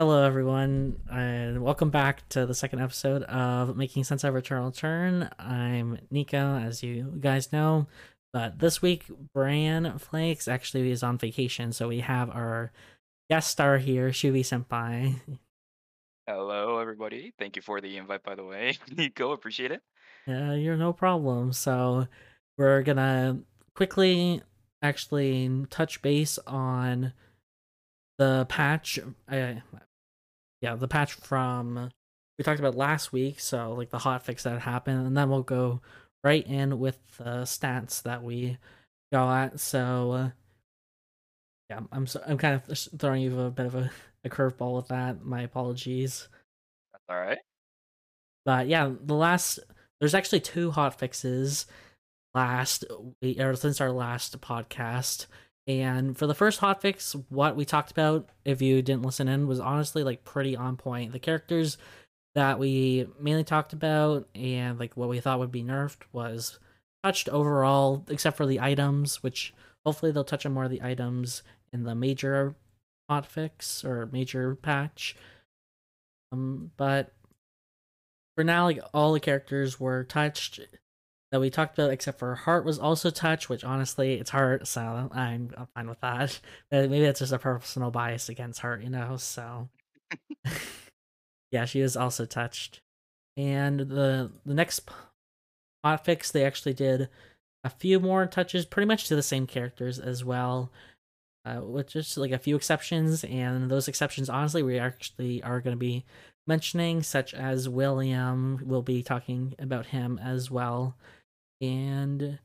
Hello, everyone, and welcome back to the second episode of Making Sense of Eternal Return. I'm Nico, as you guys know, but this week, Bran Flakes actually is on vacation, so we have our guest star here, Shuvi Senpai. Hello, everybody. Thank you for the invite, by the way. Nico, appreciate it. Yeah, you're no problem. So, we're gonna quickly actually touch base on the patch. Uh, yeah, the patch from we talked about last week. So like the hotfix that happened, and then we'll go right in with the stats that we got. So uh, yeah, I'm so, I'm kind of throwing you a bit of a, a curveball with that. My apologies. That's all right. But yeah, the last there's actually two hot fixes last or since our last podcast and for the first hotfix, what we talked about, if you didn't listen in, was honestly like pretty on point. The characters that we mainly talked about and like what we thought would be nerfed was touched overall, except for the items, which hopefully they'll touch on more of the items in the major hotfix or major patch. Um, but for now, like all the characters were touched that we talked about, except for Heart was also touched, which honestly, it's Heart, so I'm, I'm fine with that. But maybe that's just a personal bias against Heart, you know. So, yeah, she was also touched. And the the next fix, they actually did a few more touches, pretty much to the same characters as well, uh, with just like a few exceptions. And those exceptions, honestly, we actually are going to be mentioning, such as William. We'll be talking about him as well and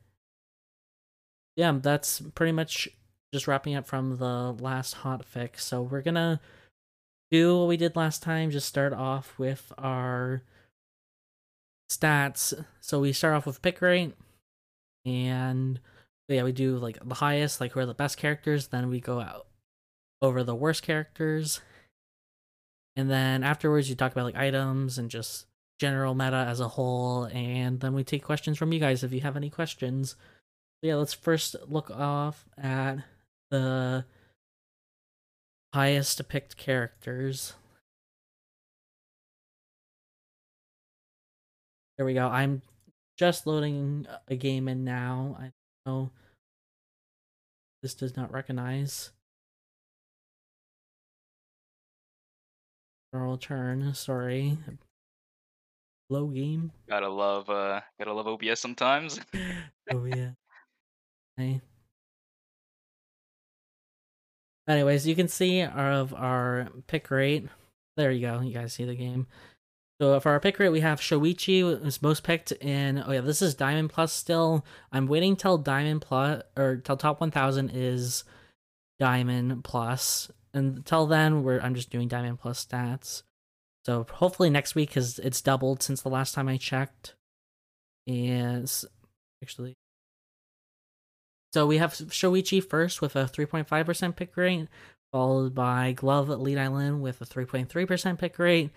yeah, that's pretty much just wrapping up from the last hot fix. So we're gonna do what we did last time, just start off with our stats. So we start off with pick rate, and yeah, we do like the highest, like who are the best characters, then we go out over the worst characters. And then afterwards you talk about like items and just general meta as a whole, and then we take questions from you guys if you have any questions. So yeah, let's first look off at the highest picked characters. There we go. I'm just loading a game in now. I know this does not recognize. Normal turn, sorry low game. Gotta love, uh, gotta love OBS sometimes. oh yeah. Hey. Anyways, you can see of our pick rate. There you go. You guys see the game. So for our pick rate, we have Shoichi was most picked in. Oh yeah, this is Diamond Plus still. I'm waiting till Diamond Plus or till top 1000 is Diamond Plus. Until then, we're I'm just doing Diamond Plus stats. So hopefully next week, because it's doubled since the last time I checked. And actually, so we have Shoichi first with a 3.5% pick rate, followed by Glove Li Dailin with a 3.3% pick rate,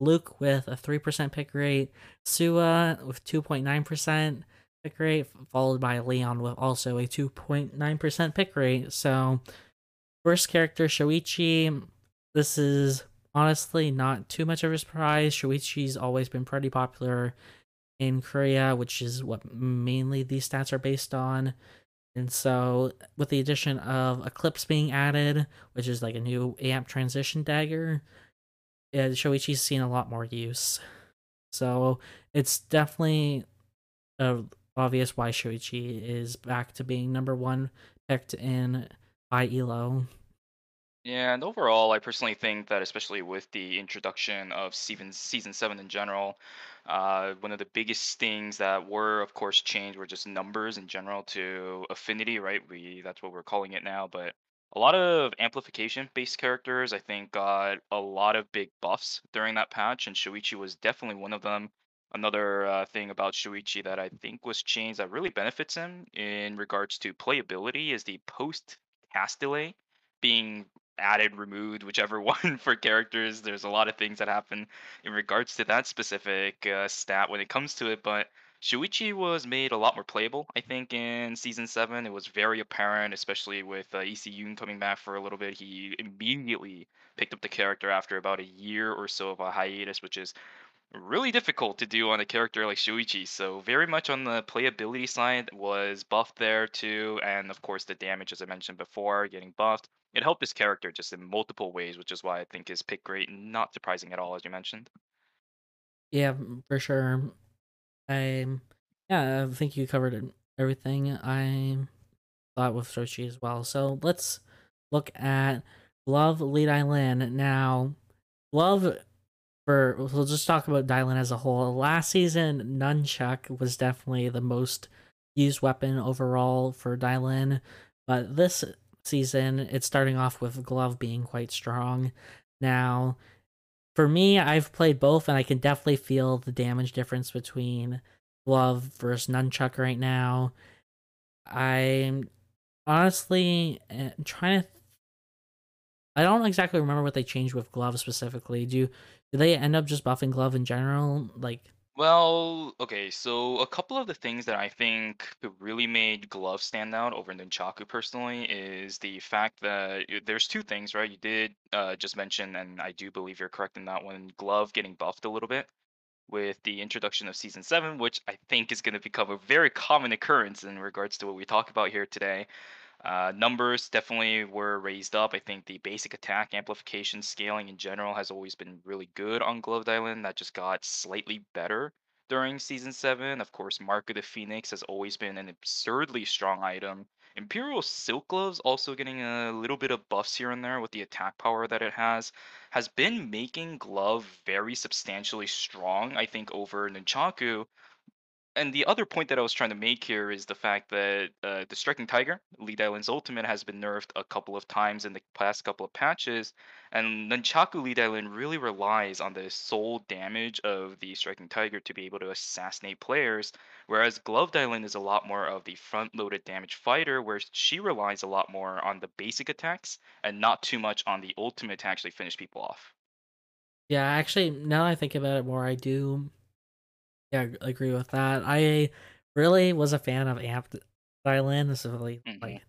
Luke with a 3% pick rate, Sua with 2.9% pick rate, followed by Leon with also a 2.9% pick rate. So, first character, Shoichi. This is honestly not too much of a surprise. Shoichi's always been pretty popular in Korea, which is what mainly these stats are based on. And so, with the addition of Eclipse being added, which is like a new amp transition dagger, yeah, Shoichi's seen a lot more use. So, it's definitely uh, obvious why Shoichi is back to being number one picked in by Elo. Yeah, and overall, I personally think that especially with the introduction of season season seven in general, uh, one of the biggest things that were, of course, changed were just numbers in general to affinity, right? We that's what we're calling it now, but a lot of amplification based characters, I think, got a lot of big buffs during that patch, and Shoichi was definitely one of them. Another uh, thing about Shoichi that I think was changed that really benefits him in regards to playability is the post cast delay being added, removed, whichever one for characters. There's a lot of things that happen in regards to that specific uh, stat when it comes to it, but Shoichi was made a lot more playable, I think, in season seven. It was very apparent, especially with uh, ECU coming back for a little bit. He immediately picked up the character after about a year or so of a hiatus, which is really difficult to do on a character like Shoichi. So very much on the playability side was buffed there too, and of course the damage, as I mentioned before, getting buffed. It helped his character just in multiple ways, which is why I think his pick great. Not surprising at all, as you mentioned. Yeah, for sure. I yeah, I think you covered everything I thought with Shoichi as well. So let's look at Glove Li Dailin now. Glove for we'll just talk about Dailin as a whole. Last season, Nunchuck was definitely the most used weapon overall for Dailin, but this season it's starting off with Glove being quite strong. Now, for me, I've played both, and I can definitely feel the damage difference between Glove versus Nunchuck right now. I'm honestly eh, trying to. Th- I don't exactly remember what they changed with Glove specifically. Do do they end up just buffing Glove in general? Like, Well, okay, so a couple of the things that I think really made Glove stand out over Nunchaku personally is the fact that there's two things, right? You did uh, just mention, and I do believe you're correct in that one, Glove getting buffed a little bit with the introduction of season seven, which I think is going to become a very common occurrence in regards to what we talk about here today. Uh, numbers definitely were raised up. I think the basic attack amplification scaling in general has always been really good on Glove Dailin. That just got slightly better during season seven. Of course, Mark of the Phoenix has always been an absurdly strong item. Imperial Silk Gloves also getting a little bit of buffs here and there with the attack power that it has, has been making Glove very substantially strong, I think, over Nunchaku and the other point that I was trying to make here is the fact that uh, the Striking Tiger, Li Dailin's ultimate, has been nerfed a couple of times in the past couple of patches, and Nunchaku Li Dailin really relies on the sole damage of the Striking Tiger to be able to assassinate players, whereas Glove Dailin is a lot more of the front-loaded damage fighter, where she relies a lot more on the basic attacks and not too much on the ultimate to actually finish people off. yeah, actually, now I think about it more, I do yeah I agree with that. I really was a fan of Amp Dailin, specifically hmm like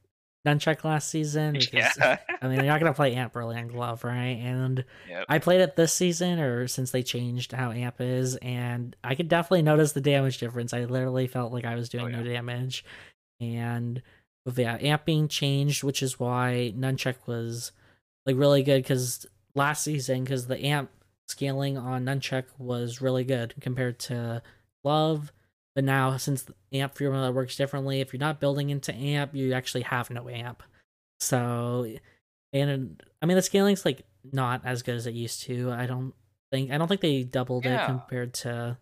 Nunchuck last season because Yeah. I mean you're not gonna play Amp early on Glove, right? And yep. I played it this season or since they changed how Amp is, and I could definitely notice the damage difference. I literally felt like I was Oh doing no damage. And with yeah, Amp being changed, which is why Nunchuck was like really good because last season, because the Amp scaling on Nunchuck was really good compared to Love. But now, since Amp formula works differently, if you're not building into Amp, you actually have no Amp. So, and I mean, the scaling's like not as good as it used to. I don't think I don't think they doubled it compared to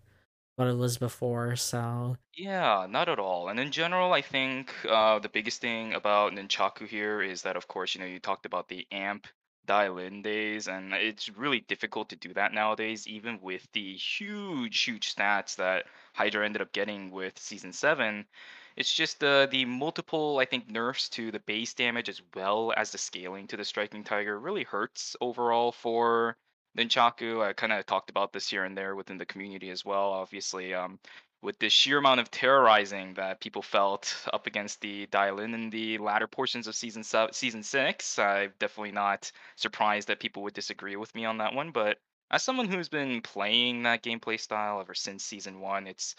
what it was before. So Yeah, not at all. And in general, I think uh, the biggest thing about Nunchaku here is that, of course, you know, you talked about the amp Dailin days, and it's really difficult to do that nowadays, even with the huge, huge stats that Hydra ended up getting with Season 7. It's just uh, the multiple, I think, nerfs to the base damage as well as the scaling to the Striking Tiger really hurts overall for Nunchaku. I kind of talked about this here and there within the community as well, obviously. Um, with the sheer amount of terrorizing that people felt up against the Dailin in the latter portions of season se- season six, I'm definitely not surprised that people would disagree with me on that one. But as someone who's been playing that gameplay style ever since season one, it's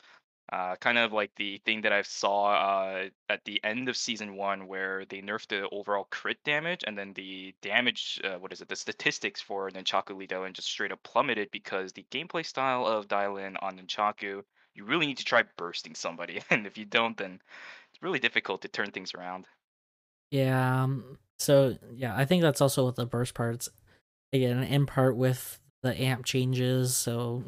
uh, kind of like the thing that I saw uh, at the end of season one, where they nerfed the overall crit damage, and then the damage, uh, what is it, the statistics for Nunchaku Li Dailin just straight up plummeted because the gameplay style of Dailin on Nunchaku, you really need to try bursting somebody, and if you don't, then it's really difficult to turn things around. yeah, um, so yeah, I think that's also with the burst parts. Again, in part with the amp changes. So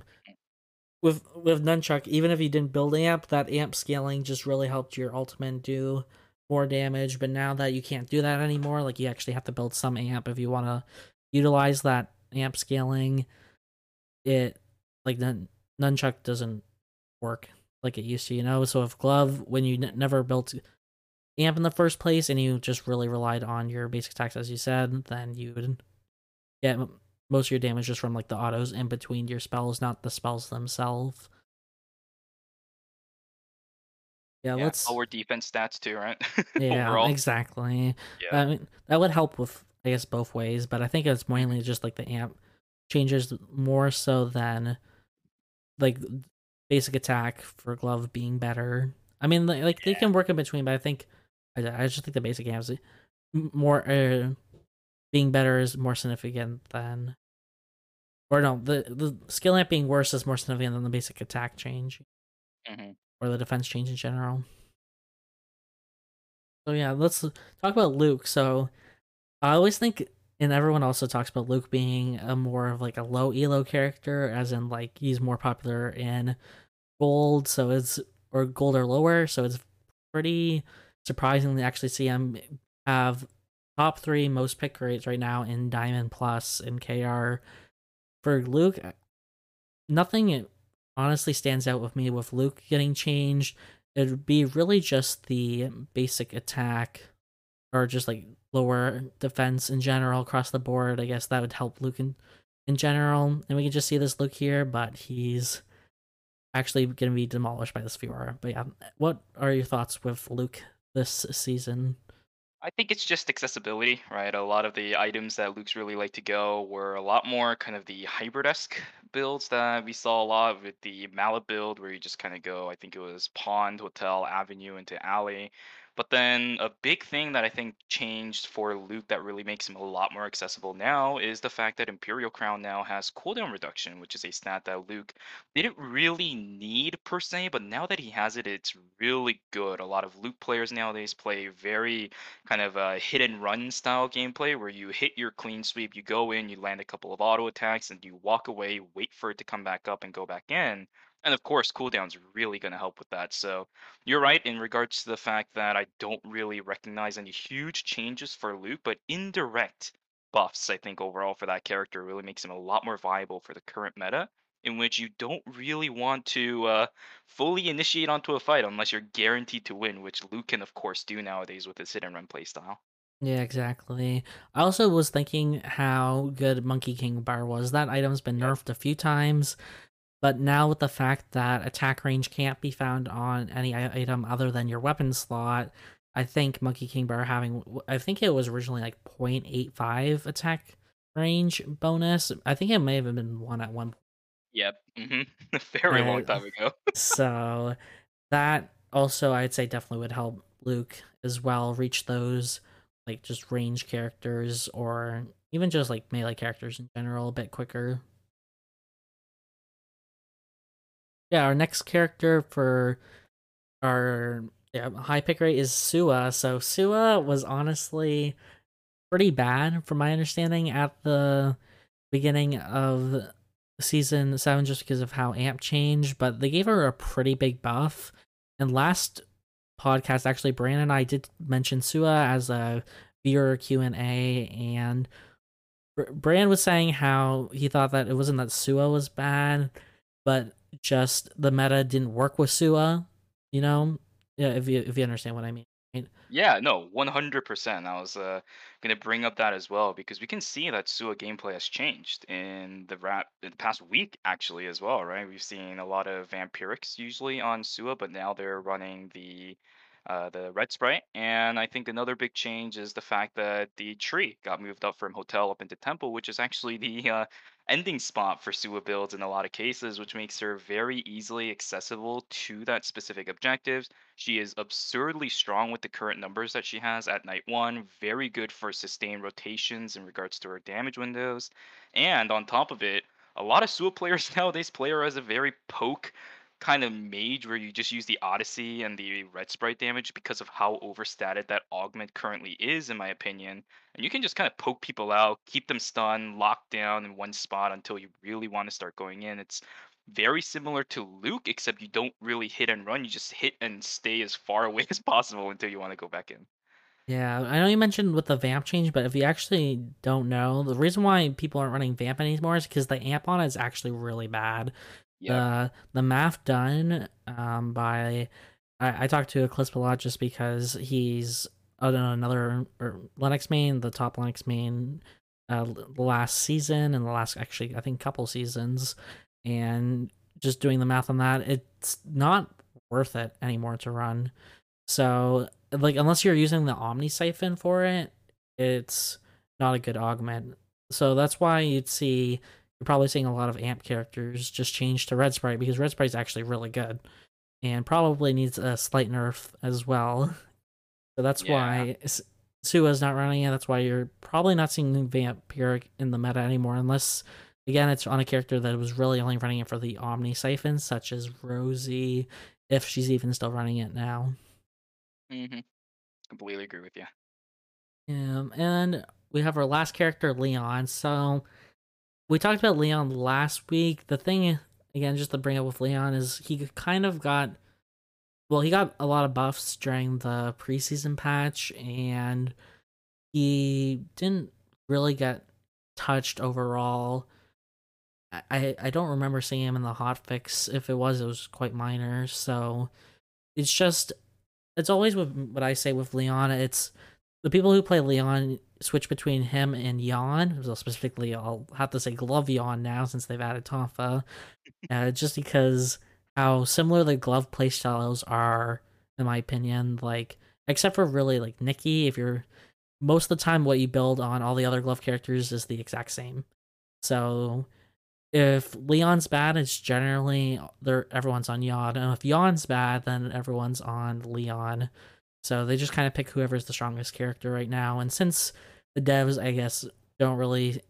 with with nunchuck, even if you didn't build amp, that amp scaling just really helped your ultimate do more damage. But now that you can't do that anymore, like you actually have to build some amp if you want to utilize that amp scaling. It like the nunchuck doesn't work like it used to, you know. So if glove, when you n- never built amp in the first place and you just really relied on your basic attacks, as you said, then you would get most of your damage just from like the autos in between your spells, not the spells themselves. Yeah, Yeah, let's. lower defense stats too, right? Yeah, Overall. exactly. Yeah. I mean, that would help with, I guess, both ways, but I think it's mainly just like the amp changes more so than like basic attack for glove being better. I mean, like, like they can work in between, but I think I, I just think the basic m- more uh, being better is more significant than, or no, the the skill amp being worse is more significant than the basic attack change hmm or the defense change in general. So yeah, let's talk about Luke. So I always think, and everyone also talks about Luke being a more of like a low elo character, as in like he's more popular in gold, so it's or gold or lower. So it's pretty surprising to actually see him have top three most pick rates right now in Diamond Plus and KR. For Luke, nothing honestly stands out with me with Luke getting changed. It'd be really just the basic attack or just like lower defense in general across the board. I guess that would help Luke in, in general. And we can just see this Luke here, but he's actually going to be demolished by this viewer. But yeah, what are your thoughts with Luke this season? I think it's just accessibility, right? A lot of the items that Luke's really like to go were a lot more kind of the hybrid-esque builds that we saw a lot with the Mallet build, where you just kind of go, I think it was Pond, Hotel, Avenue into Alley. But then a big thing that I think changed for Luke that really makes him a lot more accessible now is the fact that Imperial Crown now has cooldown reduction, which is a stat that Luke didn't really need per se, but now that he has it, it's really good. A lot of Luke players nowadays play very kind of a hit and run style gameplay where you hit your clean sweep, you go in, you land a couple of auto attacks, and you walk away, wait for it to come back up and go back in. And of course, cooldown's really going to help with that. So you're right in regards to the fact that I don't really recognize any huge changes for Luke, but indirect buffs, I think, overall for that character really makes him a lot more viable for the current meta, in which you don't really want to uh, fully initiate onto a fight unless you're guaranteed to win, which Luke can, of course, do nowadays with his hit and run playstyle. Yeah, exactly. I also was thinking how good Monkey King Bar was. That item's been nerfed a few times, but now with the fact that attack range can't be found on any item other than your weapon slot, I think Monkey King Bar having I think it was originally like 0.85 attack range bonus. I think it may have been one at one Yep. hmm A very long time ago. so that also I'd say definitely would help Luke as well reach those like just range characters or even just like melee characters in general a bit quicker. Yeah, our next character for our yeah, high pick rate is Sua. So Sua was honestly pretty bad from my understanding at the beginning of season 7 just because of how amp changed, but they gave her a pretty big buff. And last podcast actually Brandon and I did mention Sua as a viewer Q&A and Br- Brand was saying how he thought that it wasn't that Sua was bad, but just the meta didn't work with Sua, you know? Yeah, if you if you understand what I mean. Yeah, no, 100%. I was uh, going to bring up that as well because we can see that Sua gameplay has changed in the rap in the past week actually as well, right? We've seen a lot of vampirics usually on Sua, but now they're running the uh, the red sprite. And I think another big change is the fact that the tree got moved up from hotel up into temple, which is actually the uh, ending spot for Sua builds in a lot of cases, which makes her very easily accessible to that specific objective. She is absurdly strong with the current numbers that she has at night one, very good for sustained rotations in regards to her damage windows. And on top of it, a lot of Sua players nowadays play her as a very poke kind of mage where you just use the Odyssey and the red sprite damage because of how overstated that augment currently is, in my opinion. And you can just kind of poke people out, keep them stunned, locked down in one spot until you really want to start going in. It's very similar to Luke, except you don't really hit and run. You just hit and stay as far away as possible until you want to go back in. Yeah, I know you mentioned with the vamp change, but if you actually don't know, the reason why people aren't running vamp anymore is because the amp on it is actually really bad. Yeah. The the math done um by I, I talked to Eclipse a lot just because he's on another or Lenox main, the top Lenox main uh last season and the last actually I think couple seasons and just doing the math on that, it's not worth it anymore to run. So like unless you're using the Omni Siphon for it, it's not a good augment. So that's why you'd see you're probably seeing a lot of amp characters just change to Red Sprite because Red Sprite is actually really good and probably needs a slight nerf as well. So that's Yeah. why Sua's not running it. That's why you're probably not seeing Vampiric in the meta anymore, unless again it's on a character that was really only running it for the Omni Siphon, such as Rozzi, if she's even still running it now. hmm Completely agree with you. Um, and we have our last character, Leon. So we talked about Leon last week. The thing, again, just to bring up with Leon, is he kind of got, well, he got a lot of buffs during the preseason patch, and he didn't really get touched overall. I, I, don't remember seeing him in the hotfix. If it was, it was quite minor. So it's just, it's always with what I say with Leon. It's the people who play Leon switch between him and Jan. So specifically, I'll have to say Glove Jan now since they've added Tonfa. Uh, just because how similar the glove playstyles are, in my opinion. Like, except for really like Nikki, if you're most of the time what you build on all the other glove characters is the exact same. So if Leon's bad, it's generally they're everyone's on Jan, and if Jan's bad, then everyone's on Leon. So they just kind of pick whoever's the strongest character right now. And since the devs, I guess, don't really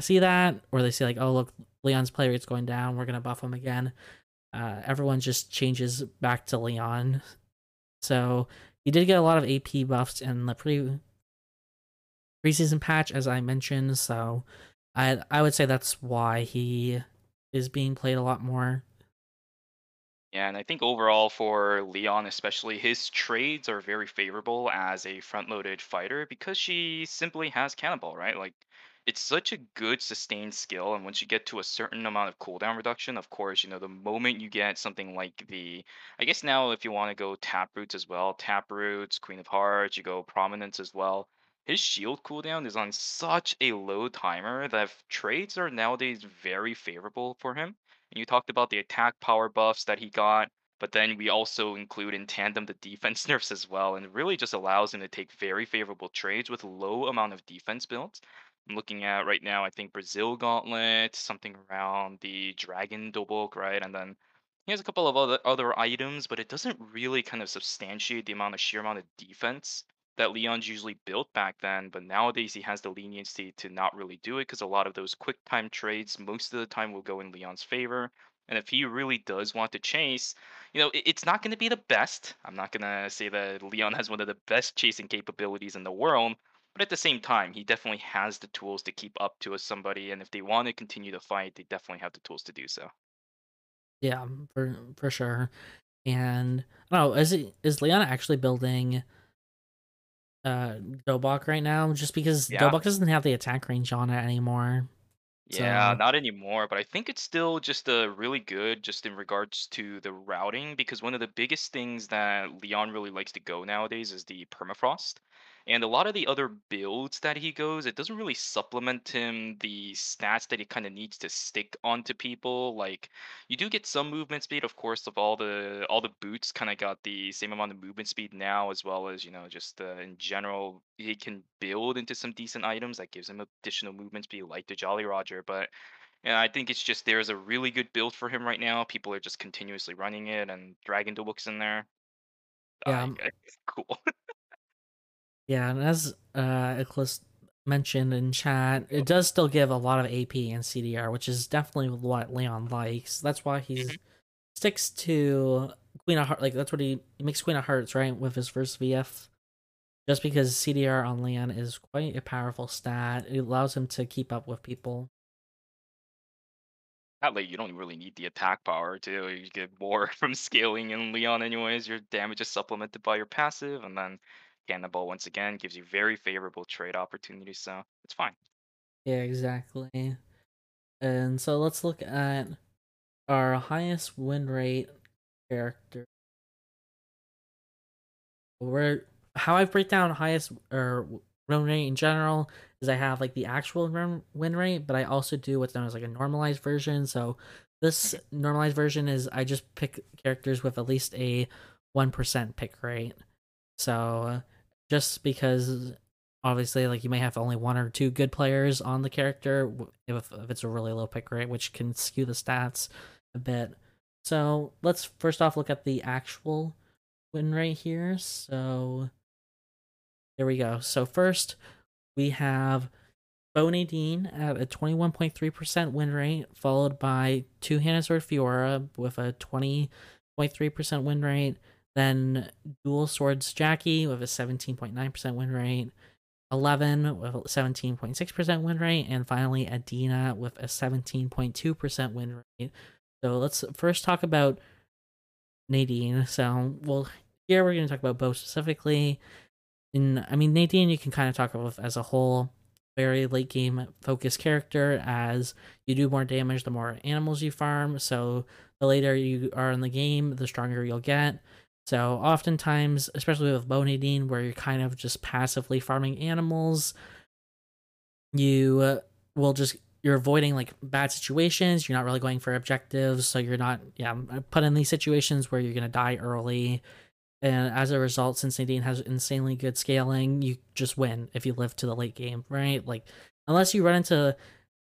see that, or they see like, oh look, Leon's play rate's going down, we're gonna buff him again. Uh, everyone just changes back to Leon. So he did get a lot of AP buffs in the pre preseason patch, as I mentioned. So I I would say that's why he is being played a lot more. Yeah, and I think overall for Leon, especially, his trades are very favorable as a front-loaded fighter because she simply has Cannonball, right? Like, it's such a good sustained skill, and once you get to a certain amount of cooldown reduction, of course, you know, the moment you get something like the, I guess now if you want to go Taproots as well, Taproots, Queen of Hearts, you go Prominence as well. His shield cooldown is on such a low timer that trades are nowadays very favorable for him. And you talked about the attack power buffs that he got, but then we also include in tandem the defense nerfs as well, and really just allows him to take very favorable trades with low amount of defense builds. I'm looking at right now, I think Brazil Gauntlet, something around the Dragon Dobok, right? And then he has a couple of other other items, but it doesn't really kind of substantiate the amount of sheer amount of defense that Leon's usually built back then. But nowadays he has the leniency to not really do it because a lot of those quick time trades most of the time will go in Leon's favor. And if he really does want to chase, you know, it, it's not going to be the best. I'm not going to say that Leon has one of the best chasing capabilities in the world. But at the same time, he definitely has the tools to keep up to somebody. And if they want to continue to fight, they definitely have the tools to do so. Yeah, for for sure. And I don't know, is it is Leon actually building uh Dobok right now? Just because Yeah. Dobok doesn't have the attack range on it anymore. Yeah, So not anymore, but I think it's still just a really good just in regards to the routing because one of the biggest things that Leon really likes to go nowadays is the permafrost. And a lot of the other builds that he goes, it doesn't really supplement him the stats that he kind of needs to stick onto people. Like you do get some movement speed, of course, of all the all the boots kind of got the same amount of movement speed now, as well as, you know, just uh, in general, he can build into some decent items that gives him additional movement speed, like the Jolly Roger. But yeah, I think it's just there's a really good build for him right now. People are just continuously running it, and Dragon Duel's in there. yeah, um, cool. yeah, and as uh Eclipse mentioned in chat, it does still give a lot of AP and CDR, which is definitely what Leon likes. That's why he's Mhm. sticks to Queen of Hearts. Like that's what he, he makes Queen of Hearts right with his first VF. Just because CDR on Leon is quite a powerful stat, it allows him to keep up with people. That late, you don't really need the attack power too. You get more from scaling in Leon, anyways. Your damage is supplemented by your passive, and then Cannonball once again gives you very favorable trade opportunities. So it's fine. Yeah, exactly. And so let's look at our highest win rate character. Where how I break down highest or win rate in general is I have like the actual win win rate, but I also do what's known as like a normalized version. So This mm-hmm. normalized version is I just pick characters with at least a 1% pick rate. So just because obviously like you may have only one or two good players on the character if, if it's a really low pick rate, which can skew the stats a bit. So let's first off look at the actual win rate here. So there we go. So first we have Bow Nadine at a 21.3% win rate, followed by Two Handed Sword Fiora with a 20.3% win rate. Then Dual Swords Jackie with a 17.9% win rate. 11 with a 17.6% win rate. And finally, Adina with a 17.2% win rate. So let's first talk about Nadine. So, well, here we're going to talk about Bow specifically. In, I mean, Nadine, you can kind of talk about as a whole very late game focused character as you do more damage the more animals you farm so the later you are in the game the stronger you'll get so oftentimes especially with Bow Nadine where you're kind of just passively farming animals you uh, will just you're avoiding like bad situations you're not really going for objectives so you're not yeah put in these situations where you're gonna die early and as a result, since Nadine has insanely good scaling, you just win if you live to the late game, right? Like, unless you run into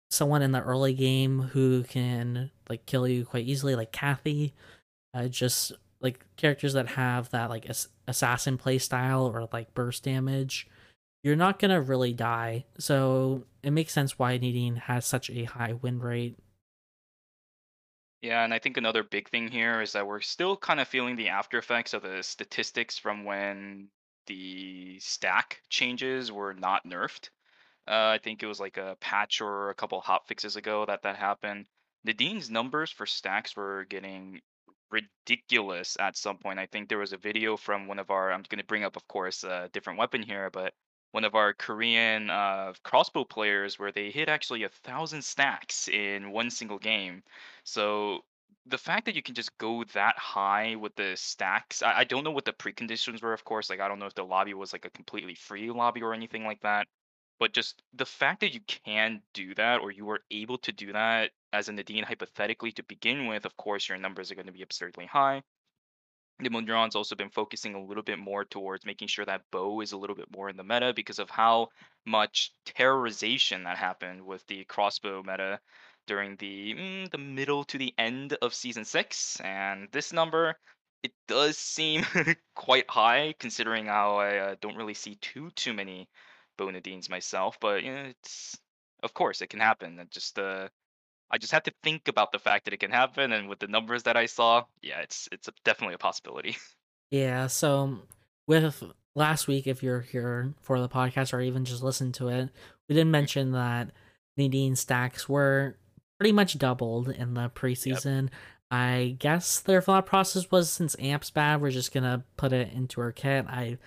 someone in the early game who can like kill you quite easily, like Kathy, uh, just like characters that have that like ass- assassin play style or like burst damage, you're not gonna really die. So it makes sense why Nadine has such a high win rate yeah, and I think another big thing here is that we're still kind of feeling the after effects of the statistics from when the stack changes were not nerfed. Uh, I think it was like a patch or a couple hot fixes ago that that happened. Nadine's numbers for stacks were getting ridiculous at some point. I think there was a video from one of our. I'm going to bring up, of course, a different weapon here, but one of our Korean uh, crossbow players where they hit actually a thousand stacks in one single game. So the fact that you can just go that high with the stacks, I, I don't know what the preconditions were, of course. Like I don't know if the lobby was like a completely free lobby or anything like that. But just the fact that you can do that or you were able to do that as a Nadine hypothetically to begin with, of course your numbers are going to be absurdly high. Munron's also been focusing a little bit more towards making sure that Bow is a little bit more in the meta because of how much terrorization that happened with the crossbow meta during the mm, the middle to the end of season six, and this number it does seem quite high considering how I uh, don't really see too too many Bow Nadines myself, but you know, it's of course it can happen. It just uh, I just have to think about the fact that it can happen, and with the numbers that I saw, yeah, it's it's a, definitely a possibility. Yeah. So with last week, if you're here for the podcast or even just listen to it, we didn't mention that Nadine stacks were pretty much doubled in the preseason. Yep. I guess their thought process was since Amp's bad, we're just gonna put it into our kit. I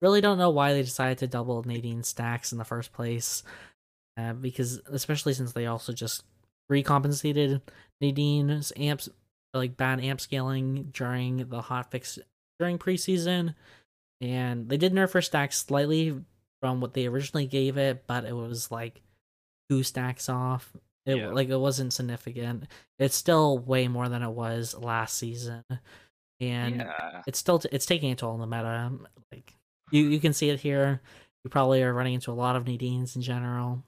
really don't know why they decided to double Nadine stacks in the first place, uh, because especially since they also just recompensated Nadine's amps like bad amp scaling during the hotfix during preseason, and they did nerf her stacks slightly from what they originally gave it, but it was like two stacks off. It yeah. like it wasn't significant. It's still way more than it was last season, and yeah. it's still t- it's taking a toll on the meta. Like you you can see it here. You probably are running into a lot of Nadines in general.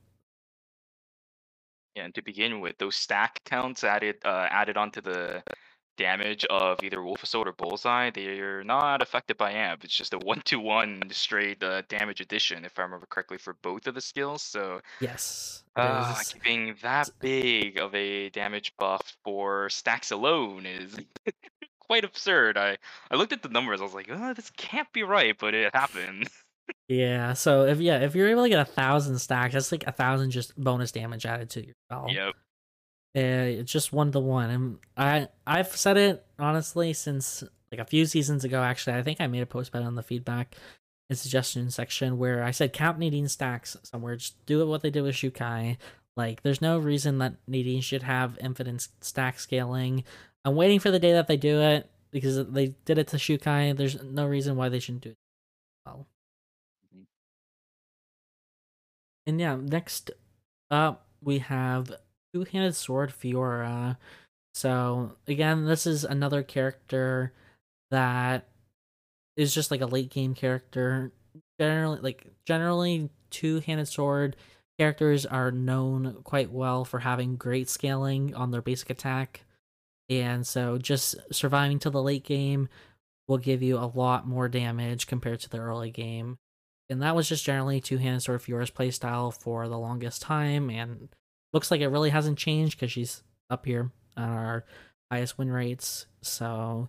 Yeah, and to begin with, those stack counts added uh, added onto the damage of either Wolf Assault or Bullseye, they're not affected by amp. It's just a one to one straight uh, damage addition, if I remember correctly, for both of the skills. So yes, uh, giving that big of a damage buff for stacks alone is quite absurd. I I looked at the numbers, I was like, oh, this can't be right, but it happened. Yeah, so if yeah, if you're able to get a thousand stacks, that's like a thousand just bonus damage added to your spell. Yep. Yeah, it's just one to one. And I I've said it honestly since like a few seasons ago. Actually, I think I made a post about it on the feedback and suggestion section where I said count Nadine stacks somewhere. Just do it what they did with Xiukai. Like, there's no reason that Nadine should have infinite stack scaling. I'm waiting for the day that they do it because they did it to Xiukai. There's no reason why they shouldn't do it. Well. And yeah, next up we have Two Handed Sword Fiora. So again, this is another character that is just like a late game character. Generally, like generally, two handed sword characters are known quite well for having great scaling on their basic attack, and so just surviving to the late game will give you a lot more damage compared to the early game. And that was just generally two handed sword Fiora's playstyle for the longest time, and looks like it really hasn't changed because she's up here on our highest win rates. So,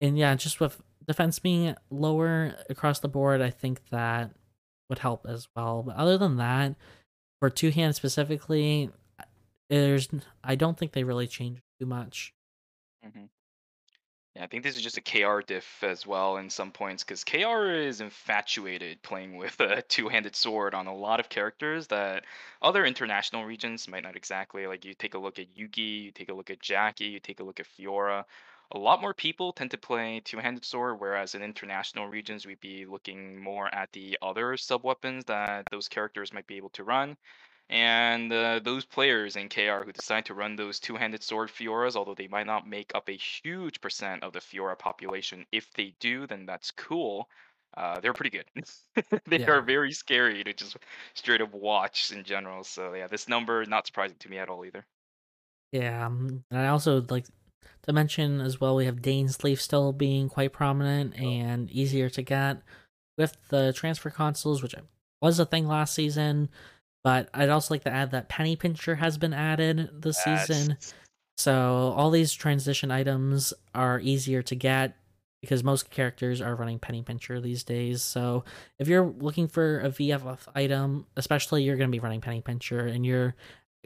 and yeah, just with defense being lower across the board, I think that would help as well. But other than that, for two hands specifically, there's I don't think they really changed too much. hmm Yeah, I think this is just a KR diff as well in some points because KR is infatuated playing with a two-handed sword on a lot of characters that other international regions might not exactly. Like you take a look at Yuki, you take a look at Jackie, you take a look at Fiora. A lot more people tend to play two-handed sword, whereas in international regions we'd be looking more at the other sub-weapons that those characters might be able to run. And uh, those players in KR who decide to run those two-handed sword Fioras, although they might not make up a huge percent of the Fiora population, if they do, then that's cool. Uh, they're pretty good. they Yeah. are very scary to just straight up watch in general. So yeah, this number not surprising to me at all either. Yeah, um, and I also like to mention as well we have Dainsleif still being quite prominent and easier to get with the transfer consoles, which was a thing last season. But I'd also like to add that Penny Pincher has been added this season. So all these transition items are easier to get because most characters are running Penny Pincher these days. So if you're looking for a VFF item, especially you're going to be running Penny Pincher and you're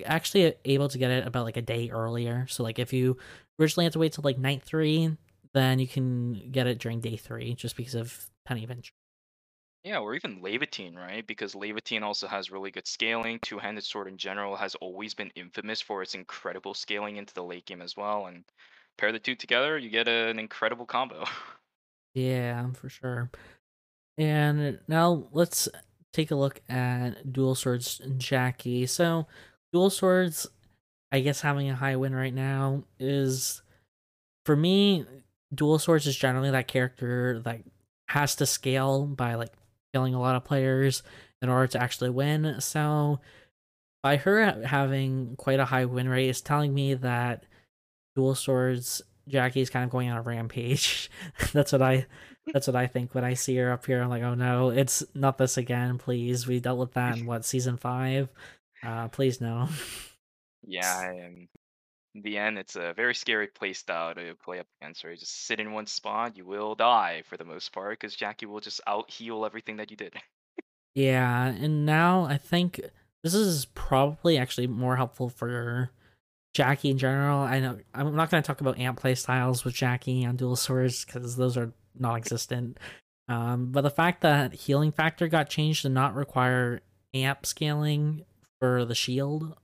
actually able to get it about like a day earlier. So like if you originally had to wait till like night 3, then you can get it during day 3 just because of Penny Pincher. Yeah, or even Levitine, right? Because Levitine also has really good scaling. Two-handed sword in general has always been infamous for its incredible scaling into the late game as well. And pair the two together, you get an incredible combo. Yeah, for sure. And now let's take a look at Dual Swords Jackie. So, Dual Swords, I guess having a high win right now is for me, Dual Swords is generally that character that has to scale by like killing a lot of players in order to actually win. So, by her having quite a high win rate is telling me that Dual Swords Jackie is kind of going on a rampage. that's what I that's what I think when I see her up here. I'm like, oh no, it's not this again, please. We dealt with that in what season five. Uh please no. yeah, and in the end, it's a very scary playstyle to play up against, right? Just sit in one spot, you will die for the most part, because Jackie will just out heal everything that you did. yeah, and now I think this is probably actually more helpful for Jackie in general. I know I'm not going to talk about amp play styles with Jackie on dual swords because those are non-existent. Um, but the fact that healing factor got changed to not require amp scaling for the shield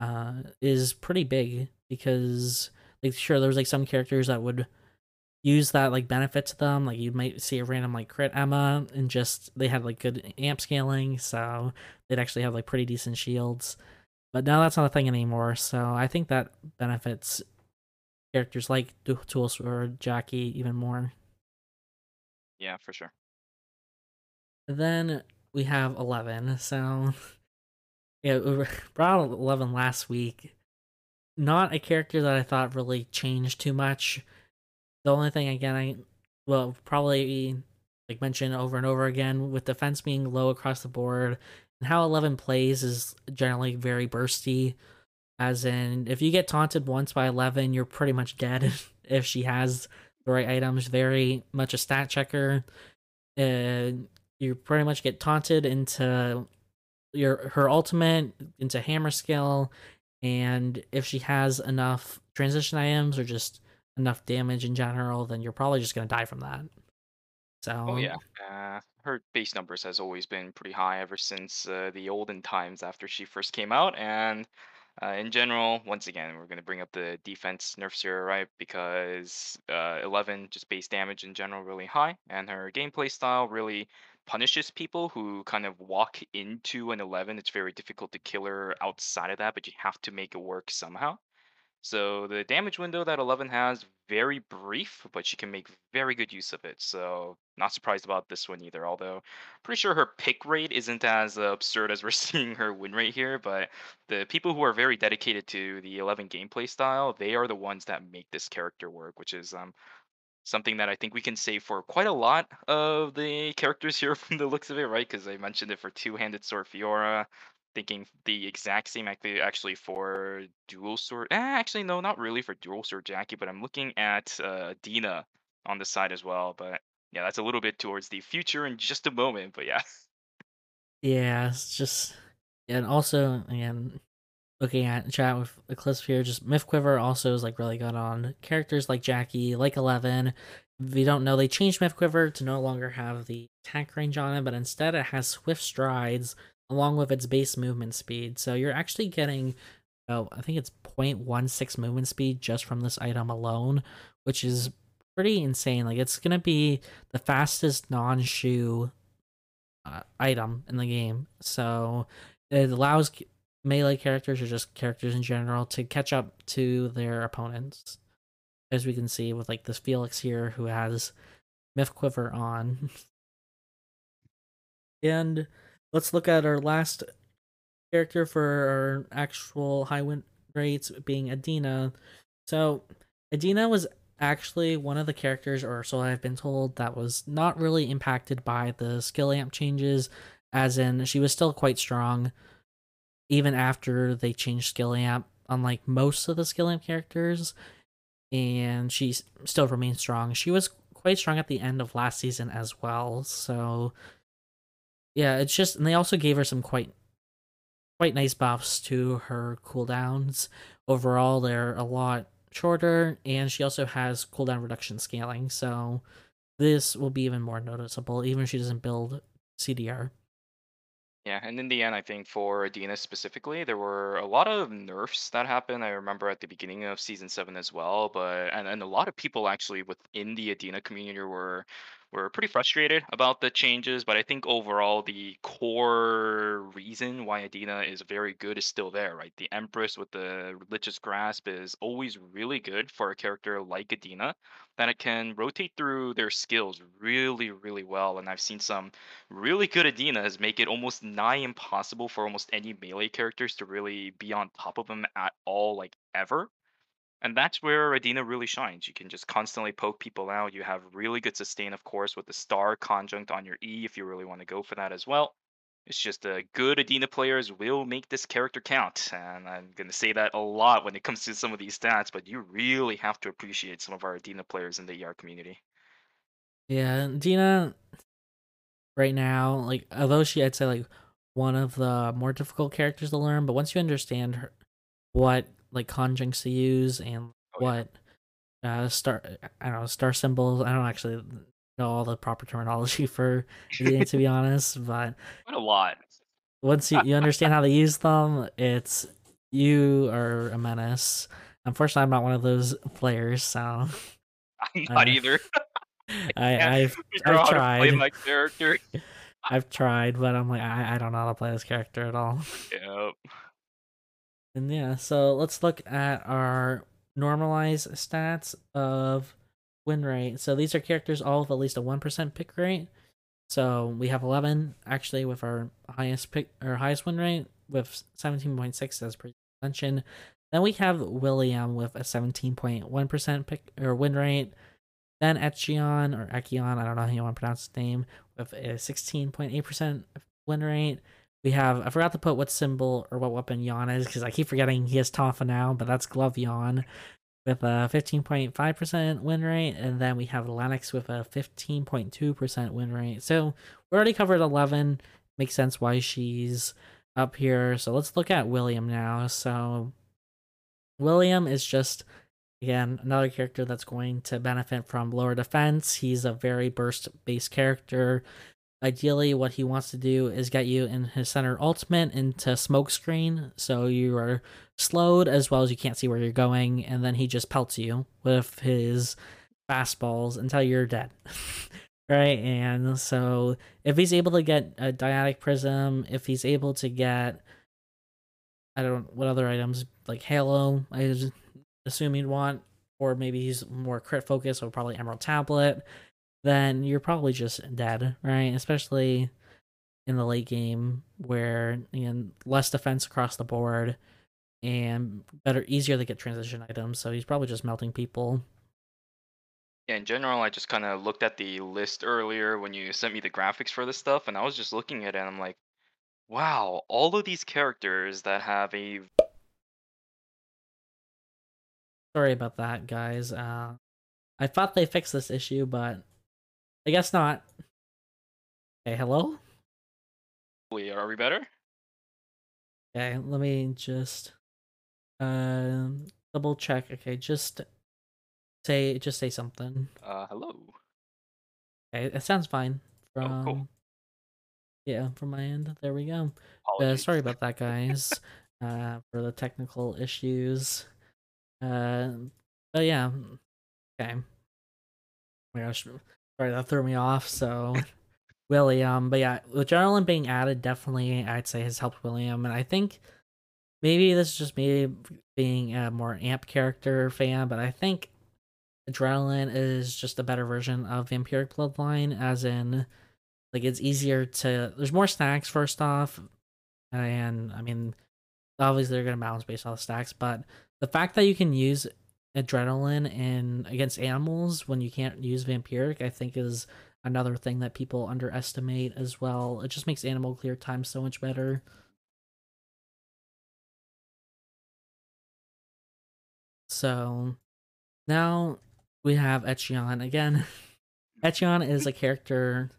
uh, is pretty big because like sure there was like some characters that would use that like benefit to them. Like you might see a random like crit Emma and just they had like good amp scaling, so they'd actually have like pretty decent shields. But now that's not a thing anymore. So I think that benefits characters like Tools or Jackie even more. yeah, for sure. Then we have eleven. So yeah, brought eleven last week. Not a character that I thought really changed too much. The only thing again I well probably like mentioned over and over again with defense being low across the board and how 11 plays is generally very bursty as in if you get taunted once by 11 you're pretty much dead if she has the right items very much a stat checker and you pretty much get taunted into your her ultimate into hammer skill and if she has enough transition items or just enough damage in general then you're probably just going to die from that so Oh yeah, uh, her base numbers has always been pretty high ever since uh, the olden times after she first came out, and uh, in general, once again, we're going to bring up the defense nerfs here, right? Because uh, 11 just base damage in general really high, and her gameplay style really punishes people who kind of walk into an 11. It's very difficult to kill her outside of that, but you have to make it work somehow. So the damage window that 11 has very brief, but she can make very good use of it. So not surprised about this one either. Although pretty sure her pick rate isn't as absurd as we're seeing her win rate here. But the people who are very dedicated to the 11 gameplay style, they are the ones that make this character work, which is um something that I think we can say for quite a lot of the characters here from the looks of it, right? Because I mentioned it for two-handed sword Fiora, thinking the exact same actually for dual sword. Eh, actually, no, not really for dual sword Jackie, but I'm looking at uh, Dina on the side as well. But yeah, that's a little bit towards the future in just a moment. But yeah. Yeah, it's just and also again looking at chat with Eclipse here, just Mythquiver also is like really good on characters like Jackie, like Eleven. If you don't know, they changed Mythquiver to no longer have the attack range on it, but instead it has swift strides along with its base movement speed. So you're actually getting oh, I think it's 0.16 movement speed just from this item alone, which is pretty insane. Like it's gonna be the fastest non-shoe uh, item in the game. So it allows melee characters or just characters in general to catch up to their opponents. As we can see with like this Felix here who has Mythquiver on. and let's look at our last character for our actual high win rates being Adina. So Adina was actually one of the characters, or so I've been told, that was not really impacted by the skill amp changes, as in she was still quite strong even after they changed skill amp, unlike most of the skill amp characters, and she still remains strong. She was quite strong at the end of last season as well. So yeah, it's just and they also gave her some quite quite nice buffs to her cooldowns. Overall, they're a lot shorter, and she also has cooldown reduction scaling. So this will be even more noticeable, even if she doesn't build CDR. Yeah, and in the end, I think for Adina specifically, there were a lot of nerfs that happened. I remember at the beginning of season seven as well, but and, and a lot of people actually within the Adina community were were pretty frustrated about the changes. But I think overall, the core reason why Adina is very good is still there, right? The Empress with the religious grasp is always really good for a character like Adina that it can rotate through their skills really, really well. And I've seen some really good Adinas make it almost nigh impossible for almost any melee characters to really be on top of them at all, like ever. And that's where Adina really shines. You can just constantly poke people out. You have really good sustain, of course, with the star conjunct on your E if you really want to go for that as well. It's just a good Adina players will make this character count. And I'm going to say that a lot when it comes to some of these stats, but you really have to appreciate some of our Adina players in the ER community. Yeah, Dina right now, like although she I'd say like one of the more difficult characters to learn, but once you understand her what like conjuncts to use and oh, what yeah. uh star I don't know, star symbols. I don't actually know all the proper terminology for to be honest, but what a lot. Once you, you understand how to use them, it's you are a menace. Unfortunately, I'm not one of those players, so I'm not uh, either. I, I've, I've tried. my character. I've tried, but I'm like, I, I don't know how to play this character at all. Yep. And yeah, so let's look at our normalized stats of win rate. So these are characters all with at least a 1% pick rate. So we have 11 actually with our highest pick or highest win rate with 17.6 as per mentioned. Then we have William with a 17.1% pick or win rate. Then Echion or Echion, I don't know how you want to pronounce his name, with a 16.8% win rate. We have I forgot to put what symbol or what weapon Jan is because I keep forgetting he has Tonfa now, but that's Glove Jan with a 15.5% win rate, and then we have Lenox with a 15.2% win rate. So we already covered 11. Makes sense why she's up here. So let's look at William now. So William is just again another character that's going to benefit from lower defense. He's a very burst based character. Ideally, what he wants to do is get you in his center ultimate into smokescreen, so you are slowed as well as you can't see where you're going, and then he just pelts you with his fastballs until you're dead. right? And so if he's able to get a dyadic prism, if he's able to get I don't what other items like Halo, I assume you'd want, or maybe he's more crit focused, or probably Emerald Tablet, then you're probably just dead, right? Especially in the late game where you know, less defense across the board and better easier to get transition items. So he's probably just melting people. Yeah, in general, I just kind of looked at the list earlier when you sent me the graphics for this stuff, and I was just looking at it and I'm like, wow, all of these characters that have a Sorry about that, guys. Uh, I thought they fixed this issue, but I guess not. Okay, hello? we are we better? Okay, let me just um double check. Okay, just say just say something. Uh hello. Okay, it sounds fine. From Oh, cool. yeah, from my end. There we go. Uh, sorry about that, guys. uh, for the technical issues. Uh, but yeah, okay. Oh my gosh, sorry that threw me off. So, William, but yeah, with Adrenaline being added, definitely I'd say has helped William, and I think maybe this is just me being a more amp character fan, but I think Adrenaline is just a better version of Vampiric Bloodline, as in like it's easier to there's more stacks first off and i mean obviously they're going to balance based on the stacks but the fact that you can use adrenaline in against animals when you can't use vampiric i think is another thing that people underestimate as well it just makes animal clear time so much better so now we have Echion again Echion is a character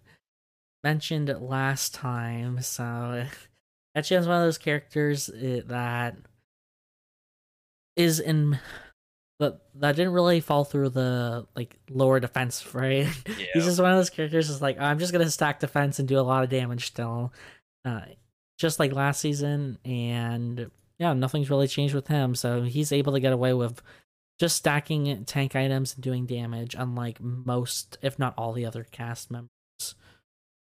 mentioned last time. So Echion's one of those characters eh, that is in that that didn't really fall through the like lower defense, right? Yeah. He's just one of those characters that's like I'm just gonna stack defense and do a lot of damage still. Uh just like last season and yeah, nothing's really changed with him. So he's able to get away with just stacking tank items and doing damage, unlike most, if not all, the other cast members.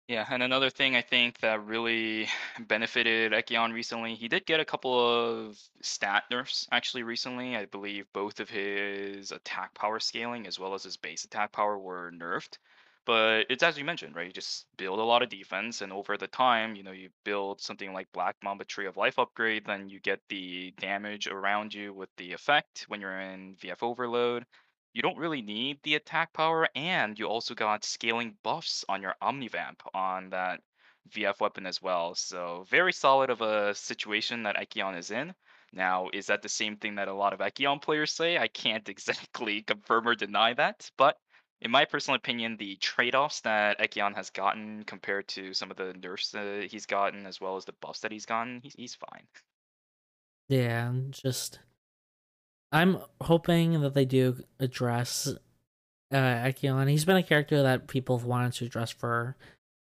Yeah, and another thing I think that really benefited Echion recently, he did get a couple of stat nerfs actually recently. I believe both of his attack power scaling as well as his base attack power were nerfed. But it's as you mentioned, right? You just build a lot of defense, and over the time, you know, you build something like Black Mamba Tree of Life upgrade, then you get the damage around you with the effect when you're in VF Overload you don't really need the attack power, and you also got scaling buffs on your Omnivamp on that VF weapon as well. So very solid of a situation that Echion is in. Now, is that the same thing that a lot of Echion players say? I can't exactly confirm or deny that, but in my personal opinion, the trade-offs that Echion has gotten compared to some of the nerfs that he's gotten, as well as the buffs that he's gotten, he's, he's fine. Yeah, just I'm hoping that they do address uh Echion. He's been a character that people have wanted to address for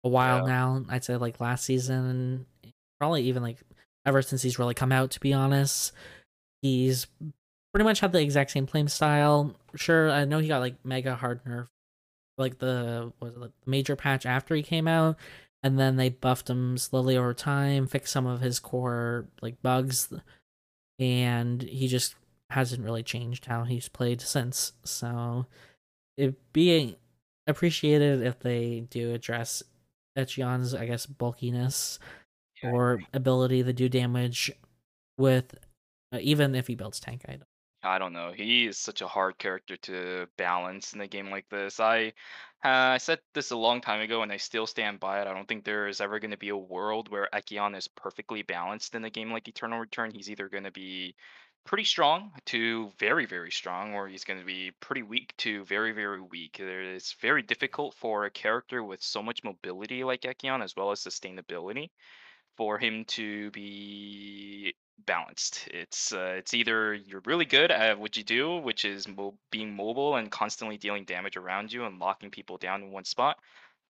a while Yeah. now. I'd say like last season, probably even like ever since he's really come out. To be honest, he's pretty much had the exact same play style. Sure, I know he got like mega hard nerf, like the was it, the major patch after he came out, and then they buffed him slowly over time, fixed some of his core like bugs, and he just hasn't really changed how he's played since. So it'd be appreciated if they do address Echion's, I guess, bulkiness Yeah, or ability to do damage with, uh, even if he builds tank item. I don't know. He is such a hard character to balance in a game like this. I uh, I said this a long time ago, and I still stand by it. I don't think there is ever going to be a world where Echion is perfectly balanced in a game like Eternal Return. He's either going to be pretty strong to very, very strong, or he's going to be pretty weak to very, very weak. It is very difficult for a character with so much mobility like Echion, as well as sustainability, for him to be balanced. It's uh, it's either you're really good at what you do, which is mo- being mobile and constantly dealing damage around you and locking people down in one spot,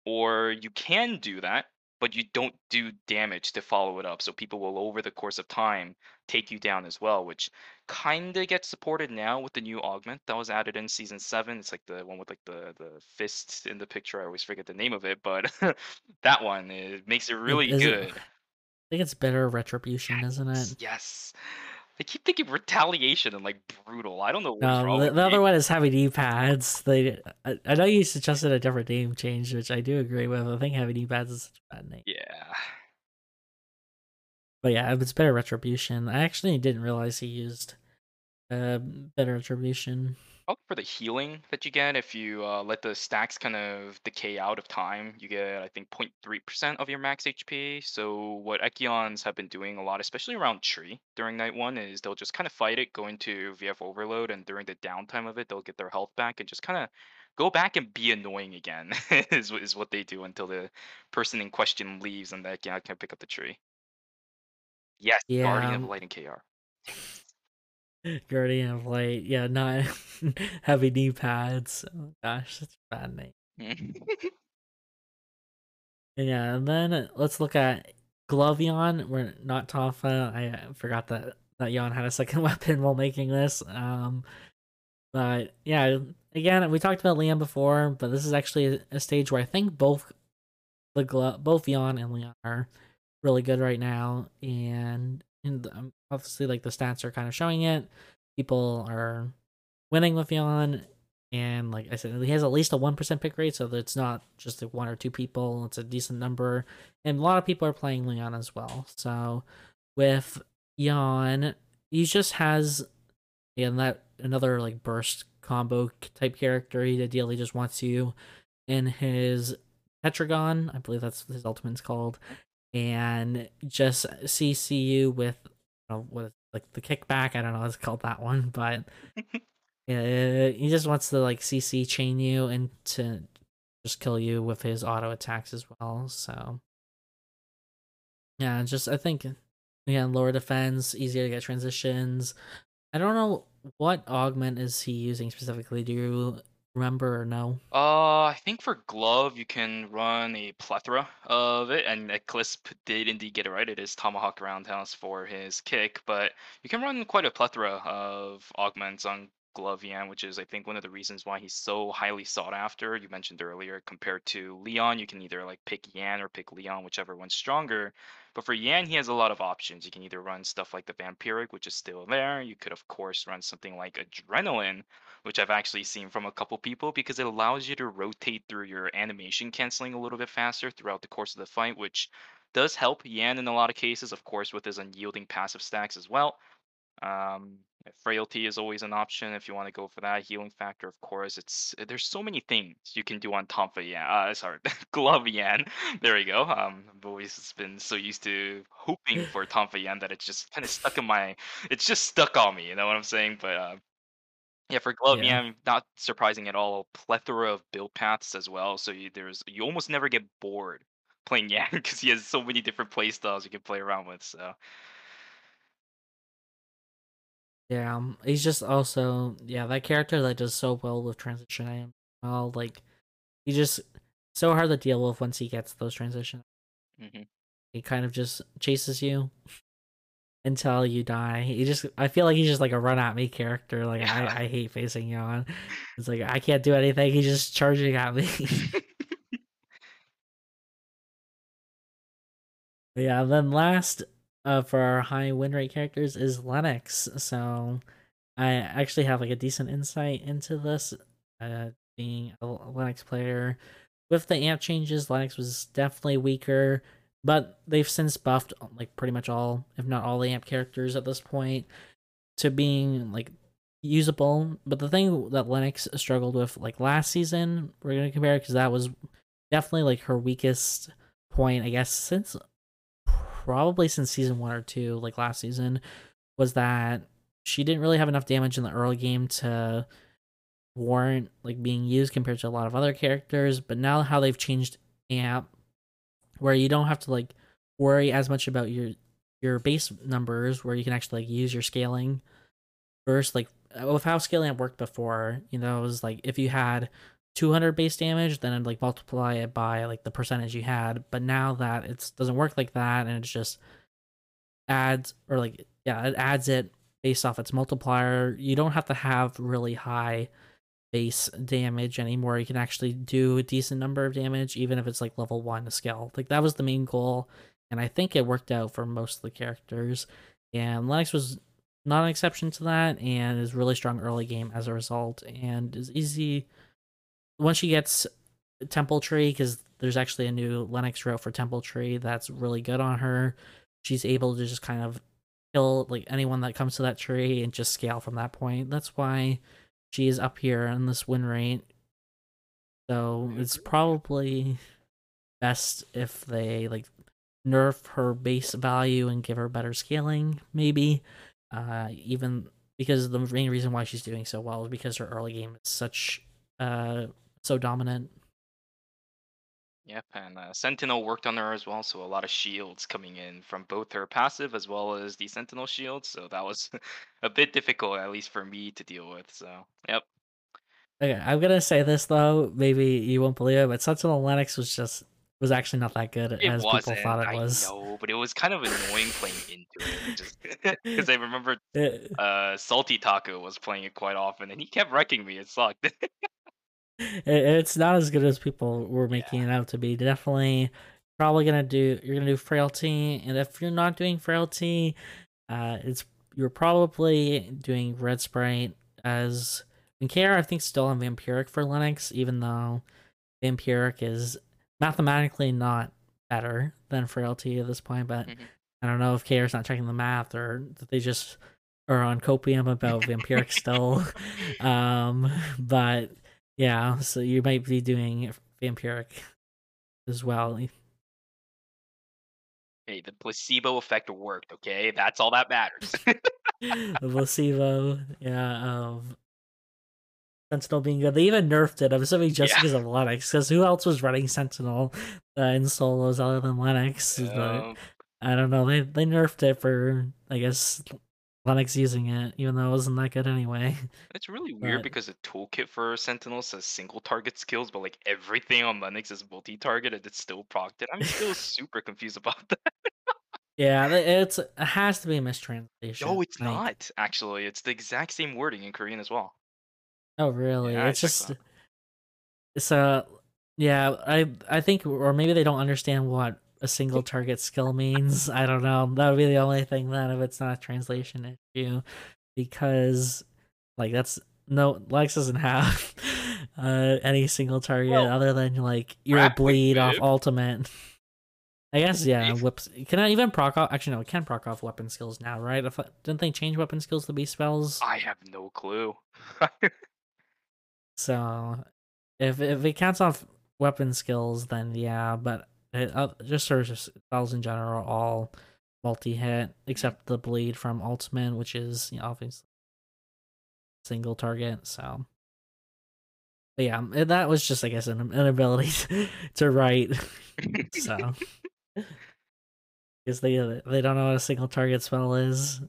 or you can do that, but you don't do damage to follow it up. So people will, over the course of time, take you down as well, which kind of gets supported now with the new augment that was added in season seven. It's like the one with like the the fist in the picture. I always forget the name of it, but that one it makes it really is it- good. I think it's better retribution, isn't it? Yes. They keep thinking retaliation and like brutal. I don't know what's No, wrong the, the other one is heavy knee pads. They, I, I know you suggested a different name change, which I do agree with. I think heavy knee pads is such a bad name. Yeah. But yeah, it's better retribution. I actually didn't realize he used uh better retribution. Probably for the healing that you get, if you uh, let the stacks kind of decay out of time, you get I think 0.3% of your max HP. So what Echions have been doing a lot, especially around Tree during night one, is they'll just kind of fight it, go into VF overload, and during the downtime of it, they'll get their health back and just kind of go back and be annoying again. is is what they do until the person in question leaves and the Echion can pick up the tree. Yes, Guardian of Light and KR. Guardian of Light, yeah, not heavy knee pads. Oh gosh, that's a bad name. And yeah, and then let's look at Glove Jan. We're not Tonfa. I uh, forgot that that Jan had a second weapon while making this. Um, but yeah, again, we talked about Leon before, but this is actually a, a stage where I think both the Glo- both Jan and Leon are really good right now, and and um, obviously like the stats are kind of showing it. People are winning with Jan, and like I said, he has at least a one percent pick rate, so it's not just like one or two people; it's a decent number, and a lot of people are playing Leon as well. So with Jan, he just has and that another like burst combo type character. He ideally just wants you in his Tetragon, I believe that's his ultimate's called, and just CC you with you know, what like the kickback. I don't know what it's called that one, but uh, he just wants to like CC chain you and to just kill you with his auto attacks as well. So yeah, just I think yeah, lower defense, easier to get transitions. I don't know what augment is he using specifically. Do you remember or know? Uh, I think for glove you can run a plethora of it, and Eclisp did indeed get it right. It is Tomahawk Roundhouse for his kick, but you can run quite a plethora of augments on Glove which is I think one of the reasons why he's so highly sought after. You mentioned earlier compared to Leon, you can either like pick Jan or pick Leon, whichever one's stronger. But for Jan, he has a lot of options. You can either run stuff like the Vampiric, which is still there. You could of course run something like Adrenaline, which I've actually seen from a couple people because it allows you to rotate through your animation canceling a little bit faster throughout the course of the fight, which does help Jan in a lot of cases, of course, with his unyielding passive stacks as well. Um, frailty is always an option if you want to go for that. Healing factor, of course. It's there's so many things you can do on Tonfa Jan. Uh, sorry, Glove Jan. There we go. Um, I've always been so used to hoping for Tonfa Jan that it's just kind of stuck in my. It's just stuck on me. You know what I'm saying? But uh, yeah, for Glove Yeah. Jan, not surprising at all. A plethora of build paths as well. So you, there's you almost never get bored playing Jan because he has so many different play styles you can play around with. So. Yeah, um, he's just also yeah that character that does so well with transition. I am well like he just so hard to deal with once he gets those transitions. hmm He kind of just chases you until you die. He just I feel like he's just like a run at me character. Like Yeah. I, I hate facing you on. It's like I can't do anything. He's just charging at me. yeah. And then last uh, for our high win rate characters is Lenox. So I actually have like a decent insight into this. Uh, being a Lenox player with the amp changes, Lenox was definitely weaker but they've since buffed like pretty much all if not all the amp characters at this point to being like usable. But the thing that lenox struggled with like last season we're gonna compare because that was definitely like her weakest point i guess since probably since season one or two like last season was that she didn't really have enough damage in the early game to warrant like being used compared to a lot of other characters. But now how they've changed amp where you don't have to like worry as much about your your base numbers where you can actually like use your scaling first like uh, with how scaling worked before you know it was like if you had 200 base damage then it'd like multiply it by like the percentage you had. But now that it doesn't work like that and it's just adds or like yeah it adds it based off its multiplier you don't have to have really high base damage anymore. You can actually do a decent number of damage, even if it's like level one skill. Like that was the main goal, and I think it worked out for most of the characters. And Lenox was not an exception to that, and is really strong early game as a result, and is easy once she gets Temple Tree because there's actually a new Lenox route for Temple Tree that's really good on her. She's able to just kind of kill like anyone that comes to that tree and just scale from that point. That's why she is up here in this win rate. So it's probably best if they like nerf her base value and give her better scaling, maybe. Uh, even because the main reason why she's doing so well is because her early game is such uh so dominant. Yep, and uh, Sentinel worked on her as well, so a lot of shields coming in from both her passive as well as the Sentinel shield. So that was a bit difficult, at least for me, to deal with. So, yep. Okay, I'm gonna say this though. Maybe you won't believe it, but Sentinel Lenox was just was actually not that good it as wasn't, people thought it was. I know, but it was kind of annoying playing into it, just because I remember It, uh, Salty Taco was playing it quite often, and he kept wrecking me. It sucked. It- it's not as good as people were making it out to be. Definitely, probably gonna do. You're gonna do frailty, and if you're not doing frailty, uh, it's you're probably doing red sprite as Care. I think still on vampiric for Lenox, even though vampiric is mathematically not better than frailty at this point. But Mhm. I don't know if KR's not checking the math or that they just are on copium about vampiric still. Um, but yeah, so you might be doing vampiric as well. hey, the placebo effect worked. Okay, that's all that matters. the placebo, yeah, of Sentinel being good. They even nerfed it. I'm assuming just Yeah. because of Lenox, because who else was running Sentinel uh, in solos other than Lenox? But Um, I don't know. They they nerfed it for I guess Lenox using it, even though it wasn't that good anyway. it's really weird but- because the toolkit for Sentinel says single target skills, but like everything on Lenox is multi-target, and it's still procted. I'm still super confused about that. Yeah, th- it's it has to be a mistranslation. No, it's like- not. Actually, it's the exact same wording in Korean as well. Oh, really? Yeah, I it's checked just that. it's a yeah. I I think, or maybe they don't understand what a single target skill means. I don't know. That would be the only thing then if it's not a translation issue, because like that's no Lex doesn't have uh any single target Well, other than like your bleed off ultimate. I guess yeah, whips. Can I even proc off? Actually, no, it can proc off weapon skills now, right? If I, didn't they change weapon skills to be spells? I have no clue. So if if it counts off weapon skills, then yeah. But uh, just of spells in general are all multi hit except the bleed from ultimate, which is you know, obviously single target. So. But yeah, that was just I guess an inability to, write. so because they they don't know what a single target spell is.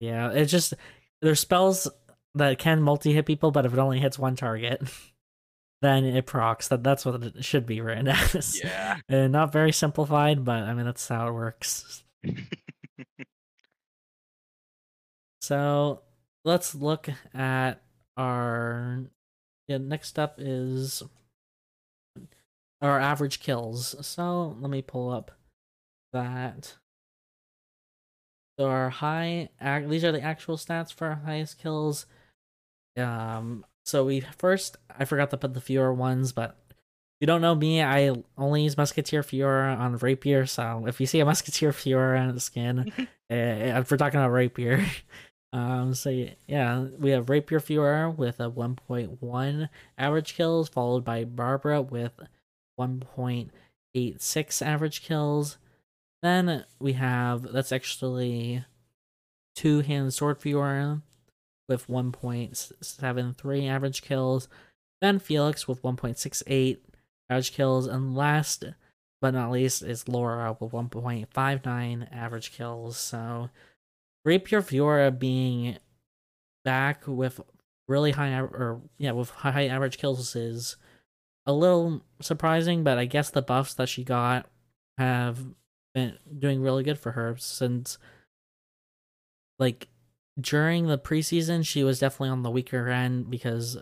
Yeah, it's just there's spells that can multi hit people, but if it only hits one target, then it procs. That that's what it should be written as. yeah. Not very simplified, but I mean that's how it works. So let's look at our yeah, next up is our average kills. So let me pull up that. So our high these are the actual stats for our highest kills. Um so we first I forgot to put the Fiora ones, but if you don't know me, I only use Musketeer Fiora on Rapier, so if you see a Musketeer Fiora on its skin, uh, if we're talking about Rapier. Um, so yeah, we have Rapier Fiora with a 1.1 average kills, followed by Barbara with 1.86 average kills. Then we have that's actually two hand sword Fiora with 1.73 average kills. Then Felix with 1.68 average kills, and last but not least is Laura with 1.59 average kills. So Rapier Fiora being back with really high or yeah with high average kills is a little surprising, but I guess the buffs that she got have been doing really good for her since like during the preseason she was definitely on the weaker end because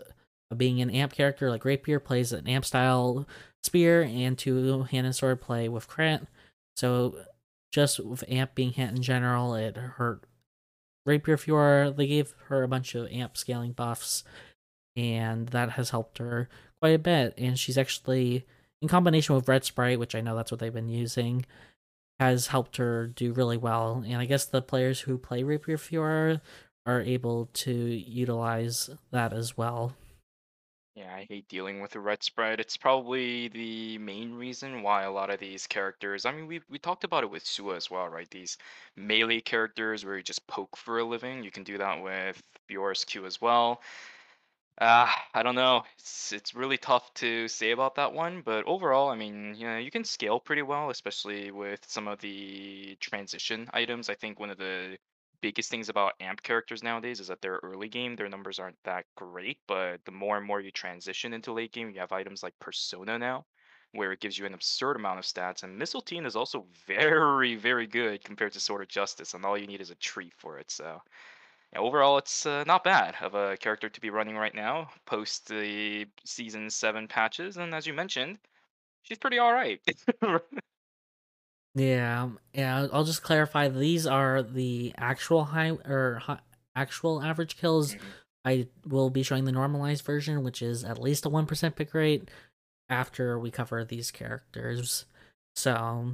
being an amp character like Rapier plays an amp style spear and two hand and sword play with crit. So just with amp being hit in general, it hurt Rapier Fiora, they gave her a bunch of amp scaling buffs, and that has helped her quite a bit. And she's actually, in combination with Red Sprite, which I know that's what they've been using, has helped her do really well. And I guess the players who play Rapier Fiora are able to utilize that as well. Yeah, I hate dealing with the red sprite. It's probably the main reason why a lot of these characters. I mean, we we talked about it with Sua as well, right? These melee characters where you just poke for a living. You can do that with Fiora's Q as well. Uh, I don't know. It's it's really tough to say about that one, but overall, I mean, you know, you can scale pretty well, especially with some of the transition items. I think one of the biggest things about amp characters nowadays is that their early game, their numbers aren't that great, but the more and more you transition into late game, you have items like Persona now, where it gives you an absurd amount of stats. And Mistletoe is also very, very good compared to Sword of Justice, and all you need is a tree for it. So yeah, overall, it's uh, not bad of a character to be running right now post the season seven patches. And as you mentioned, she's pretty all right. Yeah, um, yeah. I'll just clarify. These are the actual high or hi, actual average kills. Mhm. I will be showing the normalized version, which is at least a one percent pick rate after we cover these characters. So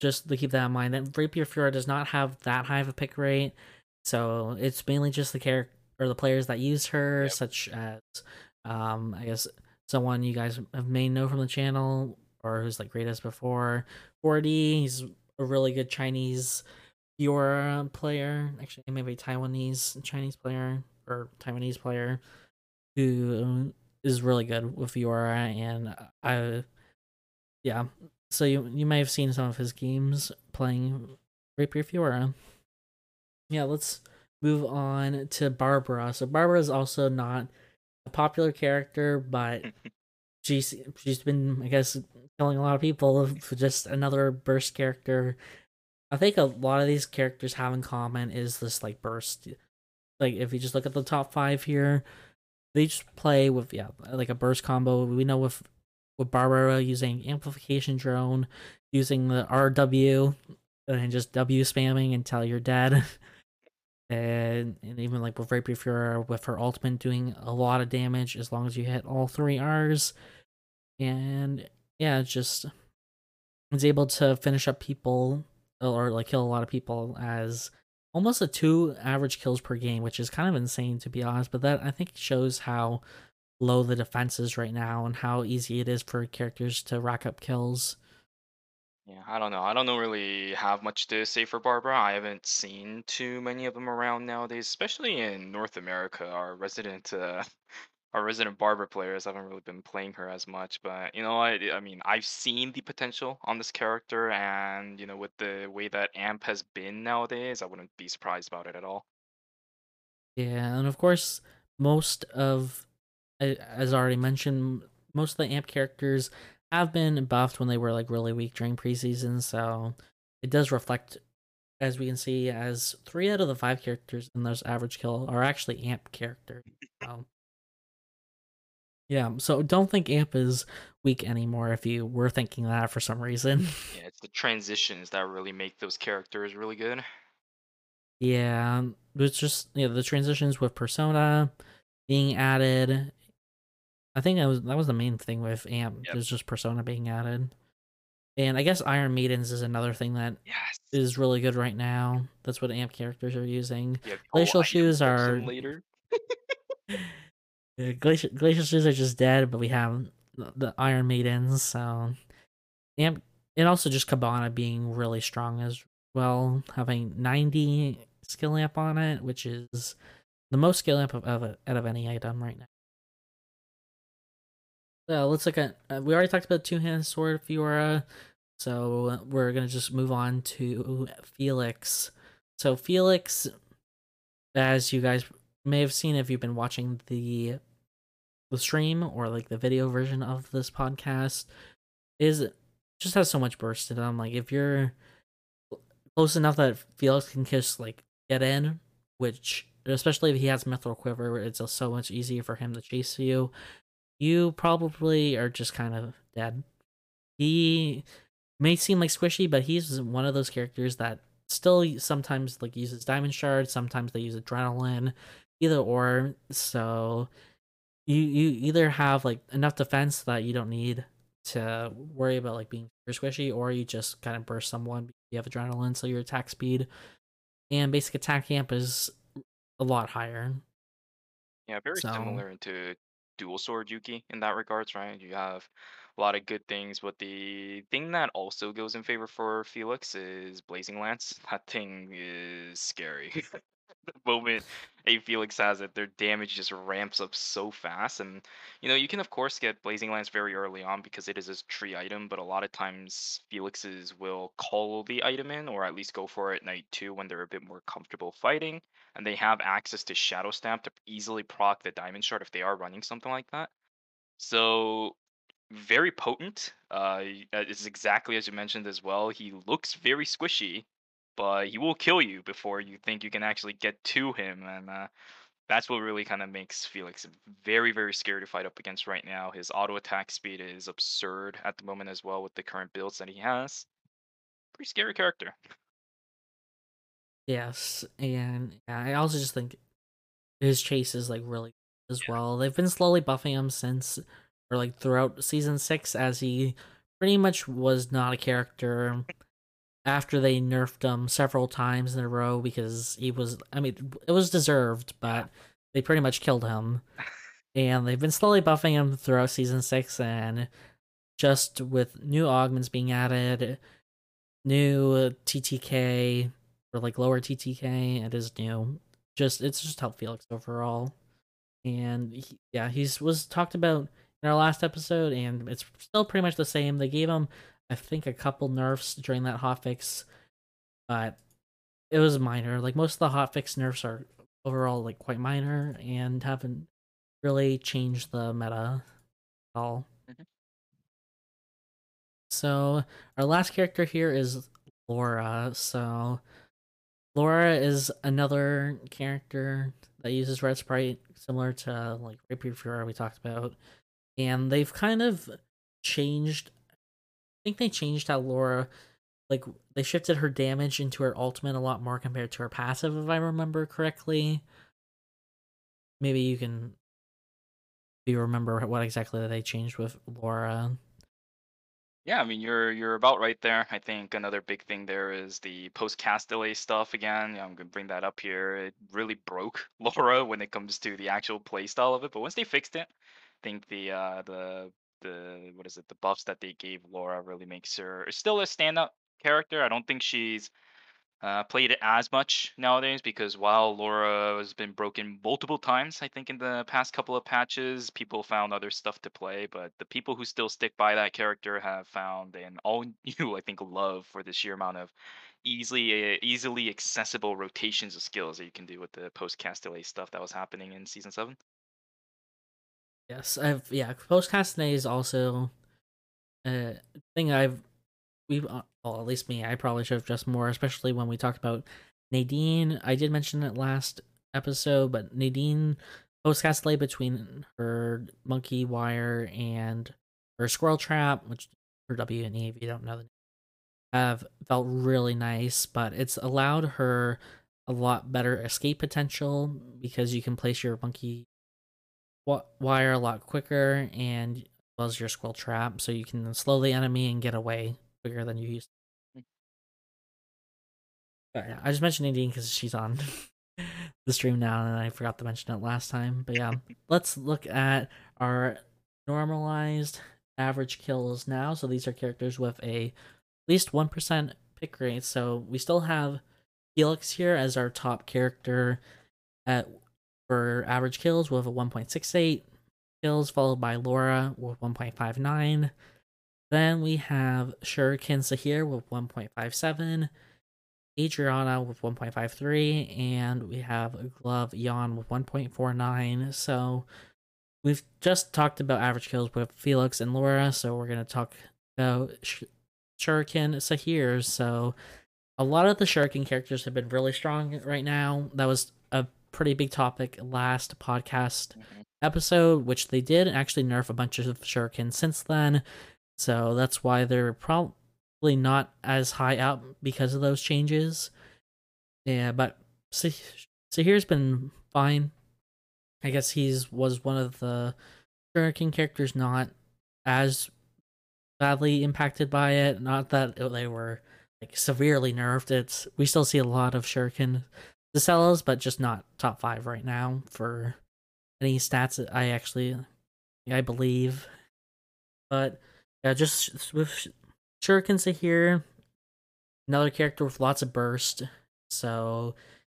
just to keep that in mind, that Rapier Fiora does not have that high of a pick rate. So it's mainly just the character or the players that use her, Yep. such as um I guess someone you guys have may know from the channel or who's like great as before. 4D, he's a really good Chinese Fiora player. Actually, maybe Taiwanese Chinese player or Taiwanese player who is really good with Fiora and I yeah. So you you may have seen some of his games playing Rapier Fiora. Yeah, let's move on to Barbara. So Barbara is also not a popular character, but she's she's been I guess killing a lot of people for just another burst character. I think a lot of these characters have in common is this like burst. Like if you just look at the top five here, they just play with yeah like a burst combo. We know with with Barbara using amplification drone, using the RW and just W spamming until you're dead. And, and even like with Rapier Fiora with her ultimate doing a lot of damage as long as you hit all three R's. And yeah, just is able to finish up people or like kill a lot of people as almost a two average kills per game, which is kind of insane to be honest. But that I think shows how low the defense is right now and how easy it is for characters to rack up kills. Yeah, I don't know. I don't know really have much to say for Barbara. I haven't seen too many of them around nowadays, especially in North America. Our resident, uh, our resident Barbara players haven't really been playing her as much. But you know, I, I mean, I've seen the potential on this character, and you know, with the way that Amp has been nowadays, I wouldn't be surprised about it at all. Yeah, and of course, most of, as already mentioned, most of the amp characters have been buffed when they were like really weak during preseason, so it does reflect, as we can see, as three out of the five characters in those average kill are actually amp characters. So, yeah, so don't think amp is weak anymore if you were thinking that for some reason. Yeah, it's the transitions that really make those characters really good. Yeah, it's just yeah the transitions with Persona being added. I think that was that was the main thing with Amp. Yep. There's just Persona being added, and I guess Iron Maidens is another thing that Yes. is really good right now. That's what Amp characters are using. Yeah, Glacial shoes are-. Uh, Glacial Glacial shoes are just dead, but we have the- the Iron Maidens. So Amp and also just Cabana being really strong as well, having 90 skill amp on it, which is the most skill amp of, of out of any item right now. So let's look at. Uh, we already talked about two hand sword Fiora, so uh, we're gonna just move on to Felix. So Felix, as you guys may have seen if you've been watching the the stream or like the video version of this podcast, is just has so much burst in them. Like if you're close enough that Felix can just like get in, which especially if he has Mithril Quiver, it's uh, so much easier for him to chase you. You probably are just kind of dead. He may seem like squishy, but he's one of those characters that still sometimes like uses diamond shards, sometimes they use adrenaline, either or. So you you either have like enough defense that you don't need to worry about like being super squishy, or you just kind of burst someone. You have adrenaline, so your attack speed and basic attack amp is a lot higher. Yeah, very So similar into dual sword Yuki in that regards, right? You have a lot of good things, but the thing that also goes in favor for Felix is Blazing Lance. That thing is scary. the moment a Felix has it, their damage just ramps up so fast. And you know, you can of course get Blazing Lance very early on because it is a tree item, but a lot of times Felixes will call the item in or at least go for it night two when they're a bit more comfortable fighting and they have access to Shadow Stamp to easily proc the Diamond Shard if they are running something like that. So very potent. Uh, uh, it's exactly as you mentioned as well. He looks very squishy, but he will kill you before you think you can actually get to him, and uh, that's what really kind of makes Felix very, very scary to fight up against right now. His auto attack speed is absurd at the moment as well with the current builds that he has. Pretty scary character. yes, and yeah, I also just think his chase is like really good as Yeah. well. They've been slowly buffing him since or like throughout season six as he pretty much was not a character after they nerfed him several times in a row because he was I mean it was deserved, but they pretty much killed him. And they've been slowly buffing him throughout season six and just with new augments being added, new TTK or like lower TTK, it is new. Just it's just helped Felix overall. And he, yeah, he's was talked about in our last episode, and it's still pretty much the same. They gave him, I think, a couple nerfs during that hotfix, but it was minor. Like most of the hotfix nerfs are overall like quite minor and haven't really changed the meta at all. Mhm. So our last character here is Laura. So Laura is another character that uses red sprite, similar to like Rapier Fiora we talked about, and they've kind of changed. Think they changed how Laura, like they shifted her damage into her ultimate a lot more compared to her passive, if I remember correctly. Maybe you can, you remember what exactly they changed with Laura? Yeah, I mean you're you're about right there. I think another big thing there is the post cast delay stuff again. I'm gonna bring that up here. It really broke Laura when it comes to the actual play style of it. But once they fixed it, I think the uh the the what is it, the buffs that they gave Laura really makes her still a standout character. I don't think she's uh, played it as much nowadays because while Laura has been broken multiple times, I think in the past couple of patches, people found other stuff to play. But the people who still stick by that character have found an all new, I think, love for the sheer amount of easily easily accessible rotations of skills that you can do with the post cast delay stuff that was happening in season seven. Yes, I've yeah. Post Castanet is also a thing I've we've uh, well at least me I probably should have just more, especially when we talked about Nadine. I did mention it last episode, but Nadine post Castanet between her monkey wire and her squirrel trap, which for W and E if you don't know the name, have felt really nice, but it's allowed her a lot better escape potential because you can place your monkey wire a lot quicker and as well as your squirrel trap, so you can slow the enemy and get away quicker than you used. to. But yeah, I just mentioned Nadine because she's on the stream now, and I forgot to mention it last time. But yeah, let's look at our normalized average kills now. So these are characters with a at least one percent pick rate. So we still have Felix here as our top character at for average kills with a 1.68 kills, followed by Laura with 1.59. Then we have Shuriken Zahir with 1.57, Adriana with 1.53, and we have Glove Yon with 1.49. So we've just talked about average kills with Felix and Laura, so we're going to talk about Sh- Shuriken Zahir. So a lot of the Shuriken characters have been really strong right now. That was a pretty big topic last podcast episode, which they did actually nerf a bunch of Shuriken since then. So that's why they're probably not as high up because of those changes. Yeah, but Zahir's been fine. I guess he's was one of the Shuriken characters not as badly impacted by it. Not that they were like severely nerfed. It's we still see a lot of Shuriken Zacellas, but just not top five right now for any stats I actually I believe. But yeah, just with Shurikens here, another character with lots of burst. So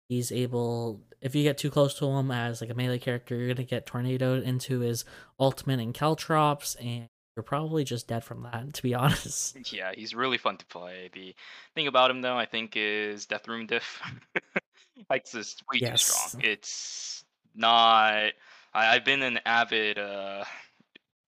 he's able if you get too close to him as like a melee character, you're gonna get tornadoed into his ultimate and Caltrops, and you're probably just dead from that, to be honest. Yeah, he's really fun to play. The thing about him though, I think, is Death Rune diff. Hike's is way yes. too strong. It's not I, have been an avid uh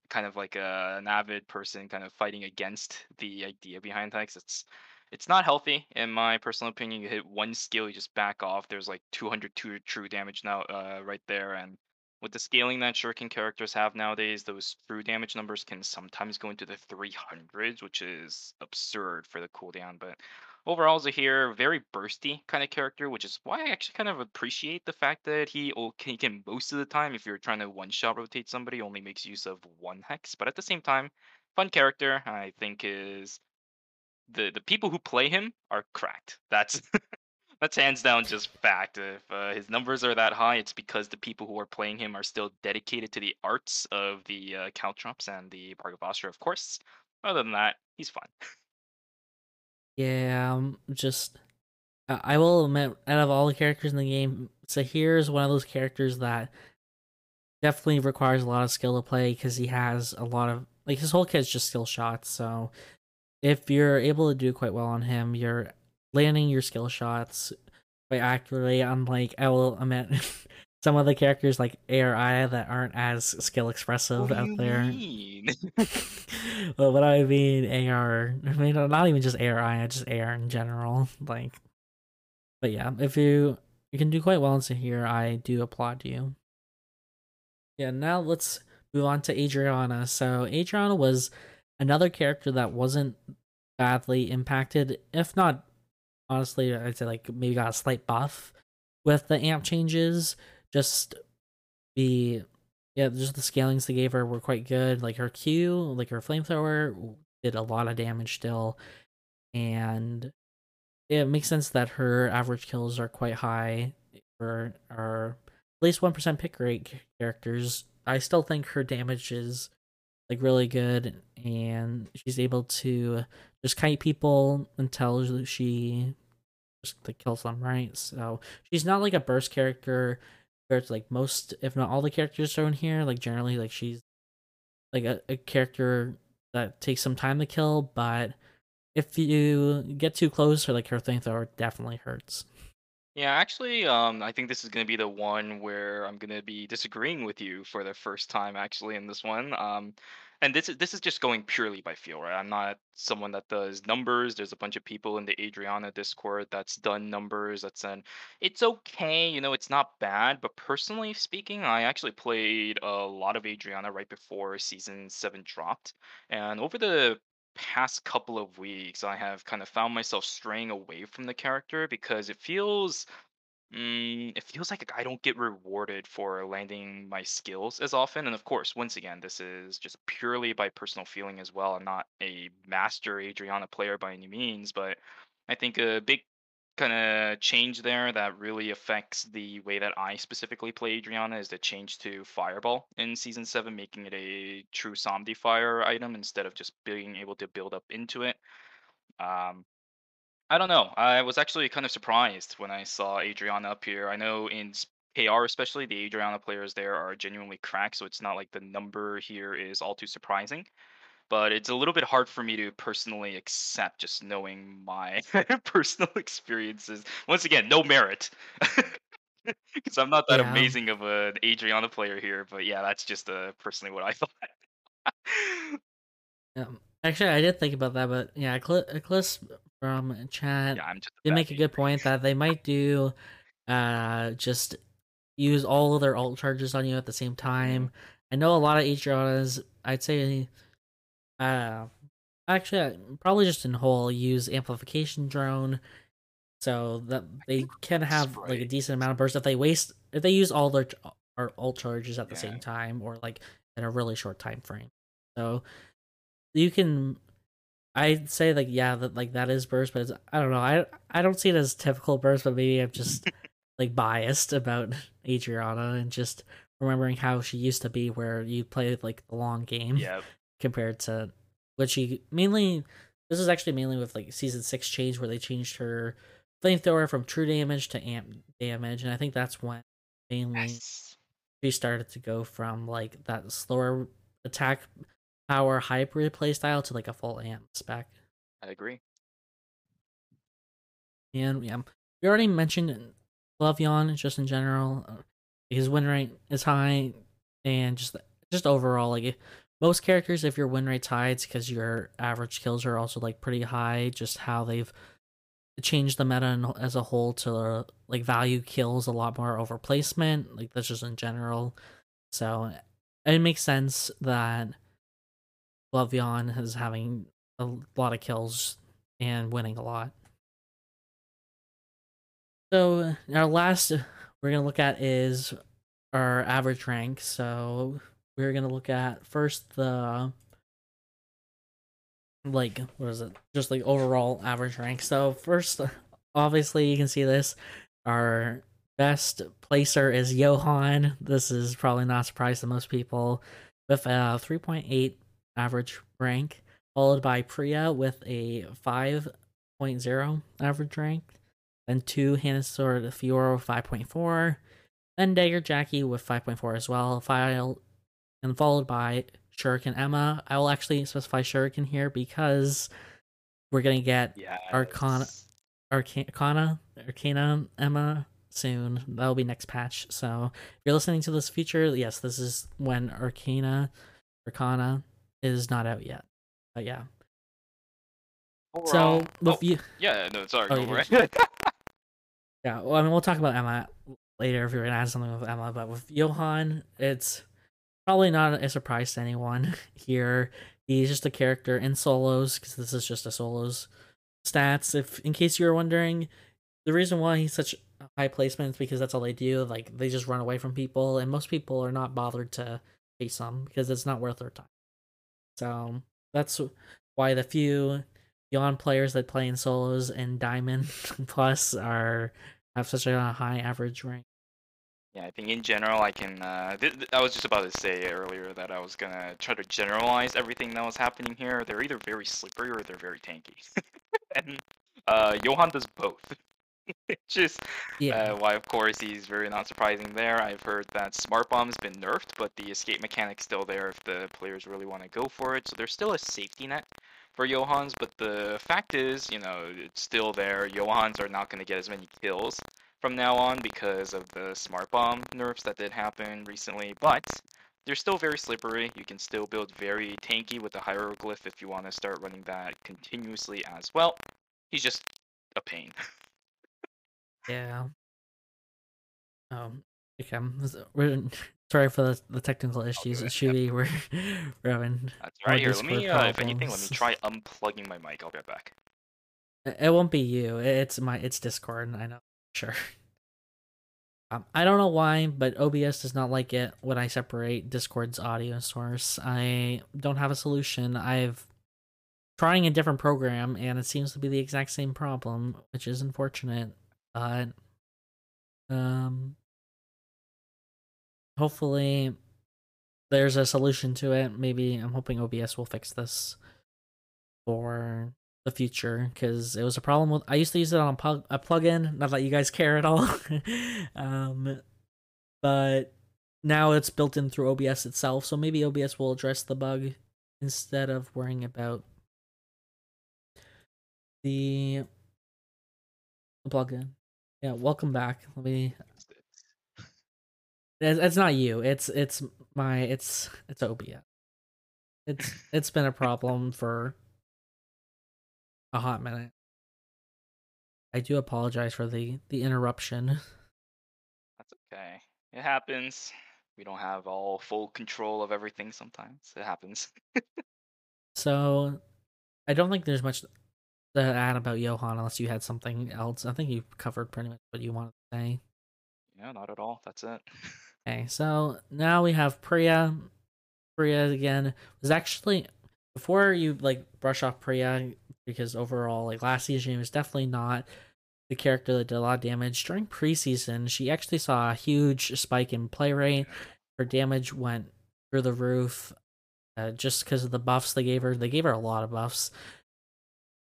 kind of like a, an avid person kind of fighting against the idea behind hikes. It's it's not healthy in my personal opinion. You hit one skill, you just back off. There's like 202 true damage now, uh, right there, and with the scaling that Shuriken characters have nowadays, those true damage numbers can sometimes go into the 300s, which is absurd for the cooldown. But overall, Zahir, very bursty kind of character, which is why I actually kind of appreciate the fact that he, he can most of the time, if you're trying to one shot rotate somebody, only makes use of one hex. But at the same time, fun character, I think is the the people who play him are cracked. That's that's hands down just fact. If uh, his numbers are that high, it's because the people who are playing him are still dedicated to the arts of the uh, Caltrops and the Austra, of course. Other than that, he's fun. yeah, um, just I will admit, out of all the characters in the game, Zahir is one of those characters that definitely requires a lot of skill to play because he has a lot of like his whole kit's just skill shots. So if you're able to do quite well on him, you're landing your skill shots quite accurately. Unlike I will admit, some of the characters like ARI that aren't as skill expressive out there. well, what I mean, AR, I mean, not even just ARI, just AR in general. Like, but yeah, if you you can do quite well into here, I do applaud you. Yeah, now let's move on to Adriana. So Adriana was another character that wasn't badly impacted, if not honestly, I'd say like maybe got a slight buff with the amp changes. Just the yeah, just the scalings they gave her were quite good. Like her Q, like her flamethrower did a lot of damage still. And it makes sense that her average kills are quite high for our at least one percent pick rate characters. I still think her damage is like really good and she's able to just kite people until she just like kills them right so she's not like a burst character to like most if not all the characters shown here like generally like she's like a, a character that takes some time to kill but if you get too close or like her thing flamethrower definitely hurts yeah, actually, um, I think this is going to be the one where I'm going to be disagreeing with you for the first time, actually, in this one. Um, and this is this is just going purely by feel, right? I'm not someone that does numbers. There's a bunch of people in the Adriana Discord that's done numbers. That's an it's okay, you know, it's not bad. But personally speaking, I actually played a lot of Adriana right before season seven dropped, and over the past couple of weeks, I have kind of found myself straying away from the character because it feels Mm, it feels like I don't get rewarded for landing my skills as often. And of course, once again, this is just purely by personal feeling as well. I'm not a master Adriana player by any means, but I think a big kind of change there that really affects the way that I specifically play Adriana is the change to Fireball in Season 7, making it a true Somdi Fire item instead of just being able to build up into it. Um, I don't know. I was actually kind of surprised when I saw Adriana up here. I know in KR especially, the Adriana players there are genuinely cracked, so it's not like the number here is all too surprising. But it's a little bit hard for me to personally accept just knowing my personal experiences. Once again, no merit. Because I'm not that yeah. amazing of an Adriana player here, but yeah, that's just uh, personally what I thought. yeah. Actually, I did think about that, but yeah, Eclipse from chat yeah, did make a good point that they might do uh just use all of their alt charges on you at the same time. Mm-hmm. I know a lot of Adrianas, I'd say uh actually probably just in whole use amplification drone so that they can have like a decent amount of burst if they waste if they use all their ch- or ult charges at the Yeah. same time or like in a really short time frame. So you can I'd say like yeah that like that is burst, but it's, I don't know. I I don't see it as typical burst, but maybe I'm just like biased about Adriana and just remembering how she used to be where you play like the long game Yeah. compared to what she mainly this is actually mainly with like season six change where they changed her flamethrower from true damage to amp damage and i think that's when mainly Yes. she started to go from like that slower attack power hybrid play style to like a full amp spec I agree. and yeah we already mentioned Le'Veon just in general uh, his win rate is high and just just overall like most characters if your win rate's high it's because your average kills are also like pretty high just how they've changed the meta as a whole to uh, like value kills a lot more over placement like that's just in general so it makes sense that Le'Veon is having a lot of kills and winning a lot so our last we're gonna look at is our average rank. So we're gonna look at first the like what is it? Just like overall average rank. So first, obviously you can see this. Our best placer is Johan. This is probably not a surprise to most people with uh, a 3.8 average rank, followed by Priya with a 5.0 average rank. Then two Hannah Sword Fiora 5.4. Then Dagger Jackie with 5.4 as well. File and followed by Shuriken Emma. I will actually specify Shuriken here because we're gonna get Yeah. Arcana- Arcana Arcana Emma soon. That'll be next patch. So if you're listening to this feature, yes, this is when Arcana Arcana is not out yet. But yeah. So with oh, you yeah, no, sorry, Oh, go you for did. it. Yeah, well, I mean, we'll talk about Emma later if you're gonna add something with Emma, but with Johan, it's probably not a surprise to anyone here. He's just a character in solos because this is just a solos stats. If in case you were wondering, the reason why he's such a high placement is because that's all they do. Like they just run away from people, and most people are not bothered to chase them because it's not worth their time. So that's why the few Yon players that play in solos and Diamond Plus are have such a high average rank. Yeah, I think in general, I can. Uh, th- th- I was just about to say earlier that I was gonna try to generalize everything that was happening here. They're either very slippery or they're very tanky, and uh, Johan does both. Which is Yeah, uh, why, of course, he's very not surprising there. I've heard that Smart Bomb's been nerfed, but the escape mechanic's still there if the players really want to go for it. So there's still a safety net for Johans, but the fact is, you know, it's still there. Johans are not going to get as many kills from now on because of the Smart Bomb nerfs that did happen recently, but they're still very slippery. You can still build very tanky with the Hieroglyph if you want to start running that continuously as well. He's just a pain. yeah. Um, okay, I'm- we're sorry for the, the technical issues. It should be we're we're having. That's right here. Let me, uh, if anything, let me try unplugging my mic. I'll be right back. It won't be you. It's my it's Discord. I know. Sure. Um, I don't know why, but OBS does not like it when I separate Discord's audio source. I don't have a solution. I've trying a different program, and it seems to be the exact same problem, which is unfortunate. But um, hopefully, there's a solution to it. Maybe I'm hoping OBS will fix this for the future because it was a problem with I used to use it on a, plug, a plugin. Not that you guys care at all, um, but now it's built in through OBS itself. So maybe OBS will address the bug instead of worrying about the, the plugin. Yeah, welcome back. Let me. It's, it's not you. It's it's my it's it's OBS. It's it's been a problem for a hot minute. I do apologize for the the interruption. That's okay. It happens. We don't have all full control of everything sometimes. It happens. So I don't think there's much to add about Johann unless you had something else. I think you covered pretty much what you wanted to say. Yeah, not at all. That's it. Okay, so now we have Priya. Priya again was actually before you like brush off Priya because overall like last season was definitely not the character that did a lot of damage. During preseason, she actually saw a huge spike in play rate. Her damage went through the roof uh, just because of the buffs they gave her. They gave her a lot of buffs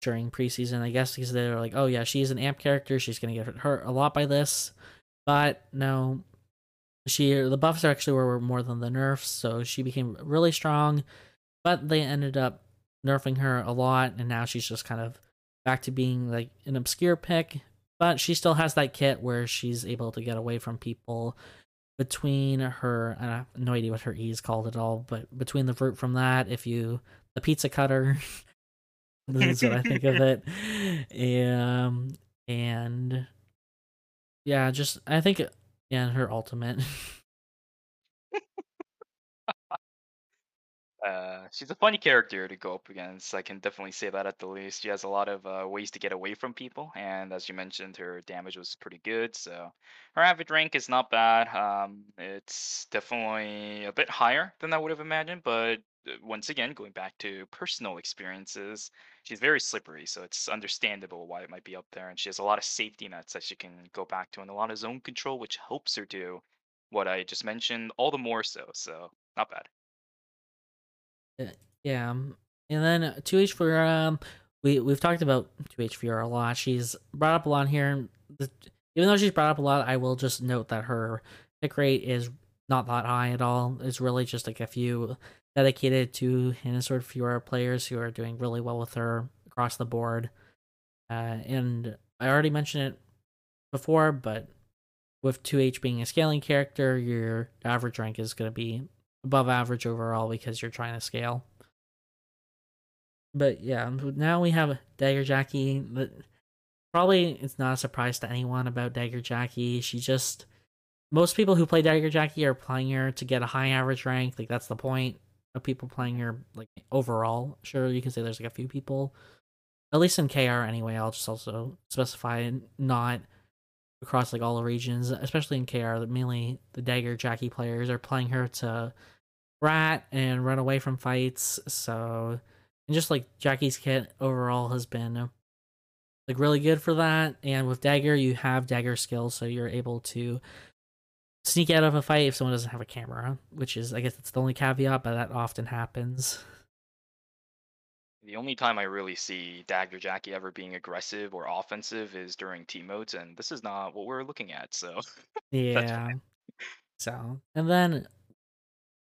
during preseason, I guess, because they were like, oh yeah, she's an amp character. She's to get hurt a lot by this. But no, she the buffs actually were more than the nerfs, so she became really strong. But they ended up nerfing her a lot, and now she's just kind of back to being like an obscure pick. But she still has that kit where she's able to get away from people between her. I have no idea what her E is called at all, but between the root from that, if you the pizza cutter, that's what I think of it. Um, and yeah, just I think yeah, her ultimate. Uh, she's a funny character to go up against. I can definitely say that at the least. She has a lot of uh, ways to get away from people, and as you mentioned, her damage was pretty good. So her average rank is not bad. Um, it's definitely a bit higher than I would have imagined, but uh, once again, going back to personal experiences, she's very slippery, so it's understandable why it might be up there. And she has a lot of safety nets that she can go back to, and a lot of zone control, which helps her do what I just mentioned, all the more so. So not bad. Uh, yeah, um, and then two H for um, we we've talked about two H for a lot. She's brought up a lot here. Even though she's brought up a lot, I will just note that her pick rate is not that high at all. It's really just like a few dedicated to Sword Fiora players who are doing really well with her across the board. Uh, and I already mentioned it before, but with 2H being a scaling character, your average rank is going to be above average overall because you're trying to scale. But yeah, now we have Dagger Jackie. Probably it's not a surprise to anyone about Dagger Jackie. She just most people who play Dagger Jackie are playing her to get a high average rank. Like that's the point of people playing her like overall. Sure, you can say there's like a few people, at least in KR anyway. I'll just also specify not across like all the regions, especially in KR. That mainly the Dagger Jackie players are playing her to rat and run away from fights. So, and just like Jackie's kit overall has been like really good for that. And with Dagger, you have Dagger skills, so you're able to sneak out of a fight if someone doesn't have a camera, which is, I guess, that's the only caveat, but that often happens. The only time I really see Dagger Jackie ever being aggressive or offensive is during team modes, and this is not what we're looking at. So, yeah. So, and then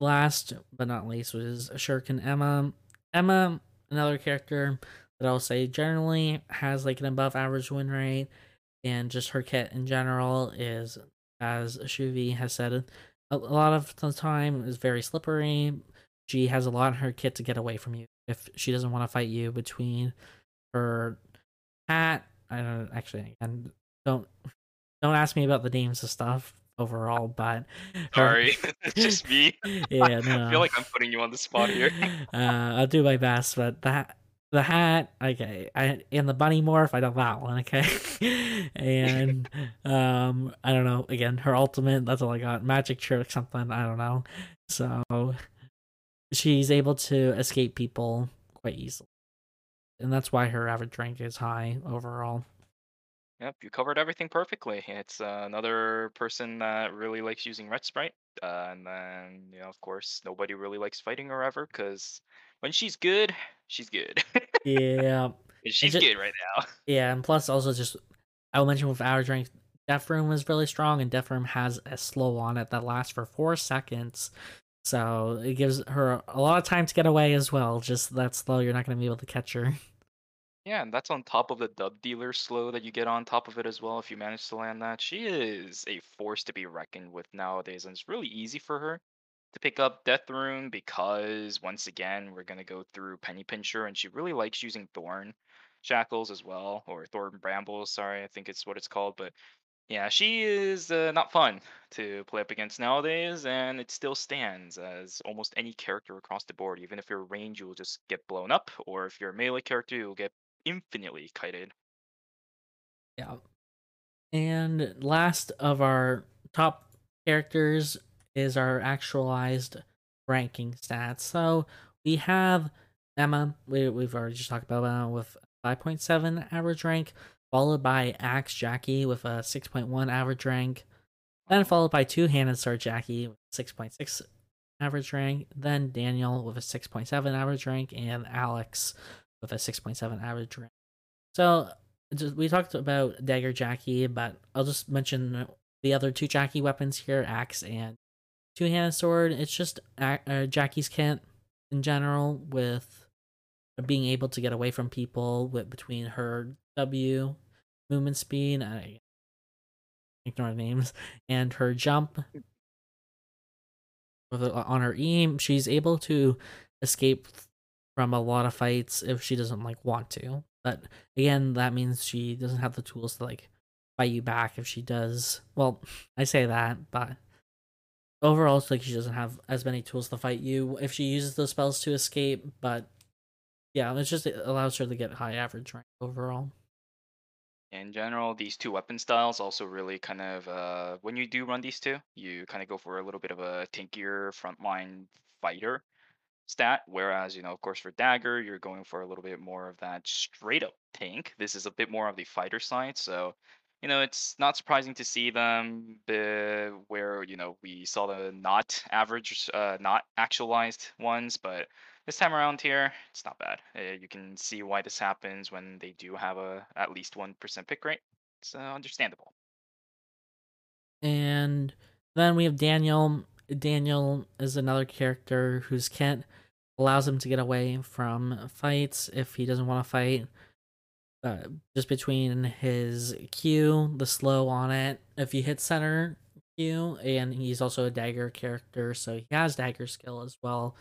last but not least was Shuriken Emma. Emma, another character that I'll say generally has like an above average win rate, and just her kit in general is, as Shuvi has said, a lot of the time is very slippery. She has a lot in her kit to get away from you if she doesn't want to fight you between her hat. I don't actually, and don't don't ask me about the names of stuff overall, but sorry, it's just me. yeah, no. I feel like I'm putting you on the spot here. uh, I'll do my best, but that the hat, okay, I and the bunny morph, I know that one, okay, and um, I don't know. Again, her ultimate, that's all I got. Magic trick, something, I don't know. So she's able to escape people quite easily, and that's why her average rank is high overall. Yep, you covered everything perfectly. It's uh, another person that really likes using Red Sprite. Uh, and then, you know, of course, nobody really likes fighting her ever because when she's good, she's good. yeah. she's just, good right now. Yeah, and plus also just, I will mention with our rank, Death Rune is really strong, and Death Rune has a slow on it that lasts for four seconds. So it gives her a lot of time to get away as well. Just that slow, you're not going to be able to catch her. Yeah, and that's on top of the dub dealer slow that you get on top of it as well if you manage to land that. She is a force to be reckoned with nowadays, and it's really easy for her to pick up Death Rune because once again we're gonna go through Penny Pincher, and she really likes using Thorn Shackles as well, or Thorn Brambles. Sorry, I think it's what it's called, but yeah, she is uh, not fun to play up against nowadays, and it still stands as almost any character across the board. Even if you're range, you will just get blown up, or if you're a melee character, you'll get infinitely kited. Yeah. And last of our top characters is our actualized ranking stats. So we have Emma, we, we've already just talked about Emma with 5.7 average rank, followed by Axe Jackie with a 6.1 average rank, then followed by two handed sword Jackie with 6.6 average rank, then Daniel with a 6.7 average rank, and Alex with a 6.7 average rank. So just, we talked about Dagger Jackie, but I'll just mention the other two Jackie weapons here Axe and two handed sword. It's just uh, Jackie's kit in general with being able to get away from people with between her W movement speed. I ignore names and her jump on her E, she's able to escape from a lot of fights if she doesn't like want to. But again, that means she doesn't have the tools to like fight you back if she does. Well, I say that, but overall, it's like she doesn't have as many tools to fight you if she uses those spells to escape. But yeah, it's just it allows her to get high average rank overall in general, these two weapon styles also really kind of uh, when you do run these two, you kind of go for a little bit of a tankier frontline fighter stat. Whereas, you know, of course, for dagger, you're going for a little bit more of that straight up tank. This is a bit more of the fighter side, so you know, it's not surprising to see them where you know we saw the not average, uh, not actualized ones, but this time around here, it's not bad. Uh, you can see why this happens when they do have a at least one percent pick rate. It's uh, understandable. And then we have Daniel. Daniel is another character whose kit allows him to get away from fights if he doesn't want to fight. Uh, just between his Q, the slow on it. If you hit center Q, and he's also a dagger character, so he has dagger skill as well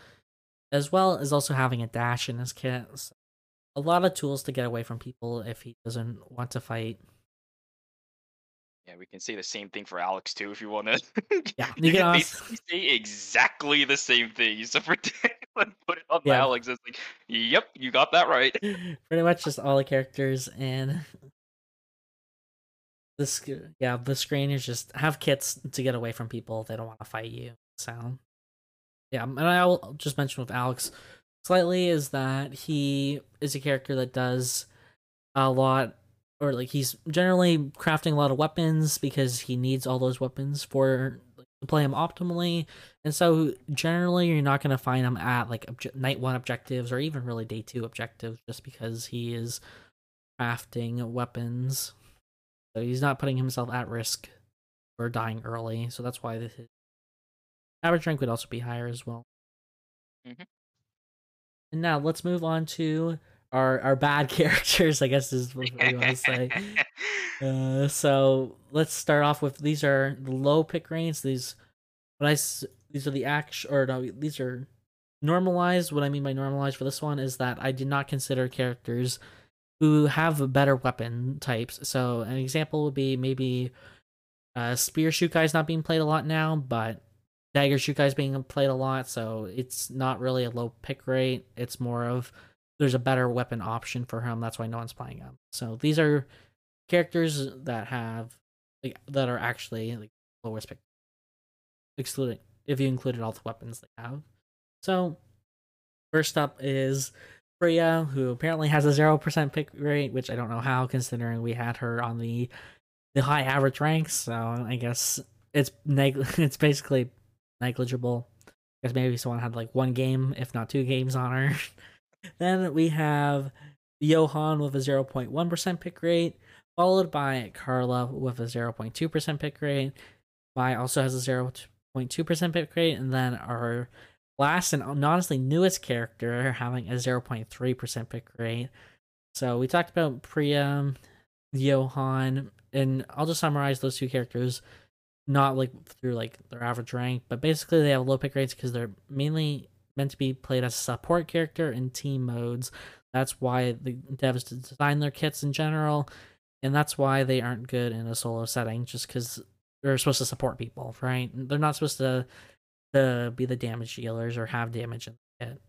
as well as also having a dash in his kit. So a lot of tools to get away from people if he doesn't want to fight. Yeah, we can say the same thing for Alex too if you want to. Yeah, you can basically say exactly the same thing. You for and put it on yeah. Alex. It's like, yep, you got that right. Pretty much just all the characters and this. Yeah, the screen is just have kits to get away from people. They don't want to fight you. So yeah, and I'll just mention with Alex slightly is that he is a character that does a lot or like he's generally crafting a lot of weapons because he needs all those weapons for like, to play him optimally and so generally you're not going to find him at like obje- night one objectives or even really day two objectives just because he is crafting weapons so he's not putting himself at risk for dying early so that's why this Average rank would also be higher as well. Mm-hmm. And now let's move on to our our bad characters. I guess is what you want to say. uh, so let's start off with these are the low pick rates. These what I these are the act or no these are normalized. What I mean by normalized for this one is that I did not consider characters who have better weapon types. So an example would be maybe uh, Spear is not being played a lot now, but Dagger is being played a lot, so it's not really a low pick rate. It's more of there's a better weapon option for him. That's why no one's playing him. So these are characters that have like that are actually like lowest pick, excluding if you included all the weapons they have. So first up is Priya, who apparently has a zero percent pick rate, which I don't know how, considering we had her on the the high average ranks. So I guess it's neg- it's basically negligible. Because maybe someone had like one game, if not two games on her. then we have Johan with a 0.1% pick rate, followed by Carla with a 0.2% pick rate. Vi also has a 0.2% pick rate, and then our last and honestly newest character having a 0.3% pick rate. So we talked about Priya, Johan, and I'll just summarize those two characters not like through like their average rank, but basically they have low pick rates because they're mainly meant to be played as a support character in team modes. That's why the devs design their kits in general, and that's why they aren't good in a solo setting. Just because they're supposed to support people, right? They're not supposed to to be the damage dealers or have damage in the kit.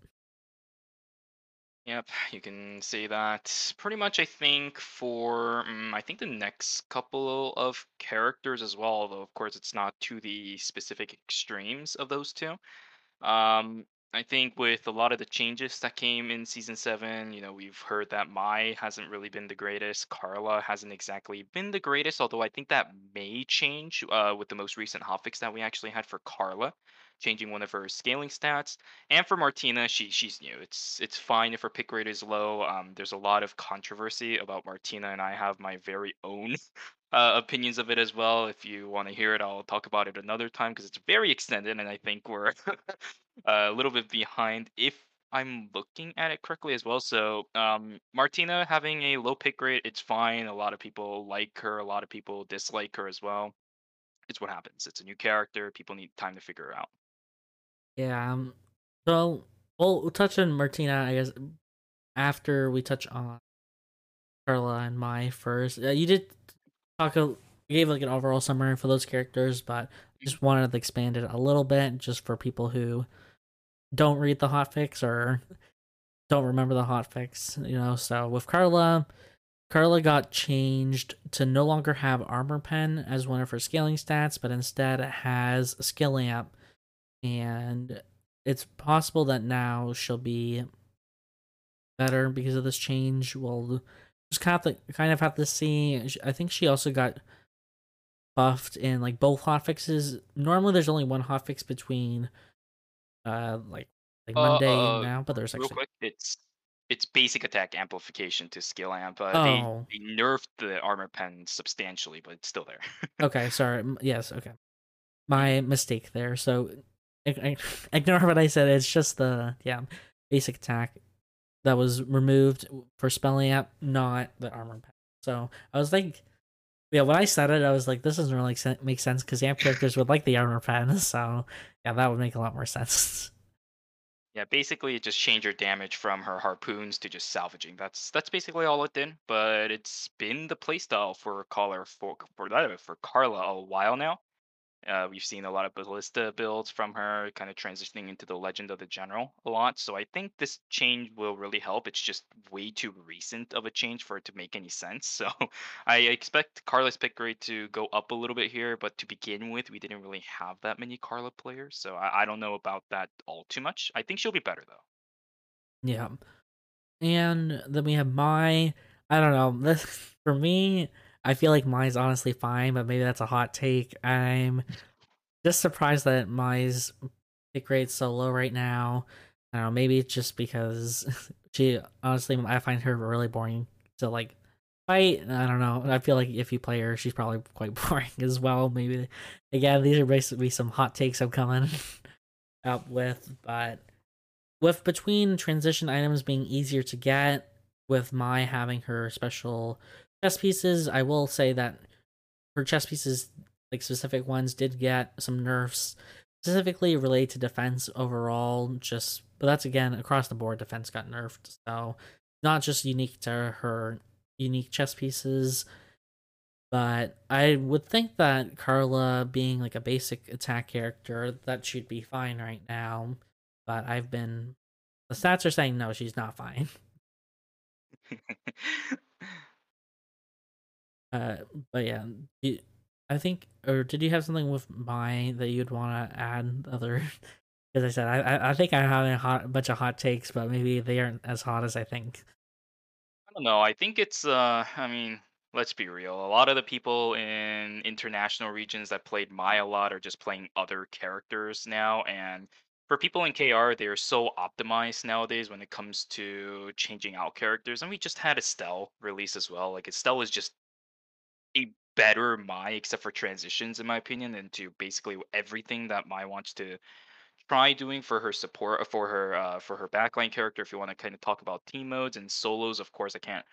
Yep, you can say that. Pretty much, I think for mm, I think the next couple of characters as well, although of course it's not to the specific extremes of those two. Um, I think with a lot of the changes that came in season seven, you know, we've heard that Mai hasn't really been the greatest. Carla hasn't exactly been the greatest, although I think that may change uh, with the most recent hotfix that we actually had for Carla, changing one of her scaling stats. And for Martina, she she's new. It's it's fine if her pick rate is low. Um, there's a lot of controversy about Martina, and I have my very own uh, opinions of it as well. If you want to hear it, I'll talk about it another time because it's very extended, and I think we're a little bit behind if I'm looking at it correctly as well. So, um, Martina having a low pick rate, it's fine. A lot of people like her, a lot of people dislike her as well. It's what happens. It's a new character. People need time to figure out. Yeah. Um, so we'll, we'll touch on Martina, I guess, after we touch on Carla and Mai first. Uh, you did talk a gave like an overall summary for those characters, but just wanted to expand it a little bit just for people who don't read the hotfix or don't remember the hotfix, you know. So with Carla, Carla got changed to no longer have armor pen as one of her scaling stats, but instead has skill amp, and it's possible that now she'll be better because of this change. We'll just kind of have to, kind of have to see. I think she also got buffed in like both hotfixes. Normally, there's only one hotfix between uh like like Uh, Monday uh, now, but there's real actually quick, it's it's basic attack amplification to skill amp. Uh, they oh they nerfed the armor pen substantially, but it's still there. okay sorry yes okay my mistake there. So ignore what I said. It's just the yeah basic attack that was removed for spelling app, not the armor pen. So I was like, yeah, when I said it, I was like, this doesn't really make sense because the amp characters would like the armor pen. So yeah, that would make a lot more sense. Yeah, basically it just changed her damage from her harpoons to just salvaging. That's that's basically all it did. But it's been the playstyle for Carla for for that for Carla a while now. Uh, we've seen a lot of ballista builds from her, kind of transitioning into the Legend of the General a lot. So I think this change will really help. It's just way too recent of a change for it to make any sense. So I expect Carla's pick rate to go up a little bit here, but to begin with, we didn't really have that many Carla players. So I, I don't know about that all too much. I think she'll be better though. yeah, and then we have Mai. I don't know. This for me. I feel like mine's honestly fine, but maybe that's a hot take. I'm just surprised that Mai's pick rate's so low right now. I don't know, maybe it's just because she honestly I find her really boring to like fight. I don't know. I feel like if you play her, she's probably quite boring as well. Maybe again, these are basically some hot takes I'm coming up with, but with between transition items being easier to get, with Mai having her special chess pieces, I will say that her chess pieces like specific ones did get some nerfs specifically related to defense overall just but that's again across the board defense got nerfed so not just unique to her unique chess pieces but i would think that carla being like a basic attack character that should be fine right now but i've been the stats are saying no she's not fine uh but yeah you, I think, or did you have something with mine that you'd want to add? Other, as I said, I I think I have a hot bunch of hot takes, but maybe they aren't as hot as I think. I don't know. I think it's uh I mean, let's be real. A lot of the people in international regions that played Mai a lot are just playing other characters now and for people in KR, they're so optimized nowadays when it comes to changing out characters. And we just had Estelle release as well. Like Estelle is just a better Mai, except for transitions, in my opinion, into basically everything that Mai wants to try doing for her support uh, for her uh, for her backline character. If you want to kind of talk about team modes and solos, of course, I can't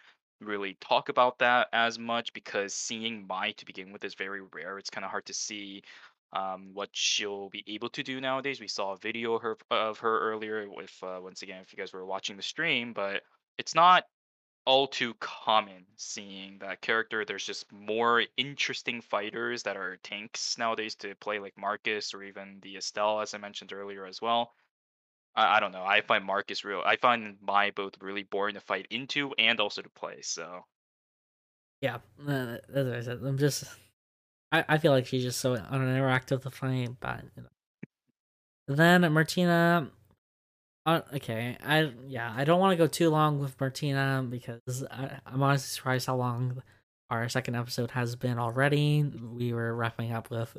really talk about that as much because seeing Mai to begin with is very rare. It's kind of hard to see um, what she'll be able to do nowadays. We saw a video of her of her earlier. If uh, once again, if you guys were watching the stream, but it's not all too common seeing that character. There's just more interesting fighters that are tanks nowadays to play, like Marcus or even the Estelle, as I mentioned earlier as well. I, I don't know. I find Marcus real. I find Mai both really boring to fight into and also to play. So Yeah, uh, as I said, I'm just. I, I feel like she's just so uninteractive to fight, but you know. Then Martina. Uh, okay, I yeah, I don't want to go too long with Martina because I, I'm honestly surprised how long our second episode has been already. We were wrapping up with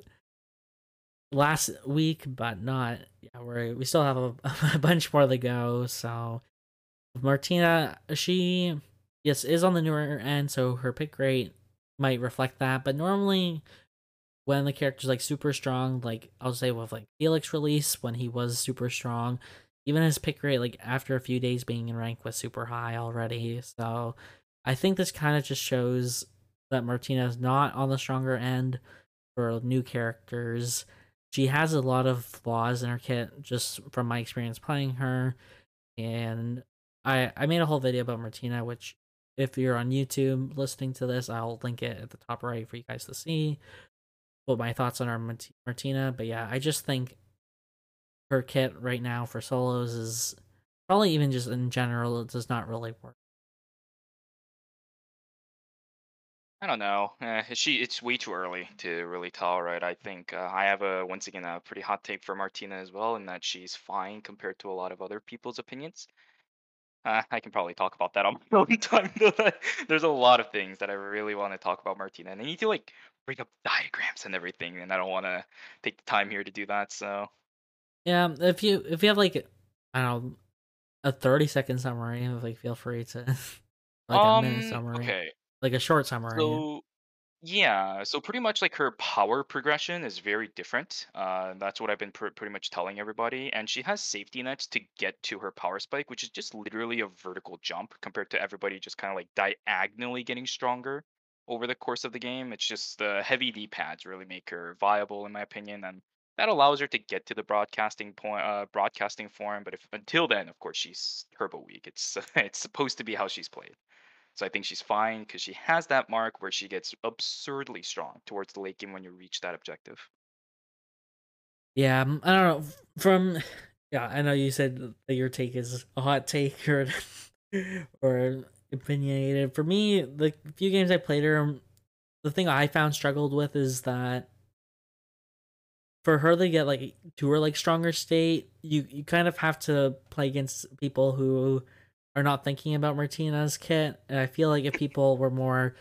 last week, but not. Yeah, we we still have a, a bunch more to go. So Martina, she yes is on the newer end, so her pick rate might reflect that. But normally, when the character's like super strong, like I'll say with like Felix release when he was super strong, even his pick rate like after a few days being in rank was super high already. So I think this kind of just shows that Martina is not on the stronger end for new characters. She has a lot of flaws in her kit just from my experience playing her. And I I made a whole video about Martina, which if you're on YouTube listening to this, I'll link it at the top right for you guys to see what my thoughts on our Martina. But yeah, I just think her kit right now for solos is probably even just in general, it does not really work. I don't know. Eh, she it's way too early to really tell, right? I think uh, I have a once again a pretty hot take for Martina as well, in that she's fine compared to a lot of other people's opinions. Uh, I can probably talk about that on my own time. There's a lot of things that I really want to talk about Martina, and I need to like bring up diagrams and everything, and I don't want to take the time here to do that. So Yeah, if you if you have like I don't know a thirty second summary, like feel free to like a minute um summary, okay, like a short summary. so Yeah, so pretty much like her power progression is very different. Uh, that's what I've been pr- pretty much telling everybody. And she has safety nets to get to her power spike, which is just literally a vertical jump compared to everybody just kind of like diagonally getting stronger over the course of the game. It's just the heavy D pads really make her viable, in my opinion, and that allows her to get to the broadcasting point, uh, broadcasting form. But if until then, of course, she's turbo weak. It's it's supposed to be how she's played. So I think she's fine because she has that mark where she gets absurdly strong towards the late game when you reach that objective. Yeah, um, I don't know. From yeah, I know you said that your take is a hot take or or opinionated. For me, the few games I played her, the thing I found struggled with is that for her to get like to her like stronger state, you you kind of have to play against people who are not thinking about Martina's kit. And I feel like if people were more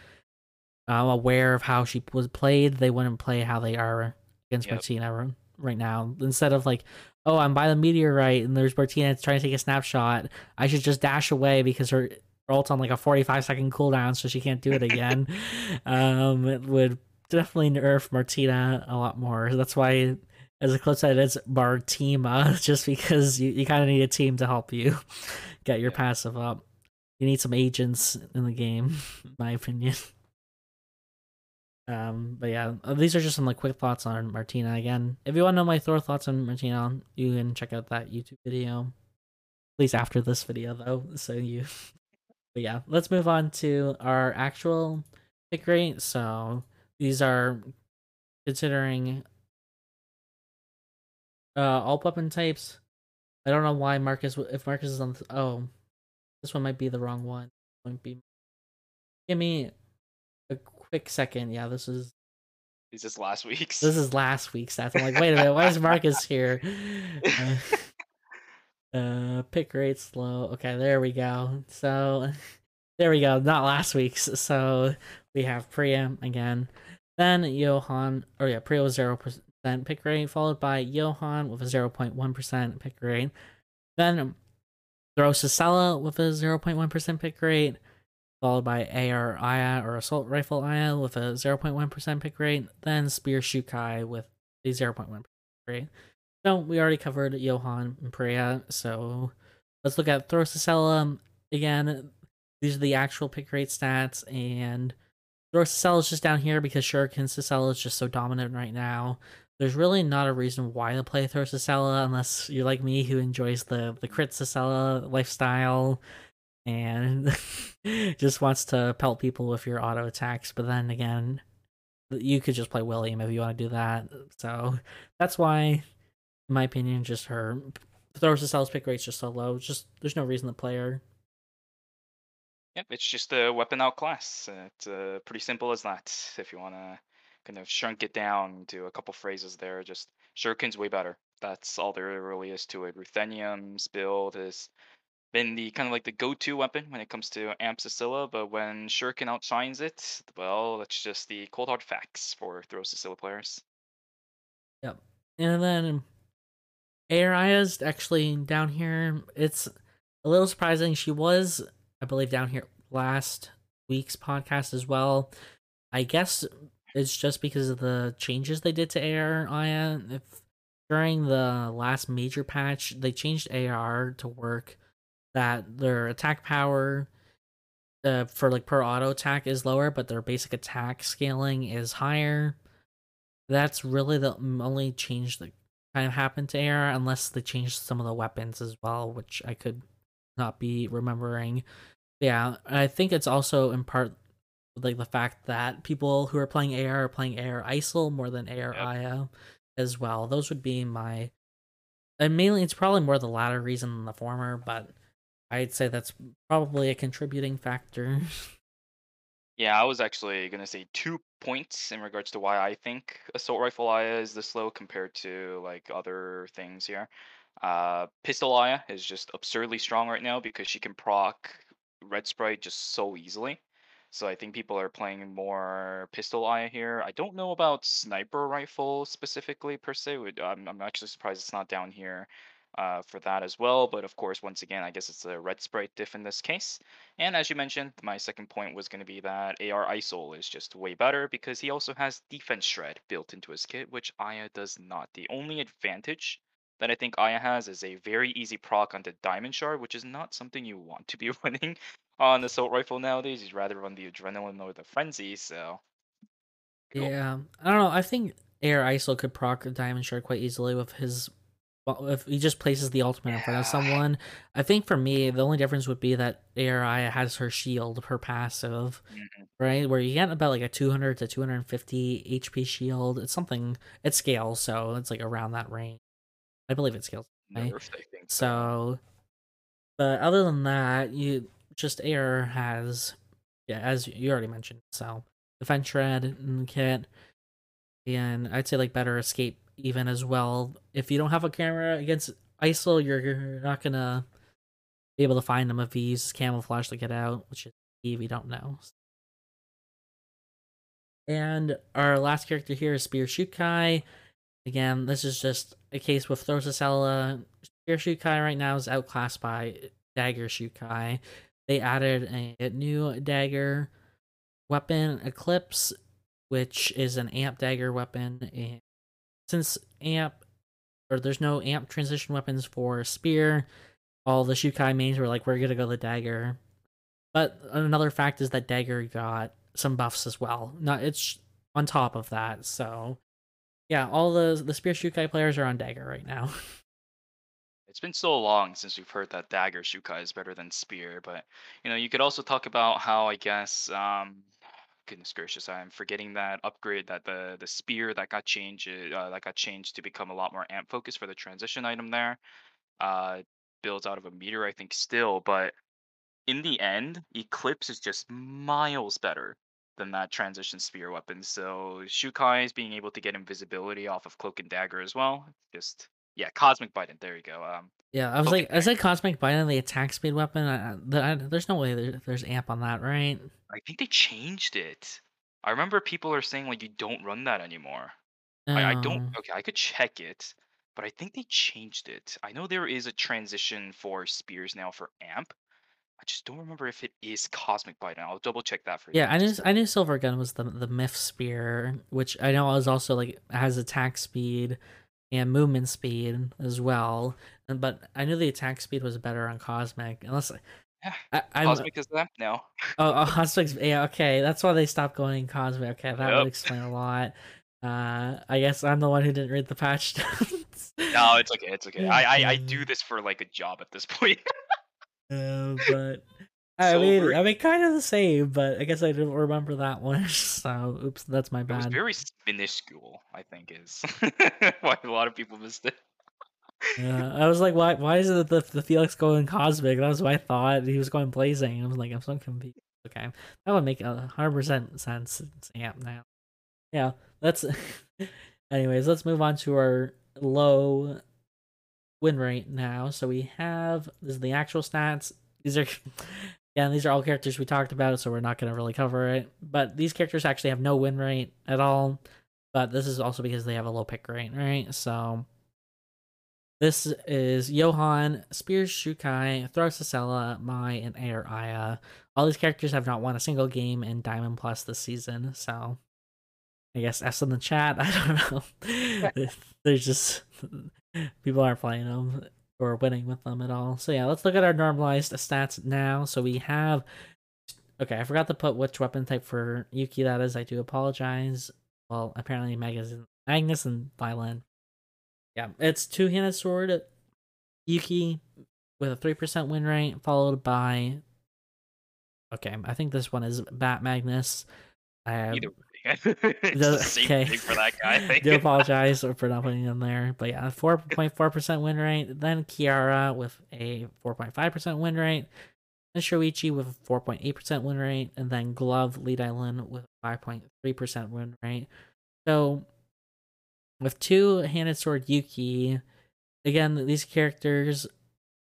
um, aware of how she was played, they wouldn't play how they are against Yep. Martina right now. Instead of like, oh, I'm by the meteorite and there's Martina trying to take a snapshot, I should just dash away because her ult's on like a 45 second cooldown, so she can't do it again. um, it would definitely nerf Martina a lot more. That's why. As a close side, it's Martima, just because you, you kind of need a team to help you get your passive up. You need some agents in the game, in my opinion. Um, but yeah, uh, these are just some like quick thoughts on Martina. Again, if you want to know my thorough thoughts on Martina, you can check out that YouTube video. Please after this video though, so you. But yeah, let's move on to our actual pick rate. So these are considering uh all weapon types. I don't know why Marcus. If Marcus is on, th- oh, this one might be the wrong one. Might be. Give me a quick second. Yeah, this is Is this last week's? this is last week's stats. I'm like, wait a minute, why is Marcus here? Uh, uh, pick rate slow. Okay, there we go. So, there we go. Not last week's. So we have Priya again, then Johan. Or yeah, Priya zero percent pick rate, followed by Johan with a zero point one percent pick rate. Then Drosicella with a zero point one percent pick rate, followed by AR or Assault Rifle Aya with a 0.1% pick rate, then Spear Xiukai with a 0.1% pick rate. So we already covered Johan and Priya, so let's look at Throsicella. Again, these are the actual pick rate stats, and Throsicella is just down here because Shuriken Cicella is just so dominant right now. There's really not a reason why to play Throsicella unless you're like me who enjoys the, the crit Cicella lifestyle and just wants to pelt people with your auto attacks. But then again, you could just play William if you want to do that. So that's why, in my opinion, just her Throsacella's pick rate's just so low. Just there's no reason to play her. Yep, it's just a weapon out class. It's uh, pretty simple as that. If you want to kind of shrink it down to a couple phrases there, just Shuriken's way better. That's all there really is to it. Ruthenium's build has been the kind of like the go-to weapon when it comes to Ampcilla, but when Shuriken outshines it, well, that's just the cold hard facts for Throsacilla players. Yep. And then Aya's actually down here. It's a little surprising. She was, I believe, down here last week's podcast as well. I guess it's just because of the changes they did to AR. If during the last major patch, they changed AR to work that their attack power uh, for like per auto attack is lower, but their basic attack scaling is higher. That's really the only change that kind of happened to AR, unless they changed some of the weapons as well, which I could not be remembering. Yeah, I think it's also in part like the fact that people who are playing AR are playing AR Isol more than AR yep. Aya as well. Those would be my and mainly it's probably more the latter reason than the former, but I'd say that's probably a contributing factor. Yeah, I was actually gonna say two points in regards to why I think assault rifle Aya is this low compared to like other things here. Uh, pistol Aya is just absurdly strong right now because she can proc red sprite just so easily. So I think people are playing more pistol Aya here. I don't know about sniper rifle specifically per se. I'm, I'm actually surprised it's not down here uh, for that as well. But of course, once again, I guess it's a red sprite diff in this case. And as you mentioned, my second point was going to be that AR Isol is just way better because he also has defense shred built into his kit, which Aya does not. The only advantage that I think Aya has is a very easy proc onto Diamond Shard, which is not something you want to be running on assault rifle nowadays. You'd rather run the adrenaline or the frenzy. So cool. yeah, I don't know. I think Air Isol could proc Diamond Shard quite easily with his. Well, if he just places the ultimate in front of someone, I think for me the only difference would be that ARI has her shield, her passive, mm-hmm. right? Where you get about like a 200 to 250 HP shield. It's something it scales, so it's like around that range. I believe it scales. Right? Nerfed, so. but other than that, you just air has, yeah, as you already mentioned. So defense shred and kit, and I'd say like better escape even as well. If you don't have a camera against Isol, you're, you're not gonna be able to find them if he uses camouflage to get out, which is if you don't know. And our last character here is Spear Xiukai. Again, this is just a case with Throw Sissela. Spear Xiukai right now is outclassed by Dagger Xiukai. They added a, a new dagger weapon, Eclipse, which is an amp dagger weapon. And since amp, or there's no amp transition weapons for Spear, all the Xiukai mains were like, we're gonna go the dagger. But another fact is that dagger got some buffs as well. Not it's on top of that, so yeah, all the the Spear Xiukai players are on Dagger right now. It's been so long since we've heard that Dagger Xiukai is better than Spear, but you know, you could also talk about how I guess um goodness gracious, I'm forgetting that upgrade that the the spear that got changed uh, that got changed to become a lot more amp focused for the transition item there. Uh builds out of a meter, I think still, but in the end, Eclipse is just miles better than that transition spear weapon. So Xiukai is being able to get invisibility off of Cloak and Dagger as well. Just yeah, Cosmic Bidente. There you go. Um, yeah, I was like, I said Cosmic Bidente, the attack speed weapon. I, I, there's no way there, there's amp on that, right? I think they changed it. I remember people are saying like you don't run that anymore. I, I don't. Oh. Okay, I could check it, but I think they changed it. I know there is a transition for spears now for amp, I just don't remember if it is Cosmic Bite. I'll double check that for you. Yeah, I knew I knew Silver Gun was the the Myth Spear, which I know is also like has attack speed and movement speed as well. And but I knew the attack speed was better on Cosmic, unless yeah, I, Cosmic is them now. oh, oh, Cosmic's yeah okay. That's why they stopped going Cosmic. Okay, that yep. would explain a lot. Uh, I guess I'm the one who didn't read the patch notes. no, it's okay. It's okay. I, I I do this for like a job at this point. Uh, but I mean, I mean, kind of the same, but I guess I didn't remember that one. So, oops, that's my bad. It was very minuscule, I think, is why a lot of people missed it. Uh, I was like, why? Why is it the the Felix going cosmic? That was what I thought. He was going blazing. I was like, I'm so confused. Okay, that would make a hundred percent sense. Yeah, now, yeah. Let's. Anyways, let's move on to our low win rate now. So we have this is the actual stats. These are yeah, these are all characters we talked about, so we're not gonna really cover it. But these characters actually have no win rate at all. But this is also because they have a low pick rate, right? So this is Johann, Spears Xiukai, Throw Sissela, Mai, and Air Aya. All these characters have not won a single game in Diamond Plus this season, so I guess S in the chat. I don't know. There's just people aren't playing them or winning with them at all. So yeah, let's look at our normalized stats now. So we have okay, I forgot to put which weapon type for Yuki that is. I do apologize. Well, apparently Magnus, Magnus and Violin. Yeah, it's two handed sword Yuki with a three percent win rate, followed by okay, I think this one is Bat Magnus. Uh, Either okay. for that guy. Do apologize for not putting them there, but yeah, four point four percent win rate. Then Chiara with a four point five percent win rate. Then Shoichi with a four point eight percent win rate, and then Glove Li Dailin with five point three percent win rate. So, with two handed sword Yuki, again these characters,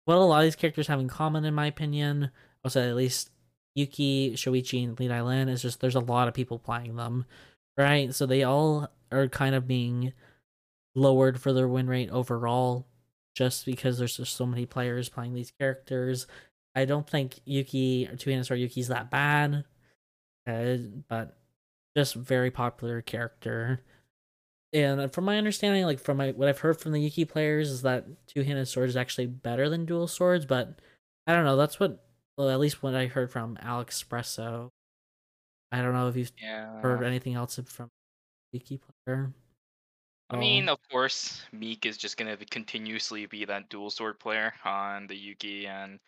what a lot of these characters have in common, in my opinion, also at least Yuki, Shoichi, and Li Dailin is just there's a lot of people playing them, right? So they all are kind of being lowered for their win rate overall, just because there's just so many players playing these characters. I don't think Yuki or Two Handed Sword Yuki's that bad, uh, but just very popular character. And from my understanding, like from my what I've heard from the Yuki players, is that Two Handed Sword is actually better than Dual Swords, but I don't know. That's what well, at least what I heard from Alex Espresso. I don't know if you've yeah. heard anything else from Yuki player. I mean, of course, Meek is just gonna continuously be that dual sword player on the Yuki, and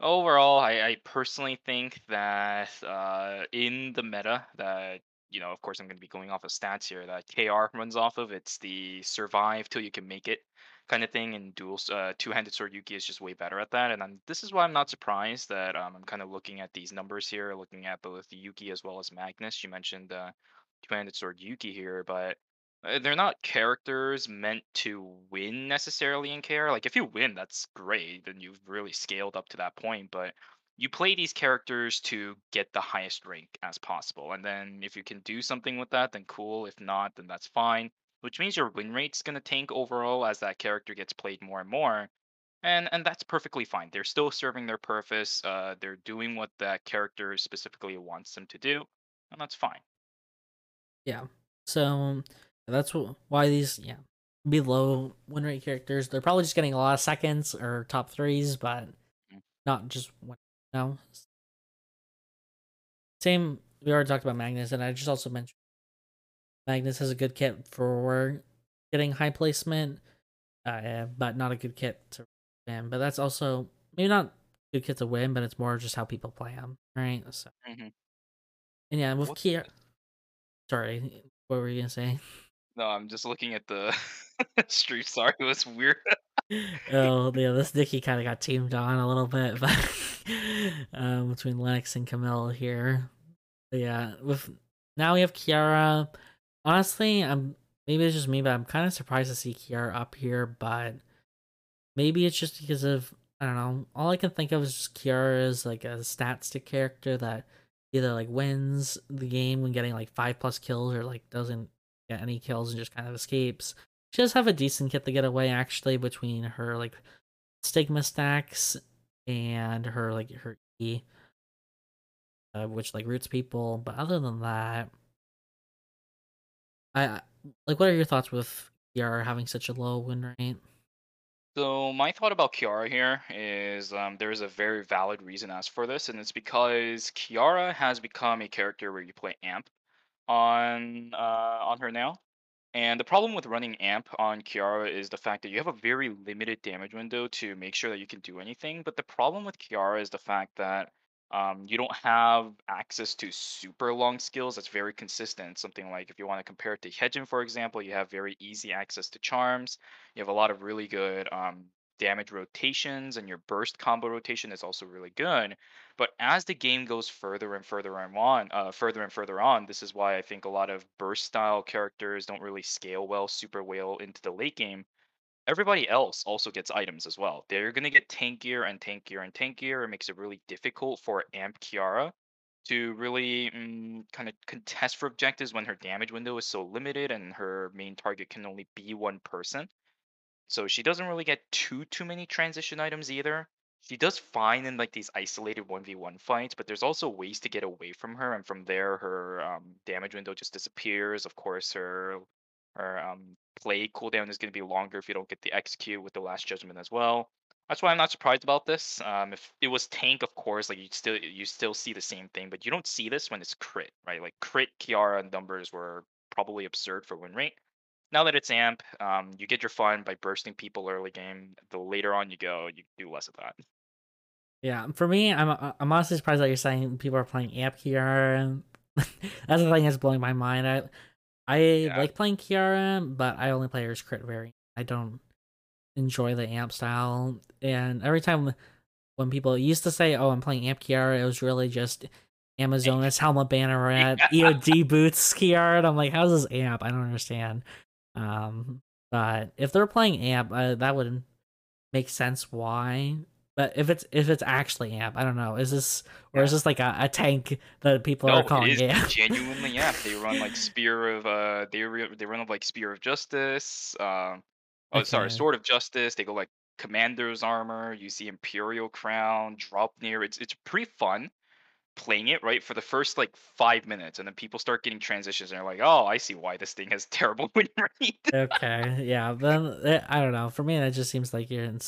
overall, I, I personally think that uh, in the meta that you know, of course, I'm gonna be going off of stats here that KR runs off of. It's the survive till you can make it kind of thing. And dual uh, two-handed sword Yuki is just way better at that. And I'm, this is why I'm not surprised that um, I'm kind of looking at these numbers here, looking at both Yuki as well as Magnus. You mentioned uh, two-handed sword Yuki here, but uh, they're not characters meant to win necessarily in care. Like if you win, that's great. Then you've really scaled up to that point. But you play these characters to get the highest rank as possible. And then if you can do something with that, then cool. If not, then that's fine which means your win rate's going to tank overall as that character gets played more and more. And and that's perfectly fine. They're still serving their purpose. Uh, they're doing what that character specifically wants them to do, and that's fine. Yeah. So that's why these yeah below win rate characters they're probably just getting a lot of seconds or top threes, but mm-hmm. not just one. No. Same. We already talked about Magnus, and I just also mentioned Magnus has a good kit for getting high placement, uh, but not a good kit to win. But that's also maybe not good kit to win, but it's more just how people play them, right? So, mm-hmm. and yeah, with Kia. Sorry, what were you gonna say? No, I'm just looking at the stream. Sorry, it was weird. oh yeah, this Dicky kind of got teamed on a little bit, but um, between Lenox and Camille here. But yeah, with now we have Chiara honestly, I'm maybe it's just me, but I'm kind of surprised to see Chiara up here. But maybe it's just because of I don't know. All I can think of is just Chiara is like a stat stick character that either like wins the game when getting like five plus kills or like doesn't get any kills and just kind of escapes. She does have a decent kit to get away actually between her like stigma stacks and her like her E, uh, which like roots people. But other than that, I like. What are your thoughts with Chiara having such a low win rate? So my thought about Chiara here is um, there is a very valid reason as for this, and it's because Chiara has become a character where you play amp on uh, on her now. And the problem with running amp on Chiara is the fact that you have a very limited damage window to make sure that you can do anything. But the problem with Chiara is the fact that Um, you don't have access to super long skills that's very consistent. Something like if you want to compare it to Hyejin, for example, you have very easy access to charms. You have a lot of really good um, damage rotations, and your burst combo rotation is also really good. But as the game goes further and further and on, uh, further and further on, this is why I think a lot of burst style characters don't really scale well, super well into the late game everybody else also gets items as well. They're gonna get tankier and tankier and tankier. It makes it really difficult for Amp Chiara to really mm, kind of contest for objectives when her damage window is so limited and her main target can only be one person. So she doesn't really get too too many transition items either. She does fine in like these isolated 1v1 fights, but there's also ways to get away from her, and from there her um, damage window just disappears. Of course, her her um, play cooldown is going to be longer if you don't get the execute with the last judgment as well. That's why I'm not surprised about this. Um, if it was tank, of course, like you still you still see the same thing, but you don't see this when it's crit, right? Like crit Chiara numbers were probably absurd for win rate. Now that it's amp, um, you get your fun by bursting people early game. The later on you go, you do less of that. Yeah, for me, I'm I'm honestly surprised that you're saying people are playing amp Chiara. that's the thing that's blowing my mind. I I yeah. like playing Chiara, but I only play her as crit variant. I don't enjoy the amp style. And every time when people used to say, "Oh, I'm playing amp Chiara," it was really just Amazonas Helmet Banneret, yeah. EOD boots Chiara. I'm like, how's this amp? I don't understand. Um, but if they're playing amp, uh, that would make sense why. But if it's if it's actually amp, I don't know. Is this or is this like a, a tank that people no, are calling it is amp? genuinely amp. They run like spear of uh they re- they run like spear of justice. Uh, oh, okay. sorry, sword of justice. They go like commander's armor. You see imperial crown, Draupnir. It's it's pretty fun playing it right for the first like five minutes, and then people start getting transitions, and they're like, "Oh, I see why this thing has terrible win rate." okay, yeah, then eh, I don't know. For me, that just seems like you're in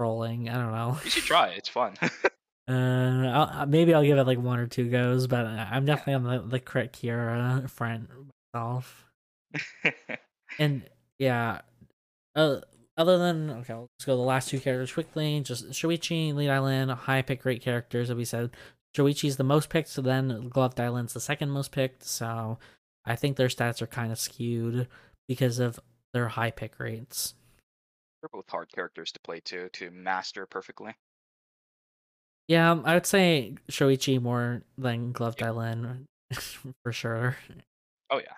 rolling. I don't know. You should try. It's fun. uh, I'll, maybe I'll give it like one or two goes, but I'm definitely on the the crit Chiara front myself. and yeah, uh, other than okay, let's go the last two characters quickly. Just Shoichi, Li Dailin, high pick rate characters that we said. Shoichi's the most picked, so then Glove Dailin's the second most picked. So I think their stats are kind of skewed because of their high pick rates. They're both hard characters to play too, to master perfectly. Yeah, um, I would say Shoichi more than Gloved yep. Island for sure. Oh yeah.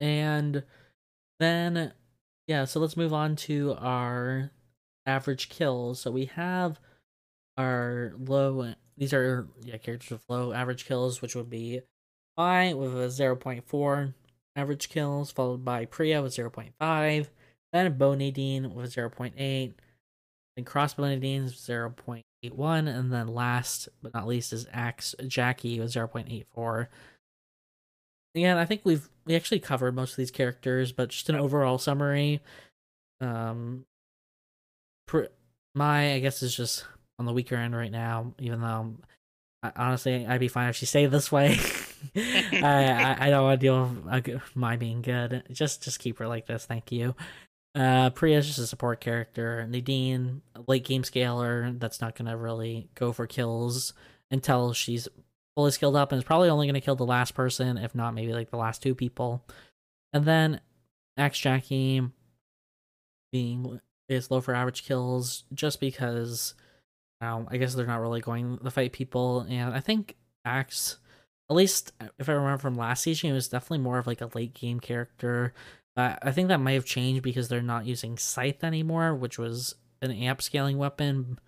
And then yeah, so let's move on to our average kills. So we have our low these are yeah characters with low average kills, which would be I with a 0.4 average kills, followed by Priya with 0.5, then Bow Nadine with 0.8. Then Crossbow Nadine is 0.81. And then last but not least is Axe Jackie with 0.84. Again, I think we've we actually covered most of these characters, but just an overall summary. Um, pr- my I guess is just on the weaker end right now. Even though, I, honestly, I'd be fine if she stayed this way. I, I, I don't want to deal with Mai being good. Just just keep her like this. Thank you. Uh, is just a support character. Nadine, late game scaler, that's not gonna really go for kills until she's fully skilled up, and is probably only gonna kill the last person, if not maybe like the last two people. And then Axe Jackie being is low for average kills just because um, I guess they're not really going to fight people, and I think Axe, at least if I remember from last season, it was definitely more of like a late game character uh, I think that might have changed because they're not using Scythe anymore, which was an amp scaling weapon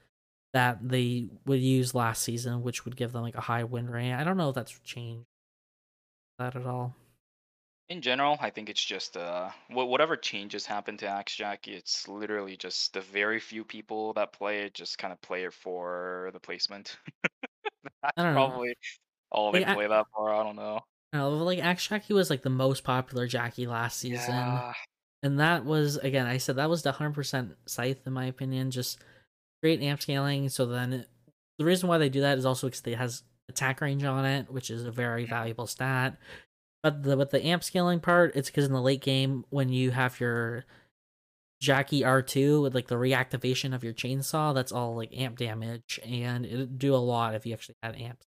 that they would use last season, which would give them like a high win rate. I don't know if that's changed that at all. In general, I think it's just uh, whatever changes happen to Axe Jackie, it's literally just the very few people that play it just kind of play it for the placement. That's probably know. all they play I, that for. I don't know. No, like Axe Jackie was like the most popular Jackie last season. Yeah. And that was again, I said that was the hundred percent scythe in my opinion. Just great amp scaling. So then the reason why they do that is also because it has attack range on it, which is a very valuable stat. But the with the amp scaling part, it's because in the late game when you have your Jackie R2 with like the reactivation of your chainsaw, that's all like amp damage, and it'd do a lot if you actually had amps.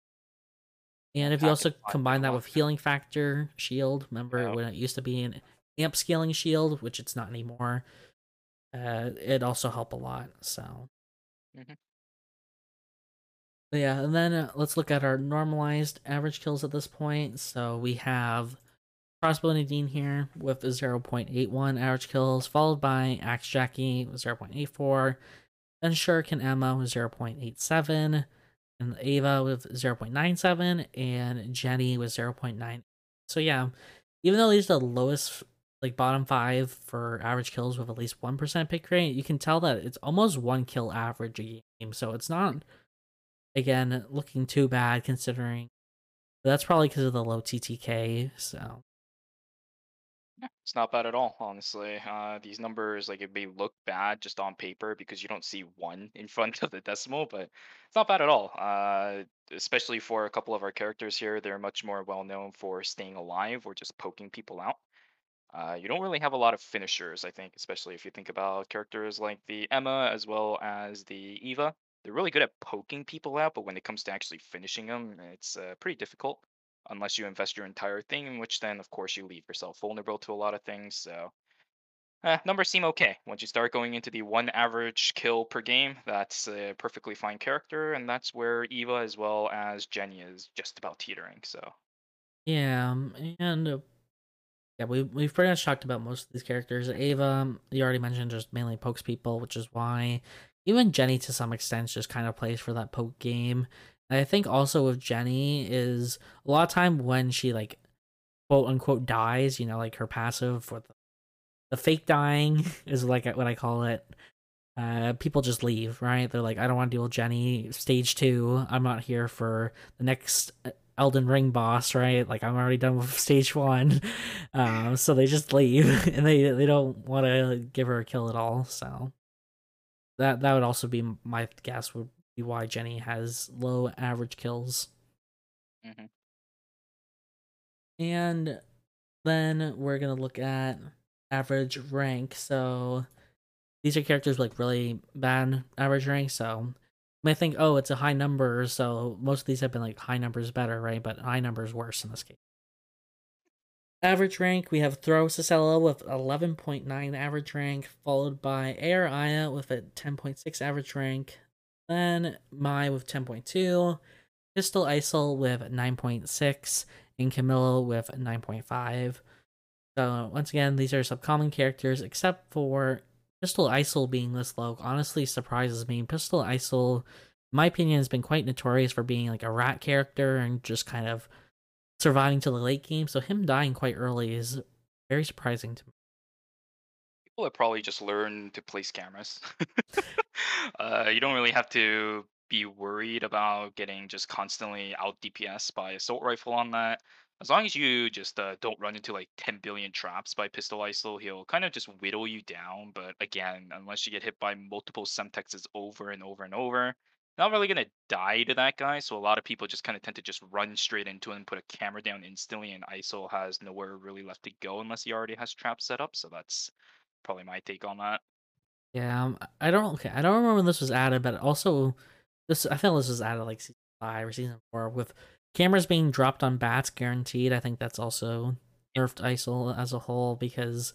And if you also combine that with healing factor shield, remember when it used to be an amp scaling shield, which it's not anymore, uh, it also help a lot. So, mm-hmm. yeah, and then uh, let's look at our normalized average kills at this point. So we have Crossbow Nadine here with 0.81 average kills, followed by Axe Jackie with 0.84, then Shuriken Emma with 0.87, and Eva with 0.97, and Jenny with 0.9. So yeah, even though these are the lowest, like bottom five for average kills with at least 1% pick rate, you can tell that it's almost one kill average a game. So it's not, again, looking too bad considering that's probably because of the low TTK. So it's not bad at all, honestly. Uh, these numbers, like, it may look bad just on paper because you don't see one in front of the decimal, but it's not bad at all. Uh, especially for a couple of our characters here, they're much more well known for staying alive or just poking people out. Uh, you don't really have a lot of finishers, I think, especially if you think about characters like the Emma as well as the Eva. They're really good at poking people out, but when it comes to actually finishing them, it's uh, pretty difficult unless you invest your entire thing, in which then, of course, you leave yourself vulnerable to a lot of things. So, eh, numbers seem okay. Once you start going into the one average kill per game, that's a perfectly fine character, and that's where Eva as well as Jenny is just about teetering. So, yeah, um, and uh, yeah, we we've pretty much talked about most of these characters. Eva, um, you already mentioned, just mainly pokes people, which is why even Jenny to some extent just kind of plays for that poke game. I think also with Jenny is a lot of time when she like quote unquote dies, you know, like her passive for the, the fake dying is like what I call it. Uh, people just leave, right? They're like, I don't want to deal with Jenny. Stage two, I'm not here for the next uh, Elden Ring boss, right? Like I'm already done with stage one, um, so they just leave and they they don't want to give her a kill at all. So that that would also be my guess would why Jenny has low average kills. Mm-hmm. And then we're gonna look at average rank. So these are characters with like really bad average rank. So you may think, oh, it's a high number, so most of these have been like high numbers better, right? But high numbers worse in this case. Average rank, we have Throw Sissela with 11.9 average rank, followed by Air Aya with a 10.6 average rank, then Mai with 10.2, Pistol Isol with 9.6, and Camilla with 9.5. So once again, these are subcommon characters, except for Pistol Isol being this low. Honestly, surprises me. Pistol Isol, my opinion, has been quite notorious for being like a rat character and just kind of surviving to the late game. So him dying quite early is very surprising to me have probably just learned to place cameras. uh, you don't really have to be worried about getting just constantly out DPS by assault rifle on that. As long as you just uh, don't run into like 10 billion traps by Pistol Isol, he'll kind of just whittle you down. But again, unless you get hit by multiple Semtexes over and over and over, not really gonna die to that guy. So a lot of people just kind of tend to just run straight into him, and put a camera down instantly, and Isol has nowhere really left to go unless he already has traps set up. So that's probably my take on that. Yeah, um, I don't. Okay, I don't remember when this was added, but also this. I feel this was added like season five or season four with cameras being dropped on bats guaranteed. I think that's also nerfed Isol as a whole because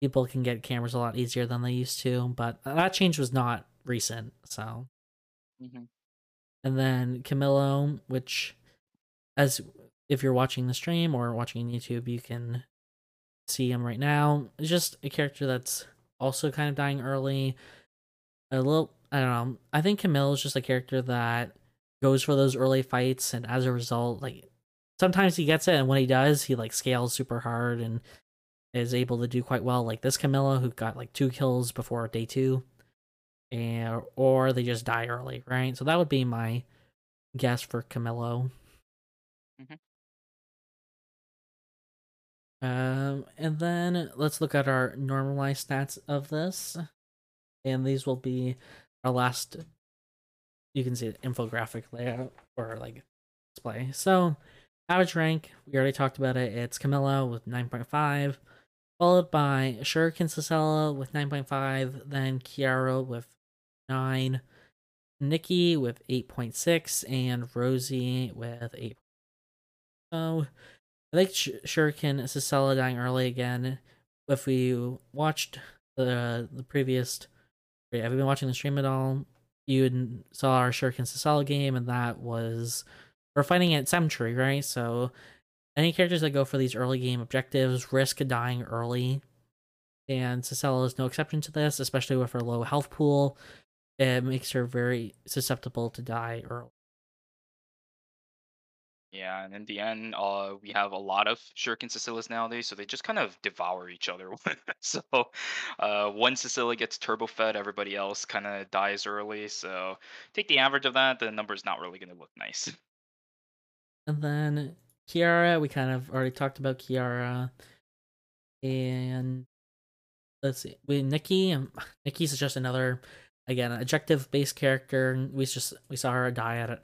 people can get cameras a lot easier than they used to. But that change was not recent, so. Mm-hmm. And then Camilo, which, as if you're watching the stream or watching YouTube, you can see him right now. It's just a character that's also kind of dying early. A little, I don't know. I think Camille is just a character that goes for those early fights, and as a result, like sometimes he gets it, and when he does, he like scales super hard and is able to do quite well. Like this Camilla, who got like two kills before day two, and or they just die early, right? So that would be my guess for Camilo. Um, and then let's look at our normalized stats of this. And these will be our last, you can see the infographic layout or like display. So, average rank, we already talked about it. It's Camilla with 9.5, followed by Shuriken Sissela with 9.5, then Chiara with 9, Nicky with 8.6, and Rozzi with 8. So I think Sh- Shuriken Sissela dying early again. If we watched the the previous, have you been watching the stream at all? You saw our Shuriken Sissela game, and that was we're fighting at Cemetery, right? So any characters that go for these early game objectives risk dying early, and Sissela is no exception to this, especially with her low health pool. It makes her very susceptible to die early. Yeah, and in the end, uh, we have a lot of Shuriken Sisselas nowadays, so they just kind of devour each other. so, uh, one Sissela gets turbo fed, everybody else kind of dies early. So, take the average of that, the number is not really going to look nice. And then Chiara, we kind of already talked about Chiara. And let's see, we Nicky. Um, Nicky's just another, again, objective based character. We just we saw her die at a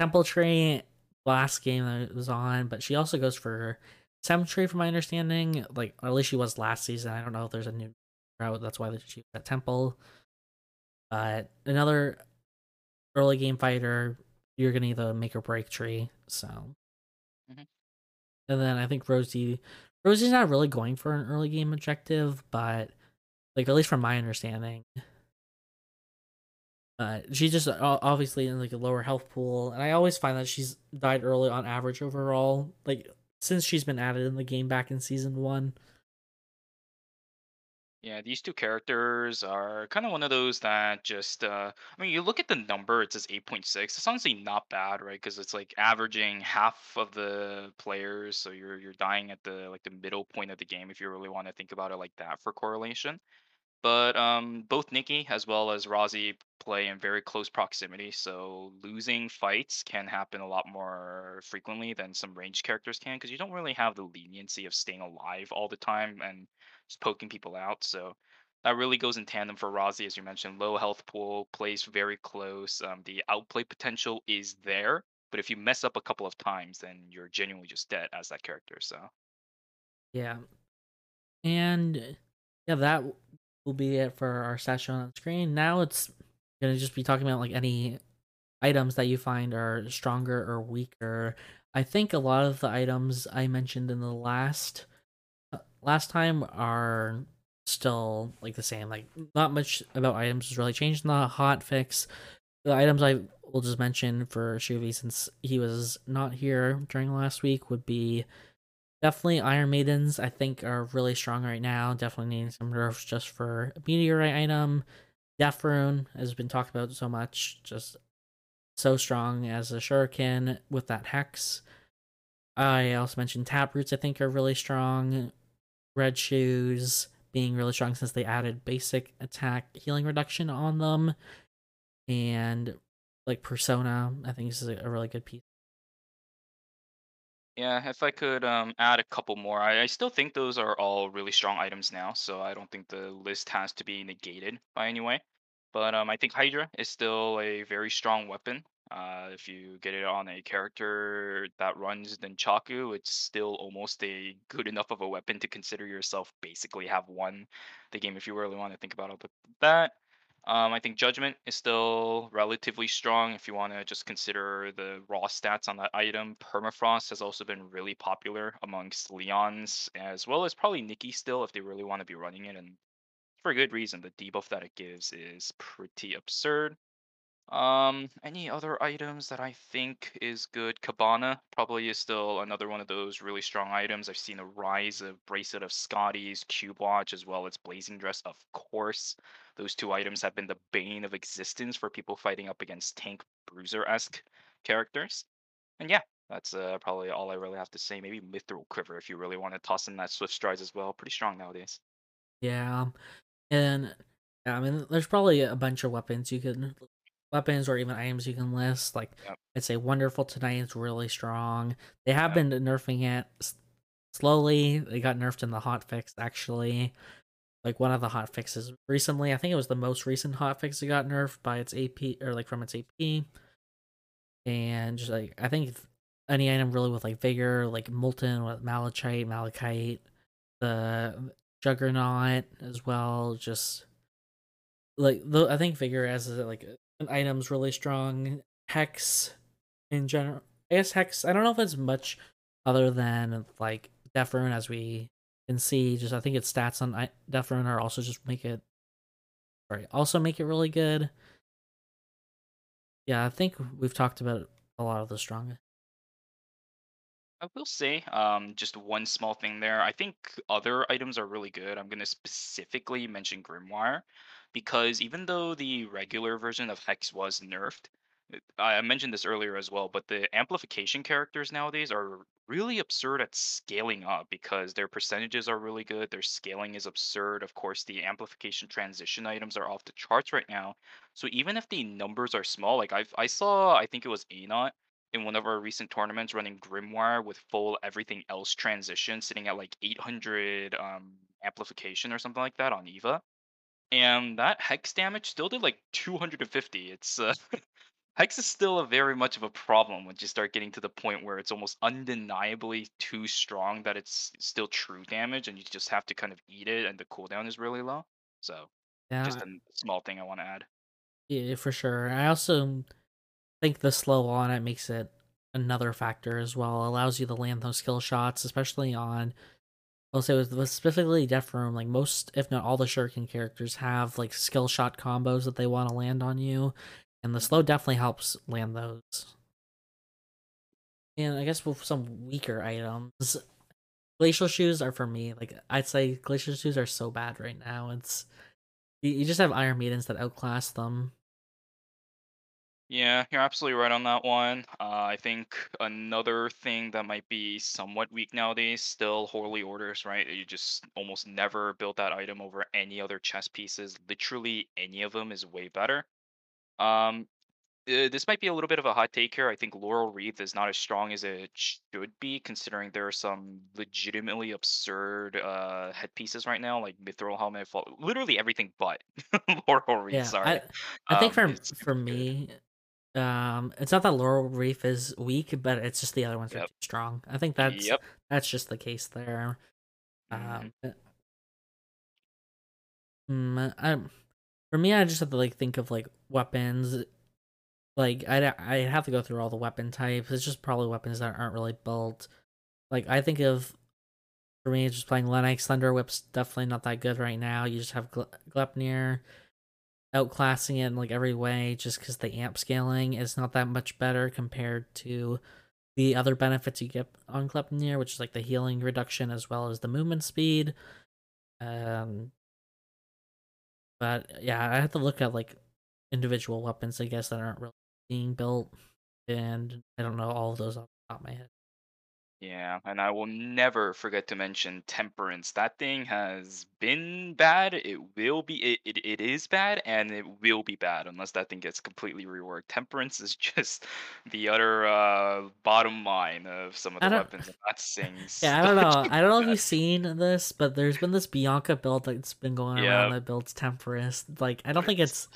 Temple Tree last game that was on, but she also goes for Cemetery, from my understanding. Like at least she was last season. I don't know if there's a new route. That's why she was at Temple. But another early game fighter. You're gonna need the make or break tree. So Mhm. and then I think Rozzi Rozzi's not really going for an early game objective, but like at least from my understanding, uh, she's just obviously in like a lower health pool, and I always find that she's died early on average overall. Like since she's been added in the game back in season one. Yeah, these two characters are kind of one of those that just, uh, I mean, you look at the number, it says 8.6. It's honestly not bad, right? Because it's like averaging half of the players, so you're you're dying at the like the middle point of the game if you really want to think about it like that for correlation. But um, both Nicky as well as Rozzi play in very close proximity, so losing fights can happen a lot more frequently than some ranged characters can, because you don't really have the leniency of staying alive all the time and just poking people out. So that really goes in tandem for Rozzi, as you mentioned. Low health pool, plays very close. Um, the outplay potential is there, but if you mess up a couple of times, then you're genuinely just dead as that character. So Yeah, and yeah, that will be it for our session on the screen. Now it's gonna just be talking about like any items that you find are stronger or weaker. I think a lot of the items I mentioned in the last uh, last time are still like the same. Like not much about items has really changed in the hot fix. The items I will just mention for Shuvi since he was not here during last week would be definitely Iron Maidens. I think are really strong right now. Definitely needing some nerfs just for meteorite item. Death Rune has been talked about so much, just so strong as a shuriken with that hex. I also mentioned taproots. I think are really strong. Red shoes being really strong since they added basic attack healing reduction on them, and like persona. I think this is a really good piece. Yeah, if I could um, add a couple more, I, I still think those are all really strong items now, so I don't think the list has to be negated by any way. But um, I think Hydra is still a very strong weapon. Uh, if you get it on a character that runs Nunchaku, it's still almost a good enough of a weapon to consider yourself basically have won the game if you really want to think about it that. Um, I think Judgment is still relatively strong if you want to just consider the raw stats on that item. Permafrost has also been really popular amongst Leons, as well as probably Nicky still if they really want to be running it, and for a good reason. The debuff that it gives is pretty absurd. Um, any other items that I think is good? Cabana probably is still another one of those really strong items. I've seen a rise of Bracelet of Skadi's, Cube Watch, as well as Blazing Dress, of course. Those two items have been the bane of existence for people fighting up against tank bruiser-esque characters. And yeah, that's uh, probably all I really have to say. Maybe Mithril Quiver if you really want to toss in that Swift Strides as well. Pretty strong nowadays. Yeah, and yeah, I mean, there's probably a bunch of weapons you can weapons or even items you can list. Like Yep. I'd say Wonderful Tonight is really strong. They have Yep. been nerfing it s- slowly. They got nerfed in the hot fix actually. Like one of the hot fixes recently, I think it was the most recent hot fix that got nerfed by its AP or like from its AP. And just like I think any item really with like vigor, like molten with malachite, malachite, the Juggernaut as well. Just like the I think Vigor as like an item's really strong. Hex in general, I guess Hex. I don't know if it's much other than like Death as we can see. Just I think its stats on Rune are also just make it. Sorry, also make it really good. Yeah, I think we've talked about a lot of the strong I will say, um, just one small thing there. I think other items are really good. I'm going to specifically mention Grimoire because even though the regular version of Hex was nerfed, uh, I mentioned this earlier as well, but the amplification characters nowadays are really absurd at scaling up because their percentages are really good. Their scaling is absurd. Of course, the amplification transition items are off the charts right now. So even if the numbers are small, like I've I saw, I think it was Anot in one of our recent tournaments running Grimoire with full everything else transition, sitting at like 800 um, amplification or something like that on Eva. And that hex damage still did like 250. It's uh, hex is still a very much of a problem once you start getting to the point where it's almost undeniably too strong that it's still true damage, and you just have to kind of eat it, and the cooldown is really low. So, yeah, just a small thing I want to add. Yeah, for sure. I also think the slow on it makes it another factor as well. It allows you to land those skill shots, especially on I'll say with, with specifically Death Rune, like most, if not all the Shuriken characters have like skill shot combos that they want to land on you. And the slow definitely helps land those. And I guess with some weaker items, glacial shoes are for me. Like I'd say glacial shoes are so bad right now. It's you, you just have Iron Maidens that outclass them. Yeah, you're absolutely right on that one. Uh, I think another thing that might be somewhat weak nowadays, still Holy Orders, right? You just almost never build that item over any other chess pieces. Literally any of them is way better. Um, uh, this might be a little bit of a hot take here. I think Laurel Wreath is not as strong as it should be, considering there are some legitimately absurd uh, headpieces right now, like Mithril Helmet, literally everything but Laurel Wreath. Yeah, sorry. I, I think um, for for me, um, it's not that Laurel Wreath is weak, but it's just the other ones yep. are too strong. I think that's yep. that's just the case there. Um. Um, I, for me, I just have to like think of like weapons. Like I I have to go through all the weapon types. It's just probably weapons that aren't really built. Like I think of for me, just playing Lenox Thunder Whip's definitely not that good right now. You just have Gleipnir outclassing it in like every way just because the amp scaling is not that much better compared to the other benefits you get on Gleipnir, which is like the healing reduction as well as the movement speed. Um, but yeah, I have to look at like individual weapons, I guess, that aren't really being built, and I don't know all of those off the top of my head. Yeah, and I will never forget to mention temperance. That thing has been bad. It will be it, it, it is bad and it will be bad unless that thing gets completely reworked. Temperance is just the utter uh, bottom line of some of the weapons and that sings. Yeah, I don't know. I don't know if you've seen this, but there's been this Bianca build that's been going around that builds temperance. Like I don't think it's.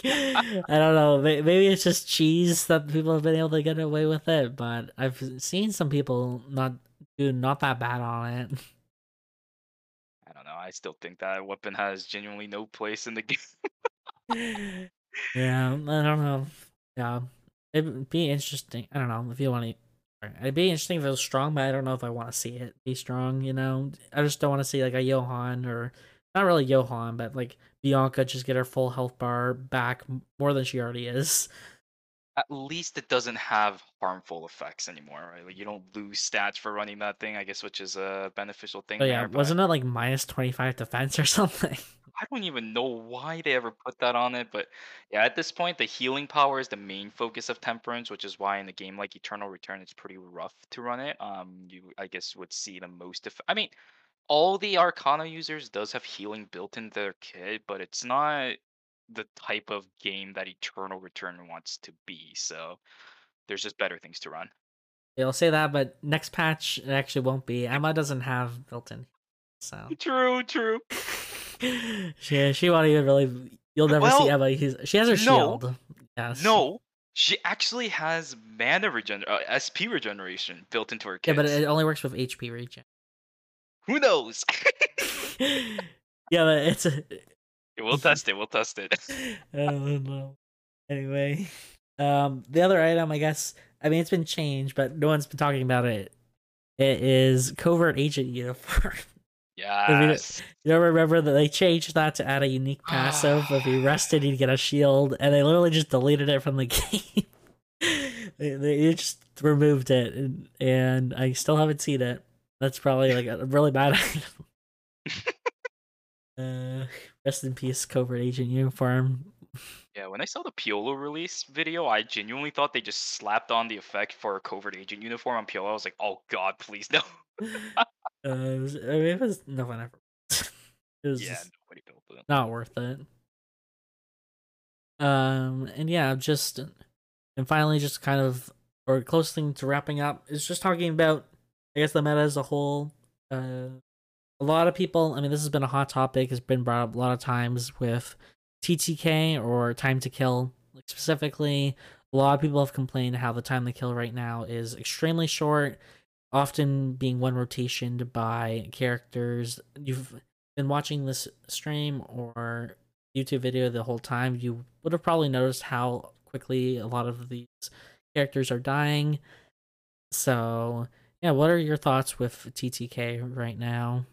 I don't know. Maybe it's just cheese that people have been able to get away with it, but I've seen some people not do not that bad on it. I don't know. I still think that weapon has genuinely no place in the game. yeah, I don't know. Yeah, it'd be interesting. I don't know if you want to. It'd be interesting if it was strong, but I don't know if I want to see it be strong. You know, I just don't want to see like a Johann or not really Johann, but like Bianca just get her full health bar back more than she already is. At least it doesn't have harmful effects anymore, right? Like you don't lose stats for running that thing, I guess, which is a beneficial thing. Oh, yeah, there, wasn't it like minus twenty five defense or something? I don't even know why they ever put that on it, but yeah, at this point, the healing power is the main focus of Temperance, which is why in a game like Eternal Return, it's pretty rough to run it. Um, you I guess would see the most. Def- I mean, all the Arcana users does have healing built in their kit, but it's not the type of game that Eternal Return wants to be. So there's just better things to run. Yeah, I'll say that, but next patch it actually won't be. Emma doesn't have built-in, so true, true. she she won't even really. You'll never well, see Emma. He's, she has her shield. No, yes. No, she actually has mana regen, uh, SP regeneration built into her kit. Yeah, but it only works with HP regen. Who knows? yeah, but it's a. we'll test it. We'll test it. I don't know. Anyway, um, the other item, I guess, I mean, it's been changed, but no one's been talking about it. It is covert agent uniform. Yes. You don't remember that they changed that to add a unique passive. if you rested, you'd get a shield, and they literally just deleted it from the game. they, they just removed it, and, and I still haven't seen it. That's probably like a really bad item. uh, rest in peace, covert agent uniform. Yeah, when I saw the Piolo release video, I genuinely thought they just slapped on the effect for a covert agent uniform on Piolo. I was like, oh god, please no. uh, it was, I mean, it was no one ever. it was yeah, nobody built it. not worth it. Um, and yeah, just and finally, just kind of or close thing to wrapping up is just talking about, I guess the meta as a whole. Uh, a lot of people. I mean, this has been a hot topic. Has been brought up a lot of times with TTK or time to kill. Like specifically, a lot of people have complained how the time to kill right now is extremely short, often being one rotation by characters. You've been watching this stream or YouTube video the whole time, you would have probably noticed how quickly a lot of these characters are dying. So, yeah, what are your thoughts with TTK right now?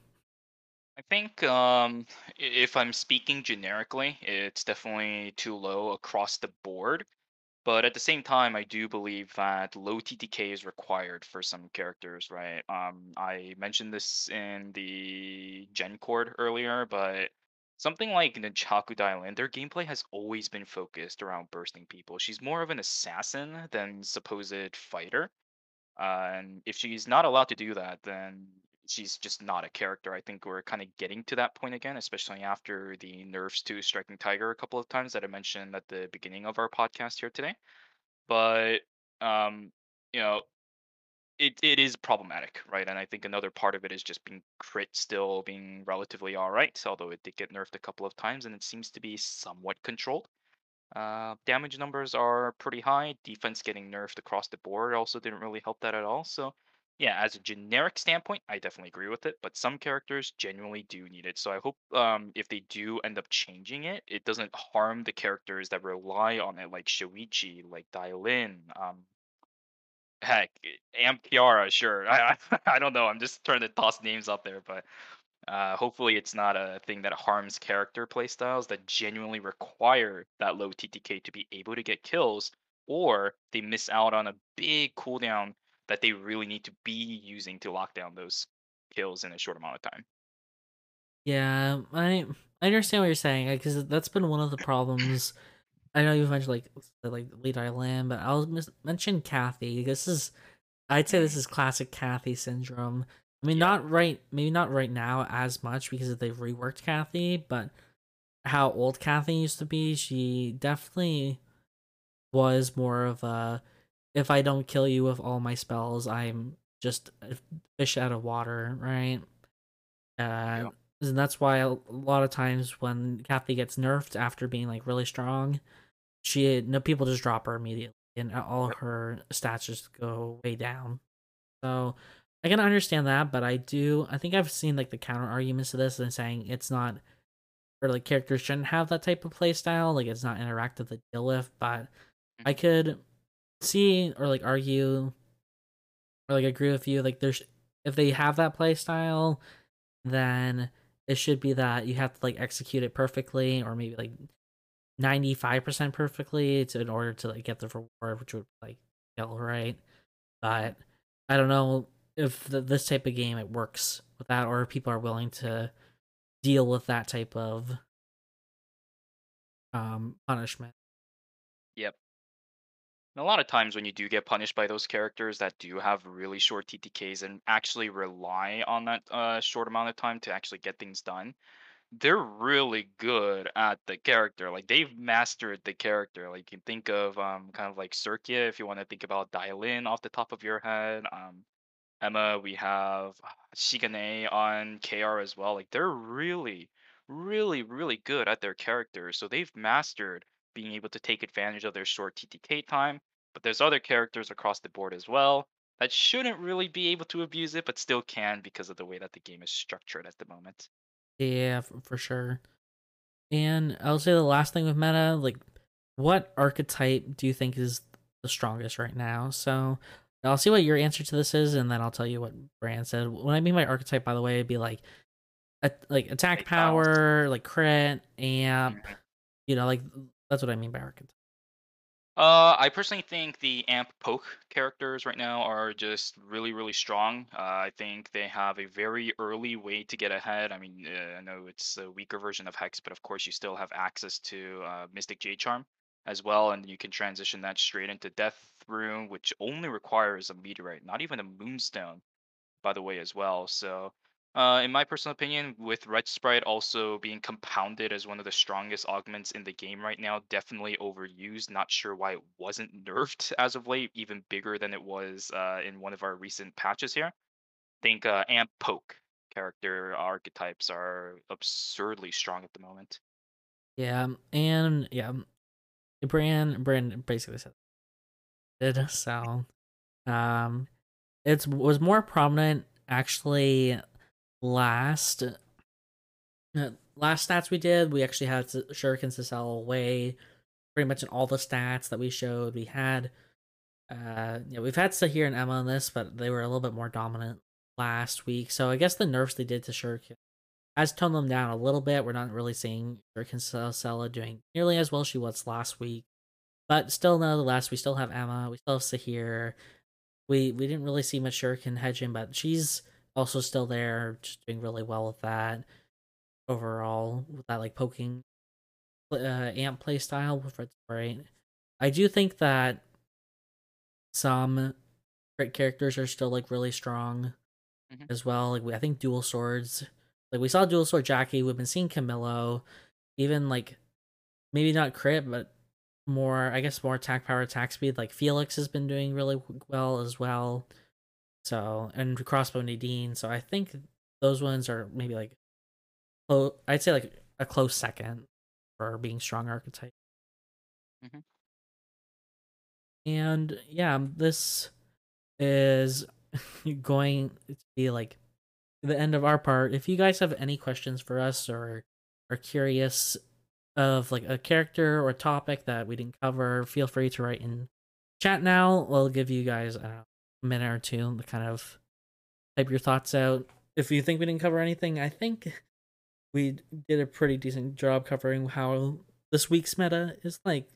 I think um, if I'm speaking generically, it's definitely too low across the board. But at the same time, I do believe that low TTK is required for some characters, right? Um, I mentioned this in the Gen Cord earlier, but something like Nunchaku Dailin, their gameplay has always been focused around bursting people. She's more of an assassin than supposed fighter. Uh, and if she's not allowed to do that, then she's just not a character. I think we're kind of getting to that point again, especially after the nerfs to Striking Tiger a couple of times that I mentioned at the beginning of our podcast here today. But um, you know, it it is problematic, right? And I think another part of it is just being crit still being relatively all right, although it did get nerfed a couple of times, and it seems to be somewhat controlled. Uh, damage numbers are pretty high. Defense getting nerfed across the board also didn't really help that at all. So, yeah, as a generic standpoint, I definitely agree with it. But some characters genuinely do need it. So I hope um, if they do end up changing it, it doesn't harm the characters that rely on it, like Shoichi, like Dailin, um, heck, Amp Chiara, sure. I, I I don't know. I'm just trying to toss names out there, but uh, hopefully, it's not a thing that harms character playstyles that genuinely require that low TTK to be able to get kills, or they miss out on a big cooldown that they really need to be using to lock down those kills in a short amount of time. Yeah, I I understand what you're saying because that's been one of the problems. I know you've mentioned like like Li Dailin, but I'll mis- mention Cathy. This is I'd say this is classic Cathy syndrome. I mean, Yeah. not right, maybe not right now as much because they've reworked Cathy, but how old Cathy used to be, she definitely was more of a if I don't kill you with all my spells, I'm just a fish out of water, right? Uh, and that's why a lot of times when Cathy gets nerfed after being like really strong, she no people just drop her immediately, and all her stats just go way down. So I can understand that, but I do. I think I've seen like the counter arguments to this and saying it's not, or like characters shouldn't have that type of play style. Like it's not interactive to deal with. But I mm-hmm. could see or like argue or like agree with you. Like there's if they have that play style, then it should be that you have to like execute it perfectly, or maybe like ninety five percent perfectly to in order to like get the reward, which would like kill right. But I don't know if the, this type of game it works with that, or people are willing to deal with that type of um punishment. Yep. And a lot of times when you do get punished by those characters that do have really short TTKs and actually rely on that uh, short amount of time to actually get things done, they're really good at the character. Like they've mastered the character. Like you can think of um kind of like Circia if you want to think about Dailin off the top of your head. Um Emma, we have Shigane on KR as well. Like they're really, really, really good at their characters. So they've mastered being able to take advantage of their short TTK time. But there's other characters across the board as well that shouldn't really be able to abuse it, but still can because of the way that the game is structured at the moment. Yeah, for, for sure. And I'll say the last thing with meta, like, what archetype do you think is the strongest right now? So I'll see what your answer to this is, and then I'll tell you what Brand said. What I mean by archetype, by the way, it'd be like, a, like attack power, like crit, amp. Mhm. You know, like that's what I mean by archetype. Uh, I personally think the amp poke characters right now are just really, really strong. Uh, I think they have a very early way to get ahead. I mean, uh, I know it's a weaker version of Hex, but of course you still have access to uh, Mystic Jade Charm as well, and you can transition that straight into Death Rune, which only requires a meteorite, not even a moonstone by the way, as well. So, uh, in my personal opinion, with Red Sprite also being compounded as one of the strongest augments in the game right now, definitely overused. Not sure why it wasn't nerfed as of late, even bigger than it was uh, in one of our recent patches here. think uh, Amp Poke character archetypes are absurdly strong at the moment. Yeah, and yeah, Brand Brand basically said it. So, um, it was more prominent actually last uh, last stats we did. We actually had shurikens to sell away pretty much in all the stats that we showed. We had uh yeah, we've had Zahir and Emma on this, but they were a little bit more dominant last week. So I guess the nerfs they did to Shuriken has toned them down a little bit. We're not really seeing Shuriken Sissela doing nearly as well as she was last week. But still nonetheless, we still have Emma, we still have Zahir, we we didn't really see much Shuriken Hyejin, but she's also still there, just doing really well with that overall with that like poking uh, amp play style with Red Sprite. I do think that some great characters are still like really strong mm-hmm. as well. Like we, I think dual swords, like we saw dual sword Jackie. We've been seeing Camilo, even like maybe not crit, but more I guess more attack power, attack speed. Like Felix has been doing really well as well. So and crossbow Nadine. So I think those ones are maybe like oh I'd say like a close second for being strong archetype. Mm-hmm. And yeah, this is going to be like the end of our part. If you guys have any questions for us or are curious of like a character or a topic that we didn't cover, feel free to write in chat now. We'll give you guys a minute or two to kind of type your thoughts out. If you think we didn't cover anything, I think we did a pretty decent job covering how this week's meta is like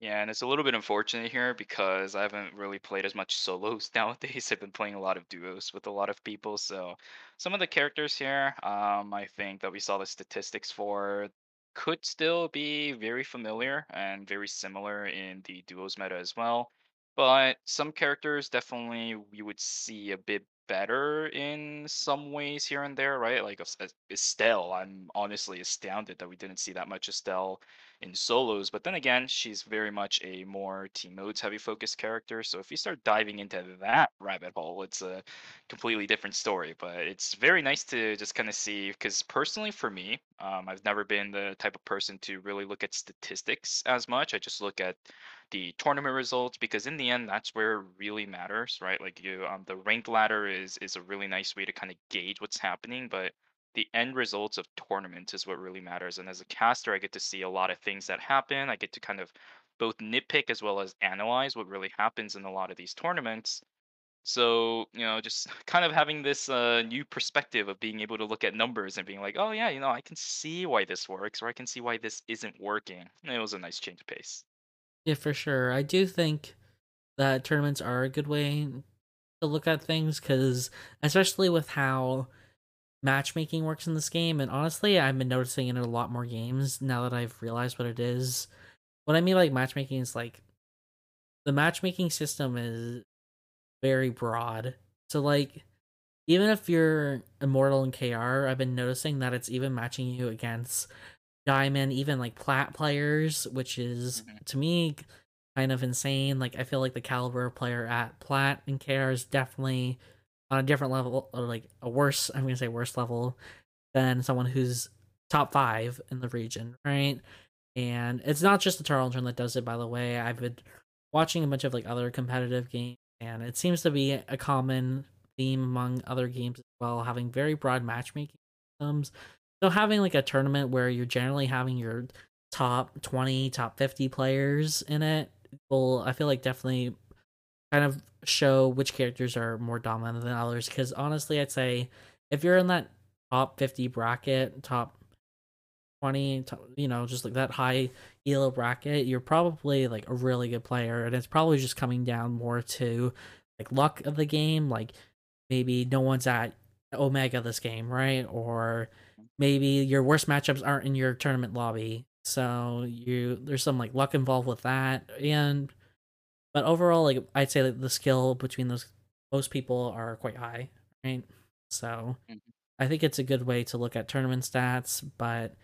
yeah, and it's a little bit unfortunate here because I haven't really played as much solos nowadays. I've been playing a lot of duos with a lot of people. So some of the characters here, um, I think that we saw the statistics for could still be very familiar and very similar in the duos meta as well. But some characters definitely we would see a bit better in some ways here and there, right? Like Estelle, I'm honestly astounded that we didn't see that much Estelle in solos. But then again, she's very much a more team modes heavy focused character. So if you start diving into that rabbit hole, it's a completely different story. But it's very nice to just kind of see because personally for me, um, I've never been the type of person to really look at statistics as much. I just look at the tournament results because in the end that's where it really matters right like you um, the ranked ladder is is a really nice way to kind of gauge what's happening but the end results of tournaments is what really matters. And as a caster, I get to see a lot of things that happen. I get to kind of both nitpick as well as analyze what really happens in a lot of these tournaments. So, you know, just kind of having this uh, new perspective of being able to look at numbers and being like, oh, yeah, you know, I can see why this works or I can see why this isn't working. It was a nice change of pace. Yeah, for sure. I do think that tournaments are a good way to look at things because, especially with how matchmaking works in this game, and honestly, I've been noticing it in a lot more games now that I've realized what it is. What I mean like matchmaking is like the matchmaking system is very broad. So like even if you're immortal in KR, I've been noticing that it's even matching you against diamond, even like plat players, which is mm-hmm. to me kind of insane. Like I feel like the caliber player at plat and KR is definitely on a different level or like a worse i'm gonna say worse level than someone who's top five in the region right and it's not just the Tarleton that does it by the way i've been watching a bunch of like other competitive games, and it seems to be a common theme among other games as well, having very broad matchmaking systems. So having like a tournament where you're generally having your top 20, top 50 players in it will I feel like definitely kind of show which characters are more dominant than others because honestly I'd say if you're in that top 50 bracket, top 20, top, you know, just like that high elo bracket, you're probably like a really good player and it's probably just coming down more to like luck of the game, like maybe no one's at omega this game, right? Or maybe your worst matchups aren't in your tournament lobby. So you there's some like luck involved with that and but overall like I'd say that the skill between those most people are quite high, right? So Mhm. I think it's a good way to look at tournament stats, but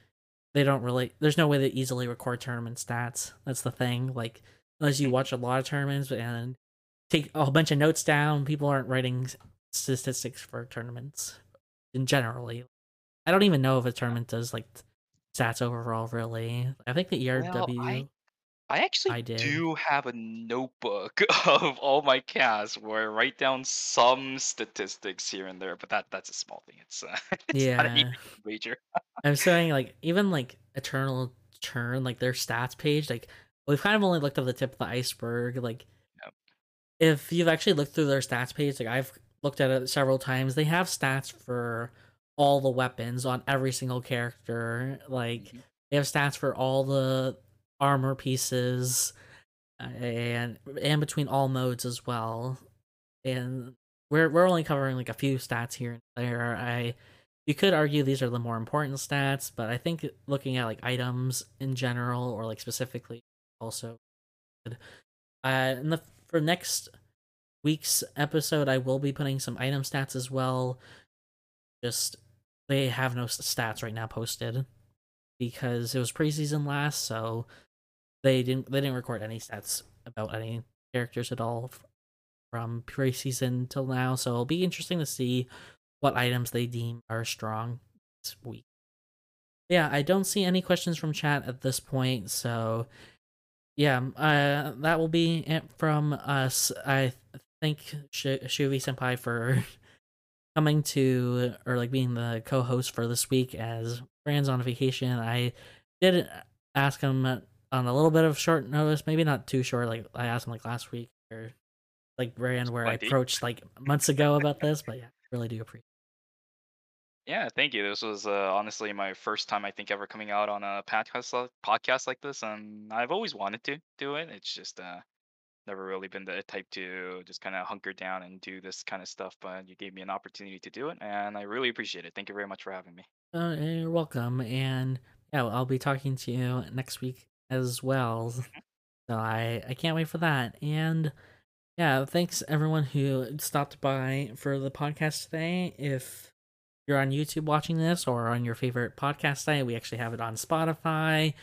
they don't really there's no way to easily record tournament stats. That's the thing. Like unless you watch a lot of tournaments and take a whole bunch of notes down, people aren't writing statistics for tournaments in generally. I don't even know if a tournament does like stats overall really. I think the ERW I I actually I did. do have a notebook of all my casts where I write down some statistics here and there, but that that's a small thing. It's uh, it's Yeah. major. I'm saying like even like Eternal Return, like their stats page, like we've kind of only looked at the tip of the iceberg. Like Yep. if you've actually looked through their stats page, like I've looked at it several times, they have stats for all the weapons on every single character. Like Mhm. they have stats for all the armor pieces uh, and and between all modes as well. And we're we're only covering like a few stats here and there. I you could argue these are the more important stats, but I think looking at like items in general or like specifically also good. Uh, in the for next week's episode, I will be putting some item stats as well. Just they have no stats right now posted because it was preseason last, so they didn't they didn't record any stats about any characters at all from preseason till now. So it'll be interesting to see what items they deem are strong this week. Yeah, I don't see any questions from chat at this point, so yeah, uh, that will be it from us. I thank Sh- Shuvi Senpai for coming to or like being the co-host for this week as Brand's on vacation. I did ask him on a little bit of short notice, maybe not too short. Like I asked him like last week or like Brand where I approached like months ago about this, but yeah, really do appreciate. Yeah, thank you. This was uh, honestly my first time I think ever coming out on a podcast podcast like this, and I've always wanted to do it. It's just uh, never really been the type to just kind of hunker down and do this kind of stuff. But you gave me an opportunity to do it, and I really appreciate it. Thank you very much for having me. Uh, you're welcome, and yeah, I'll be talking to you next week as well. Mm-hmm. So I I can't wait for that. And yeah, thanks everyone who stopped by for the podcast today. If you're on YouTube watching this or on your favorite podcast site, we actually have it on Spotify.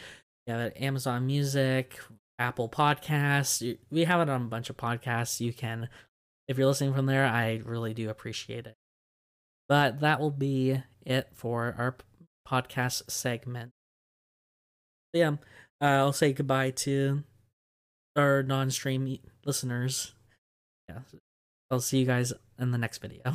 We have it Amazon Music, Apple Podcasts. We have it on a bunch of podcasts. You can, if you're listening from there, I really do appreciate it. But that will be it for our podcast segment. Yeah, I'll say goodbye to our non-stream listeners. Yeah, I'll see you guys in the next video.